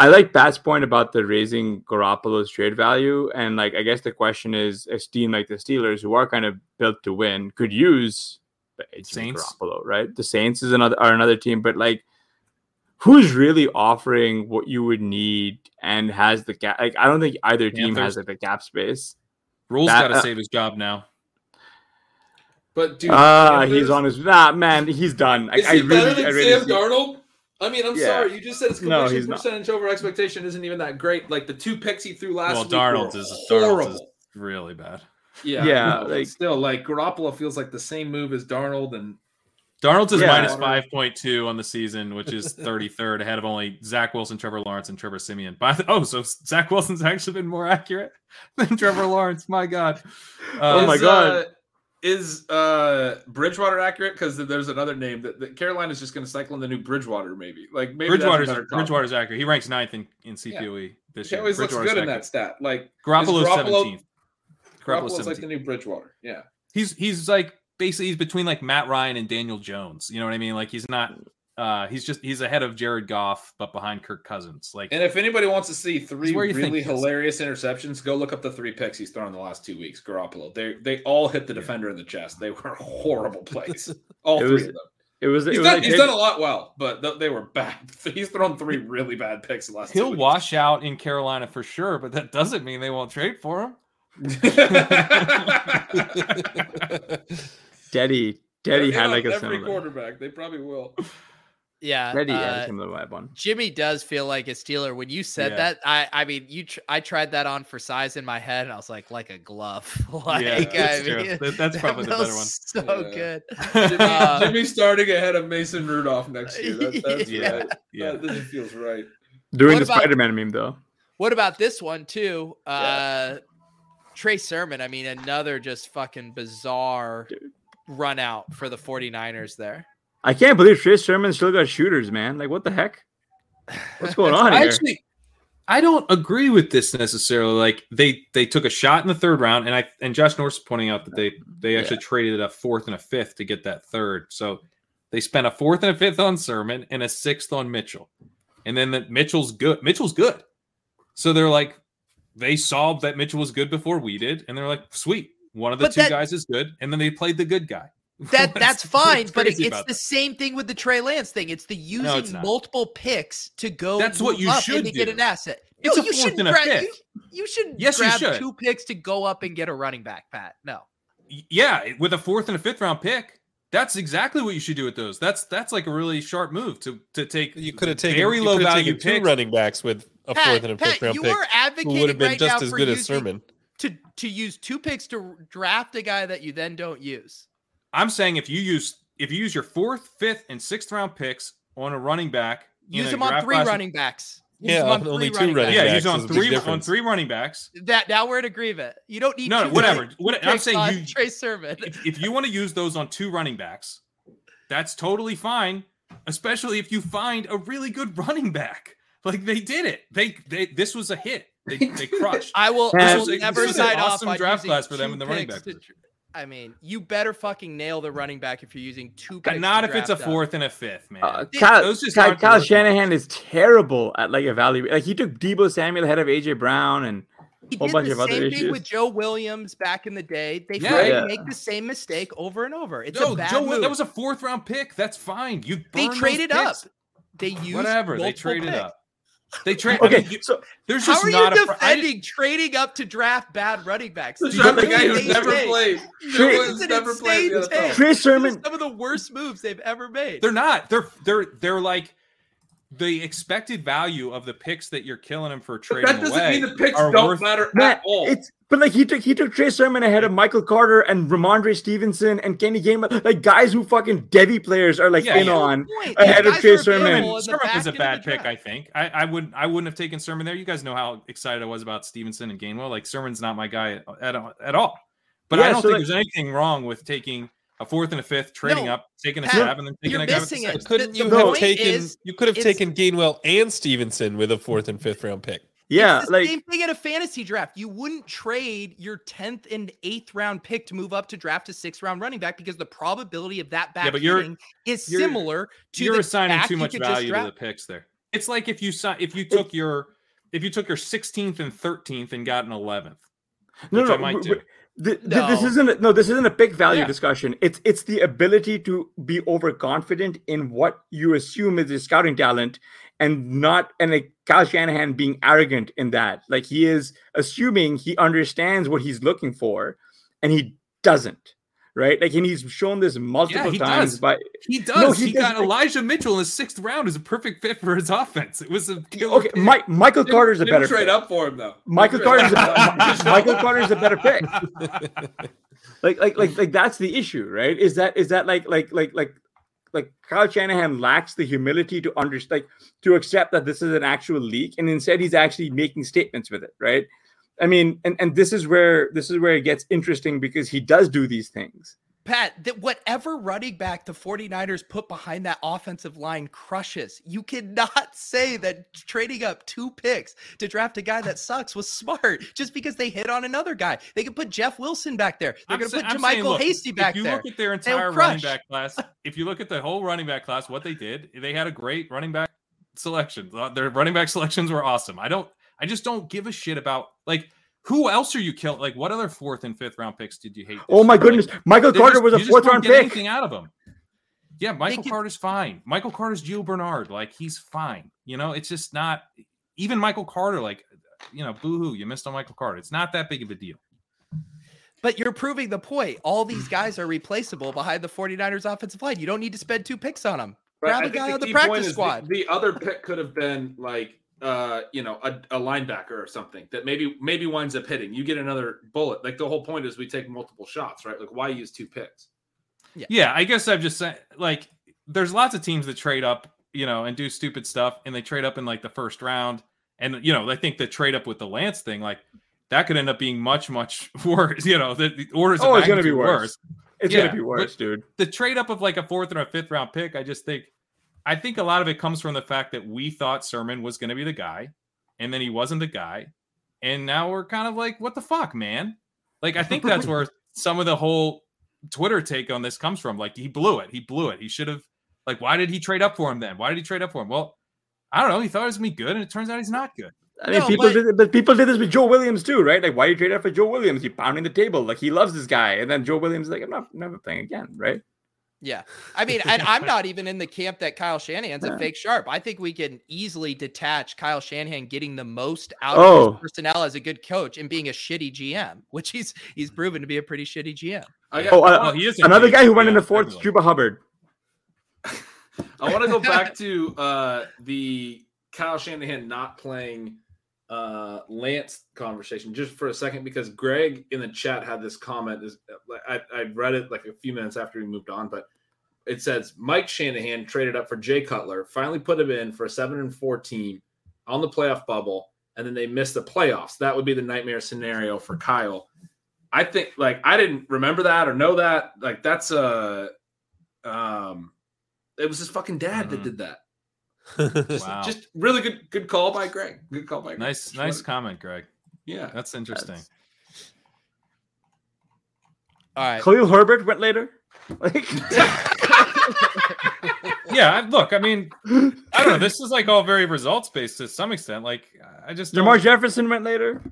I like Pat's point about the raising Garoppolo's trade value, and like I guess the question is, a team like the Steelers, who are kind of built to win, could use Jimmy Saints. Garoppolo, right? The Saints is another are another team, but like, who's really offering what you would need and has the gap? Like, I don't think either team Panthers. has like the cap space. Rhule's That- got to uh, save his job now. But dude, Ah, Panthers- he's on his nah, man. He's done. I, Is I he better really, than I really Sam see- Darnold? I mean, I'm Yeah. sorry. You just said his No, completion he's not. percentage over expectation isn't even that great. Like the two picks he threw last Well, week Darnold's were is horrible. Darnold's is really bad. Yeah, Yeah, no, like- still, like Garoppolo feels like the same move as Darnold, and Darnold's is Yeah. minus five point two on the season, which is thirty third, ahead of only Zach Wilson, Trevor Lawrence, and Trevor Siemian. By the, oh, so Zach Wilson's actually been more accurate than Trevor Lawrence. My God. Oh Uh, my Is, God. uh, is uh Bridgewater accurate? Because there's another name that, that Carolina's just going to cycle in the new Bridgewater, maybe. Like maybe Bridgewater's. Bridgewater's accurate. He ranks ninth in, in CPOE this He year. always looks good in that stat. Like Garoppolo's seventeenth. Garoppolo's Garoppolo's like the new Bridgewater. Yeah. He's he's like basically he's between like Matt Ryan and Daniel Jones. You know what I mean? Like he's not. Uh, he's just he's ahead of Jared Goff, but behind Kirk Cousins. Like And if anybody wants to see three where you think really is. hilarious interceptions, go look up the three picks he's thrown in the last two weeks. Garoppolo, they they all hit the defender in the chest. They were horrible plays. All It three was- of them. It was. It He's was done, like he's done a lot well, but th- they were bad. He's thrown three really bad picks the last. he'll weeks. wash out in Carolina for sure, but that doesn't mean they won't trade for him. Daddy. Daddy had like a every similar. quarterback. They probably will. Yeah. Daddy uh, a similar vibe one. Jimmy does feel like a Steeler. When you said Yeah. that, I I mean, you tr- I tried that on for size in my head, and I was like, like a glove. like, yeah, I that's true. mean, That- that's that probably the better one. So Yeah. good. Jimmy, Uh, Jimmy starting ahead of Mason Rudolph next year. That, that's Yeah. right. Yeah. That, that feels right. Doing what the about- Spider-Man meme though. What about this one too? Uh Trey Sermon. I mean, another just fucking bizarre run out for the 49ers there. I can't believe Trey Sermon still got shooters, man. Like, what the heck? What's going on I here? actually I don't agree with this necessarily. Like they they took a shot in the third round, and I and Josh Norris is pointing out that they they actually traded a fourth and a fifth to get that third. So they spent a fourth and a fifth on Sermon and a sixth on Mitchell, and then the Mitchell's good. Mitchell's good. So they're like they saw that Mitchell was good before we did, and they're like, sweet, one of the But two that- guys is good, and then they played the good guy. That that's fine, but it, it's the that. same thing with the Trey Lance thing. It's the using it's multiple picks to go. That's what you up should and to get an asset. It's no, a you fourth shouldn't and a grab. fifth. You, you shouldn't Yes, you should. two picks to go up and get a running back, Pat. No. Yeah, with a fourth and a fifth round pick. That's exactly what you should do with those. That's that's like a really sharp move to to take You could have taken very low value two picks. running backs with a Pat, fourth and a fifth Pat, round you pick, are who advocating would have been right just now as for good as using- Sermon. to to use two picks to draft a guy that you then don't use. I'm saying if you use if you use your fourth, fifth, and sixth round picks on a running back, Use them on three class- running backs. Use Yeah, them on only three two running Yeah, backs use on is a big three on three running backs. That now we're in agreement. You don't need No, two no, whatever. What- I'm saying you- Trey Sermon. If, if you want to use those on two running backs, that's totally fine. Especially if you find a really good running back, like they did it. They they this was a hit. They they crushed. I will, Yeah, I this will was never this was an sign off awesome on draft using class for them in the running back to position. dr- I mean, you better fucking nail the running back if you're using two picks. Not if it's a draft up. fourth and a fifth, man. Uh, Kyle, those just Kyle, Kyle worth it. Shanahan is terrible at like evaluating. Like he took Deebo Samuel ahead of AJ Brown, and He whole did bunch the of other same thing issues. with Joe Williams back in the day. They Yeah. fucking Yeah. make the same mistake over and over. It's no, a bad Joe, move. that was a fourth round pick. That's fine. You they traded up. They used Whatever. They traded picks. up. They trade. okay, I mean, you- so there's How are not you a. fr- defending trading up to draft bad running backs? The This is the guy an who's never insane- played. Trey- Joe This Williams is an never played in the insane take. NFL. Trey Sermon. some of the worst moves they've ever made. They're not. They're they're they're like the expected value of the picks that you're killing them for But trading that doesn't away. mean the picks don't worth- matter Matt, at all. it's but like he took he took Trey Sermon ahead of Michael Carter and Rhamondre Stevenson and Kenny Gainwell, like guys who fucking Devi players are like Yeah, in yeah. on. Point. ahead of Trey are Sermon. available in the Sermon back was a bad pick. I think. I, I wouldn't I wouldn't have taken Sermon there. You guys know how excited I was about Stevenson and Gainwell. Like Sermon's not my guy at, at all. But I don't so, think like- there's anything wrong with taking a fourth and a fifth, trading No, up, taking a Pat, stab, and then taking a guy with missing the it. Couldn't you point have taken? is, you could have taken Gainwell and Stevenson with a fourth and fifth round pick. Yeah, it's the like same thing in a fantasy draft. You wouldn't trade your 10th and 8th round pick to move up to draft a 6th round running back because the probability of that back but you're- hitting is you're- similar to You're the assigning back too much could value to the picks there. It's like if you si- if you took your if you took your 16th and 13th and got an 11th. no, which no, I might w- do. w- th- th- this isn't a, no, this isn't a pick value Yeah. discussion. It's it's the ability to be overconfident in what you assume is his scouting talent, and not and like Kyle Shanahan being arrogant in that. Like he is assuming he understands what he's looking for, and he doesn't. Right? Like and he's shown this multiple he times does. by He does. he he, does. got Elijah Mitchell in the sixth round as a perfect fit for his offense. It was a okay. pick. Mike, Michael Carter's a better trade pick. up for him though. Michael Carter's a. Michael Carter's a better pick. like like like like that's the issue, right? Is that is that like like like like like Kyle Shanahan lacks the humility to understand, like to accept that this is an actual leak, and instead he's actually making statements with it, right? I mean, and and this is where this is where it gets interesting because he does do these things. Pat, that whatever running back the 49ers put behind that offensive line crushes. You cannot say that trading up two picks to draft a guy that sucks was smart just because they hit on another guy. They could put Jeff Wilson back there. They're going to put I'm saying, look, Hasty back there. if you there. look at their entire running back class, if you look at the whole running back class, what they did, they had a great running back selection. Uh, Their running back selections were awesome. I don't, I just don't give a shit about like who else are you killing? Like what other fourth and fifth round picks did you hate? this Oh my year? goodness, Like, Michael Carter just- was a you fourth don't round get pick. Anything out of him? Yeah, Michael could- Carter's fine. Michael Carter's Gio Bernard. Like he's fine. You know, it's just not even Michael Carter. Like you know, boo hoo, you missed on Michael Carter. It's not that big of a deal. But you're proving the point. All these guys are replaceable behind the 49ers offensive line. You don't need to spend two picks on them. Right, Grab I a think guy on the practice squad. The, the other pick could have been like uh, you know, a, a linebacker or something that maybe maybe winds up hitting. You get another bullet. Like the whole point is we take multiple shots, right? Like why use two picks? Yeah, yeah I guess I've just said like there's lots of teams that trade up, you know, and do stupid stuff, and they trade up in like the first round, and you know, I think the trade up with the Lance thing, like that could end up being much, much worse. You know, the, the orders. Oh, it's gonna be magnitude worse. It's Yeah, gonna be worse, dude. the trade up of like a fourth and a fifth round pick, I just think, I think a lot of it comes from the fact that we thought Sermon was going to be the guy, and then he wasn't the guy, and now we're kind of like, what the fuck, man? Like, I think that's where some of the whole Twitter take on this comes from. Like, he blew it. He blew it. He should have. Like, why did he trade up for him then? Why did he trade up for him? Well, I don't know. He thought it was gonna be good, and it turns out he's not good. I mean, No, people but- did, but people did this with Joe Williams too, right? Like, why you trade out for Joe Williams? You pounding the table, like he loves this guy, and then Joe Williams is like, I'm not never playing again, right? Yeah. I mean, and I'm not even in the camp that Kyle Shanahan's Yeah. a fake sharp. I think we can easily detach Kyle Shanahan getting the most out Oh. of his personnel as a good coach and being a shitty GM, which he's he's proven to be a pretty shitty GM. I got, Oh, uh, wanna- he is Another guy who went in yeah, the fourth, definitely. Chuba Hubbard. I want to go back to uh, the Kyle Shanahan not playing uh, Lance conversation just for a second because Greg in the chat had this comment. Is I, I read it like a few minutes after we moved on, but it says Mike Shanahan traded up for Jay Cutler, finally put him in for a seven and four team on the playoff bubble, and then they missed the playoffs. That would be the nightmare scenario for Kyle. I think like I didn't remember that or know that. Like that's a um it was his fucking dad that Mhm. did that. Just, Wow. just really good good call by Greg. Good call by Greg. Nice, Just nice wanted- comment, Greg. Yeah. That's interesting. That's- All right. Khalil Herbert went later. Like, yeah, look, I mean, I don't know. This is like all very results based to some extent. Like, I just don't- Jermar Jefferson went later.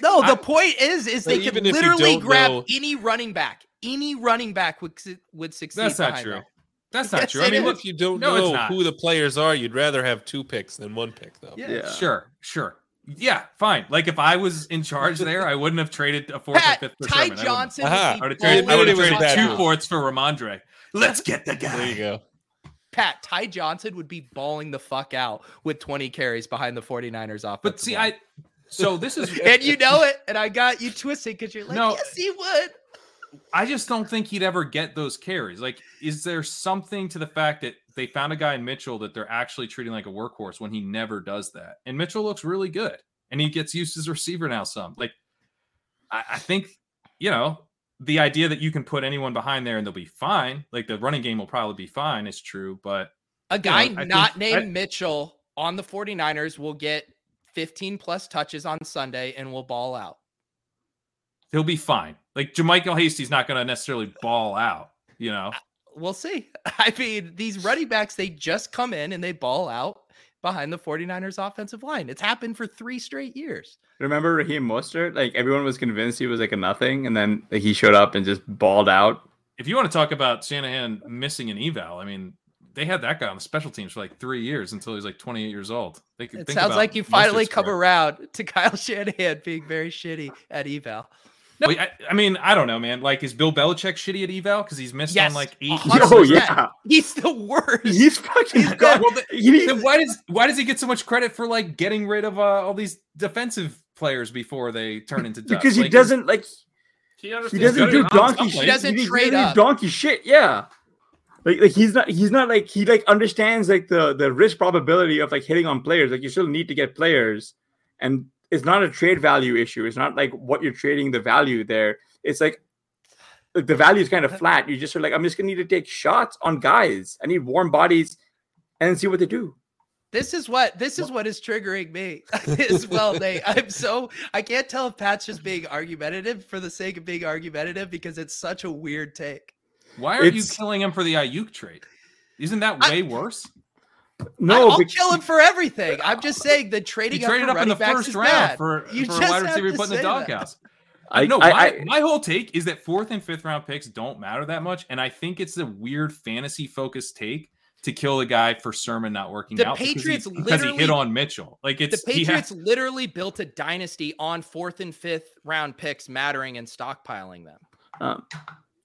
No, the I- point is, is they But could even if you literally grab know- any running back. Any running back would would succeed. That's not true. them. That's not Yes, true. I mean, is. look, if you don't No, know who the players are, you'd rather have two picks than one pick, though. Yeah. Yeah. sure, sure. Yeah, fine. Like if I was in charge there, I wouldn't have traded a fourth Pat, or fifth for Ty Sherman. I. Johnson. Aha. would I would be have traded, I would have traded two move. fourths for Rhamondre. Let's get the guy. There you go. Pat, Ty Johnson would be balling the fuck out with 20 carries behind the 49ers offense. But see, I so this is and you know it, and I got you twisted because you're like, No. yes, he would. I just don't think he'd ever get those carries. Like, is there something to the fact that they found a guy in Mitchell that they're actually treating like a workhorse when he never does that? And Mitchell looks really good, and he gets used as a receiver now. Some like, I, I think you know the idea that you can put anyone behind there and they'll be fine. Like the running game will probably be fine is true, but A guy I not think- I- named Mitchell on the 49ers will get 15 plus touches on Sunday and will ball out. He'll be fine. Like JaMycal Hasty's not going to necessarily ball out. You know, We'll see. I mean, these running backs, they just come in and they ball out behind the 49ers offensive line. It's happened for three straight years. Remember Raheem Mostert? Like everyone was convinced he was like a nothing, and then like, he showed up and just balled out. if you want to talk about Shanahan missing an eval, I mean, they had that guy on the special teams for like three years until he was like 28 years old. They could It think sounds about like you finally Mostert's come career. around to Kyle Shanahan being very shitty at eval. No, I, I mean, I don't know, man. Like, is Bill Belichick shitty at eval because he's missed Yes, on like eight? a hundred Oh percent. yeah, He's the worst. he's fucking He's got. well, the- he- Then why does why does he get so much credit for like getting rid of uh, all these defensive players before they turn into dust? because he Like, doesn't like He he understands doesn't do enough. donkey He doesn't he, trade he doesn't up. do donkey shit. Yeah, like like he's not he's not like he like understands like the the risk probability of like hitting on players. Like you still need to get players, and it's not a trade value issue. It's not like what you're trading the value there. It's like. Like the value is kind of uh-huh. flat. You just are like, I'm just gonna need to take shots on guys. I need warm bodies, and see what they do. This is what this is what is triggering me as well, Nate. I'm so I can't tell if Pat's just being argumentative for the sake of being argumentative because it's such a weird take. Why are you killing him for the Aiyuk trade? Isn't that I- way worse? No, I'll bec- kill him for everything. I'm just saying that He trading up traded for up in the first round bad. for, You for a wide receiver to put in the doghouse. I, know my, my whole take is that fourth and fifth round picks don't matter that much, and I think it's a weird fantasy focused take to kill the guy for Sermon not working The out because he- Patriots because he, hit on Mitchell. Like The it's he has- Patriots literally built a dynasty on fourth and fifth round picks mattering and stockpiling them. Um,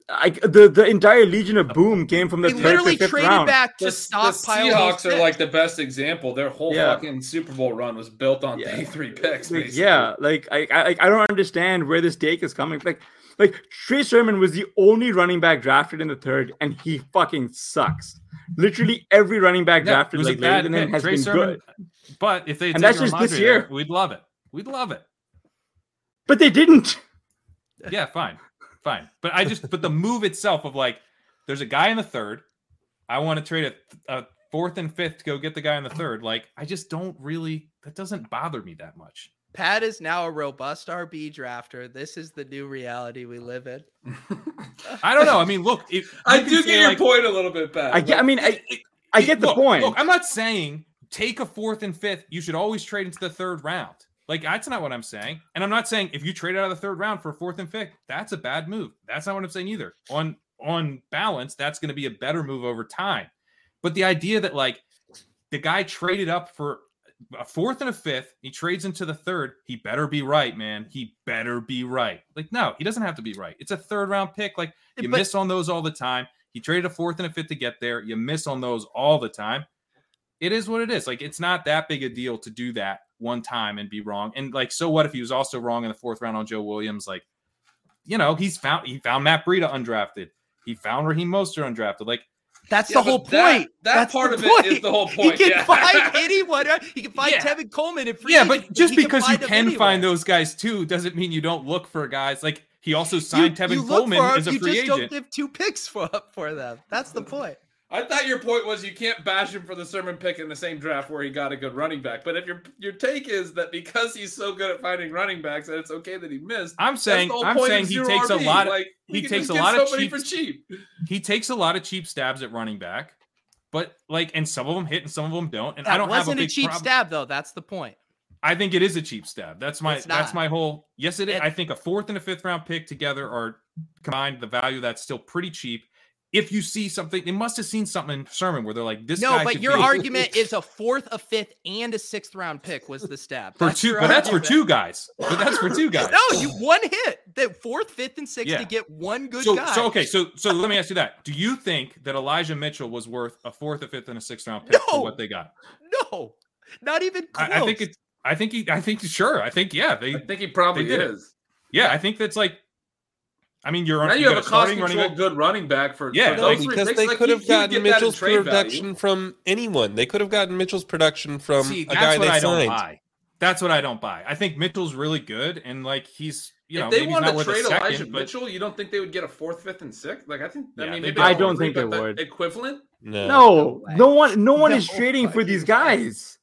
I, the the entire Legion of Boom came from the They third literally to fifth traded round. back to The, the. Seahawks are like the best example. Their whole Yeah. fucking Super Bowl run was built on Yeah. day three picks. Like, basically. yeah, like I, I I don't understand where this take is coming. Like like Trey Sermon was the only running back drafted in the third, and he fucking sucks. Literally every running back Yeah, drafted was a like later bad than him has Trey been Sermon- good. But if they And that's just this year. we'd love it. We'd love it. But they didn't. Yeah, fine, fine. But I just but the move itself of like, there's a guy in the third. I want to trade a, a fourth and fifth to go get the guy in the third. Like, I just don't really. That doesn't bother me that much. Pat is now a robust RB drafter. This is the new reality we live in. I don't know. I mean, look, if I do get your like, point a little bit back. I get. I mean, I I get the look, point. Look, I'm not saying take a fourth and fifth. You should always trade into the third round. Like that's not what I'm saying. And I'm not saying if you trade out of the third round for a fourth and fifth, that's a bad move. That's not what I'm saying either. On on balance, that's going to be a better move over time. But the idea that like the guy traded up for a fourth and a fifth, he trades into the third, he better be right, man. He better be right. Like no, he doesn't have to be right. It's a third round pick. Like you But- miss on those all the time. He traded a fourth and a fifth to get there. You miss on those all the time. It is what it is. Like it's not that big a deal to do that one time and be wrong. And like, so what if he was also wrong in the fourth round on Joe Williams? Like, you know, he's found he found Matt Breida undrafted. He found Raheem Mostert undrafted. Like, That's Yeah, the whole but that- point. that That's part the of it is the whole point, He can yeah. find anyone. He can find Yeah. Tevin Coleman and free yeah, but just He because you can anywhere. find those guys too doesn't mean you don't look for guys. Like he also You- signed you Tevin look Coleman for 'em, as a free agent. you just don't give two picks for for them. That's the point. I thought your point was you can't bash him for the Sermon pick in the same draft where he got a good running back. But if your your take is that because he's so good at finding running backs, that it's okay that he missed. I'm that's saying the whole I'm saying he zero takes a lot of Like, we he takes a lot of somebody cheap- for cheap. he takes a lot of cheap stabs at running back, but like, and some of them hit and some of them don't. And That I don't wasn't a a, big cheap problem. stab though. That's the point. I think it is a cheap stab. That's my It's that's not. my whole. Yes, it is. It- I think a fourth and a fifth round pick together are combined the value that's still pretty cheap. If you see something, they must have seen something in Sermon where they're like, "This no, guy but your be- argument is a fourth, a fifth, and a sixth round pick was the stab. for That's two, your but that's for two guys. But that's for two guys. No, you one hit. The fourth, fifth, and sixth Yeah. to get one good so, guy. so okay, so so let me ask you that: Do you think that Elijah Mitchell was worth a fourth, a fifth, and a sixth round pick No. for what they got? No, not even close. I, I think it's. I think he. I think sure. I think yeah. They I think he probably They did Yeah, I think that's like. I mean, you're Now you you have a cost starting running good running back for Yeah, for No, those because picks. they Like, could have gotten get that in Mitchell's trade value. production from anyone. They could have gotten Mitchell's production from See, a that's guy what they I don't signed. buy. That's what I don't buy. I think Mitchell's really good, and like he's you know if they maybe wanted not to worth a trade second, Elijah but Mitchell, you don't think they would get a fourth, fifth, and sixth? Like I think. Yeah, I mean, they maybe I don't think they but the would. Equivalent. No. No, way. no one, no one is No trading for these guys.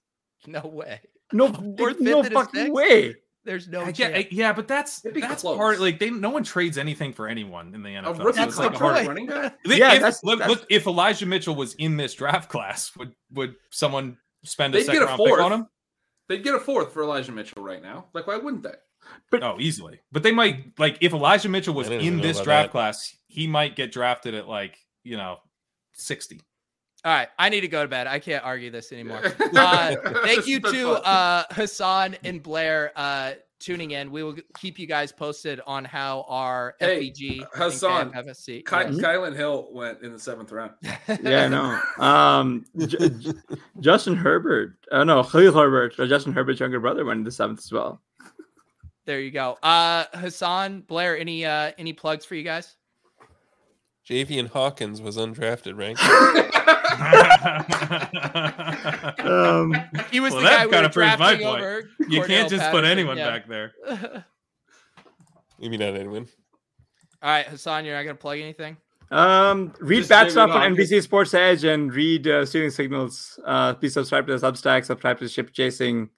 no way. No, Fourth, no fifth, and fucking sixth? way. There's no I chance. get, yeah, but that's that's close. part like they no one trades anything for anyone in the NFL. A so rookie it's like a hard- running back. If- Yeah, if, that's- look, that's- look, if Elijah Mitchell was in this draft class, would would someone spend a They'd second get a round pick on him? They'd get a fourth for Elijah Mitchell right now. Like, why wouldn't they? But oh, easily. But they might like if Elijah Mitchell was in this draft that. class, he might get drafted at like you know sixty. All right, I need to go to bed. I can't argue this anymore. Uh, thank you to uh, Hassan and Blair uh, tuning in. We will keep you guys posted on how our Hey, FBG and Hassan, KFFC. Ky- Yes. Kylin Hill went in the seventh round. Yeah, no. Um, J- J- Justin Herbert. Uh, no, Khalil Herbert. uh, Justin Herbert's younger brother went in the seventh as well. There you go. Uh, Hassan, Blair, any uh, any plugs for you guys? Javian Hawkins was undrafted, right? Um, He was Well, the that guy we kinda were proves my drafting point. over. you Cordell can't just put anyone yeah. back there. Maybe not anyone. All right, Hassan, you're not gonna plug anything. um, read Just bad stuff on Hawkins. NBC Sports Edge and read uh, Stealing Signals. Uh, please subscribe to the Substack. Subscribe to Ship Chasing.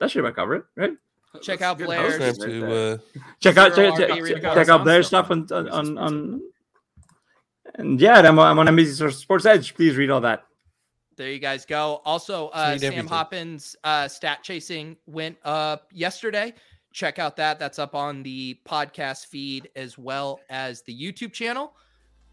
That should about cover it, right? Check That's out good Blair's- Subscribe right to uh, Check out Zero check, RB check, check out Blair's Stuff stuff on on on, on, on and yeah, I'm, on- I'm on NBC Sports Edge. Please read all that. There you guys go. Also, uh, Sam everything. Hoppen's uh, stat chasing went up yesterday. Check out that. That's up on the podcast feed as well as the YouTube channel.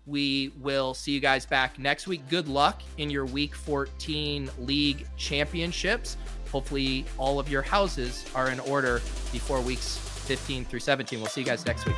We will see you guys back next week. Good luck in your week 14 league championships. Hopefully, all of your houses are in order before weeks 15 through 17. We'll see you guys next week.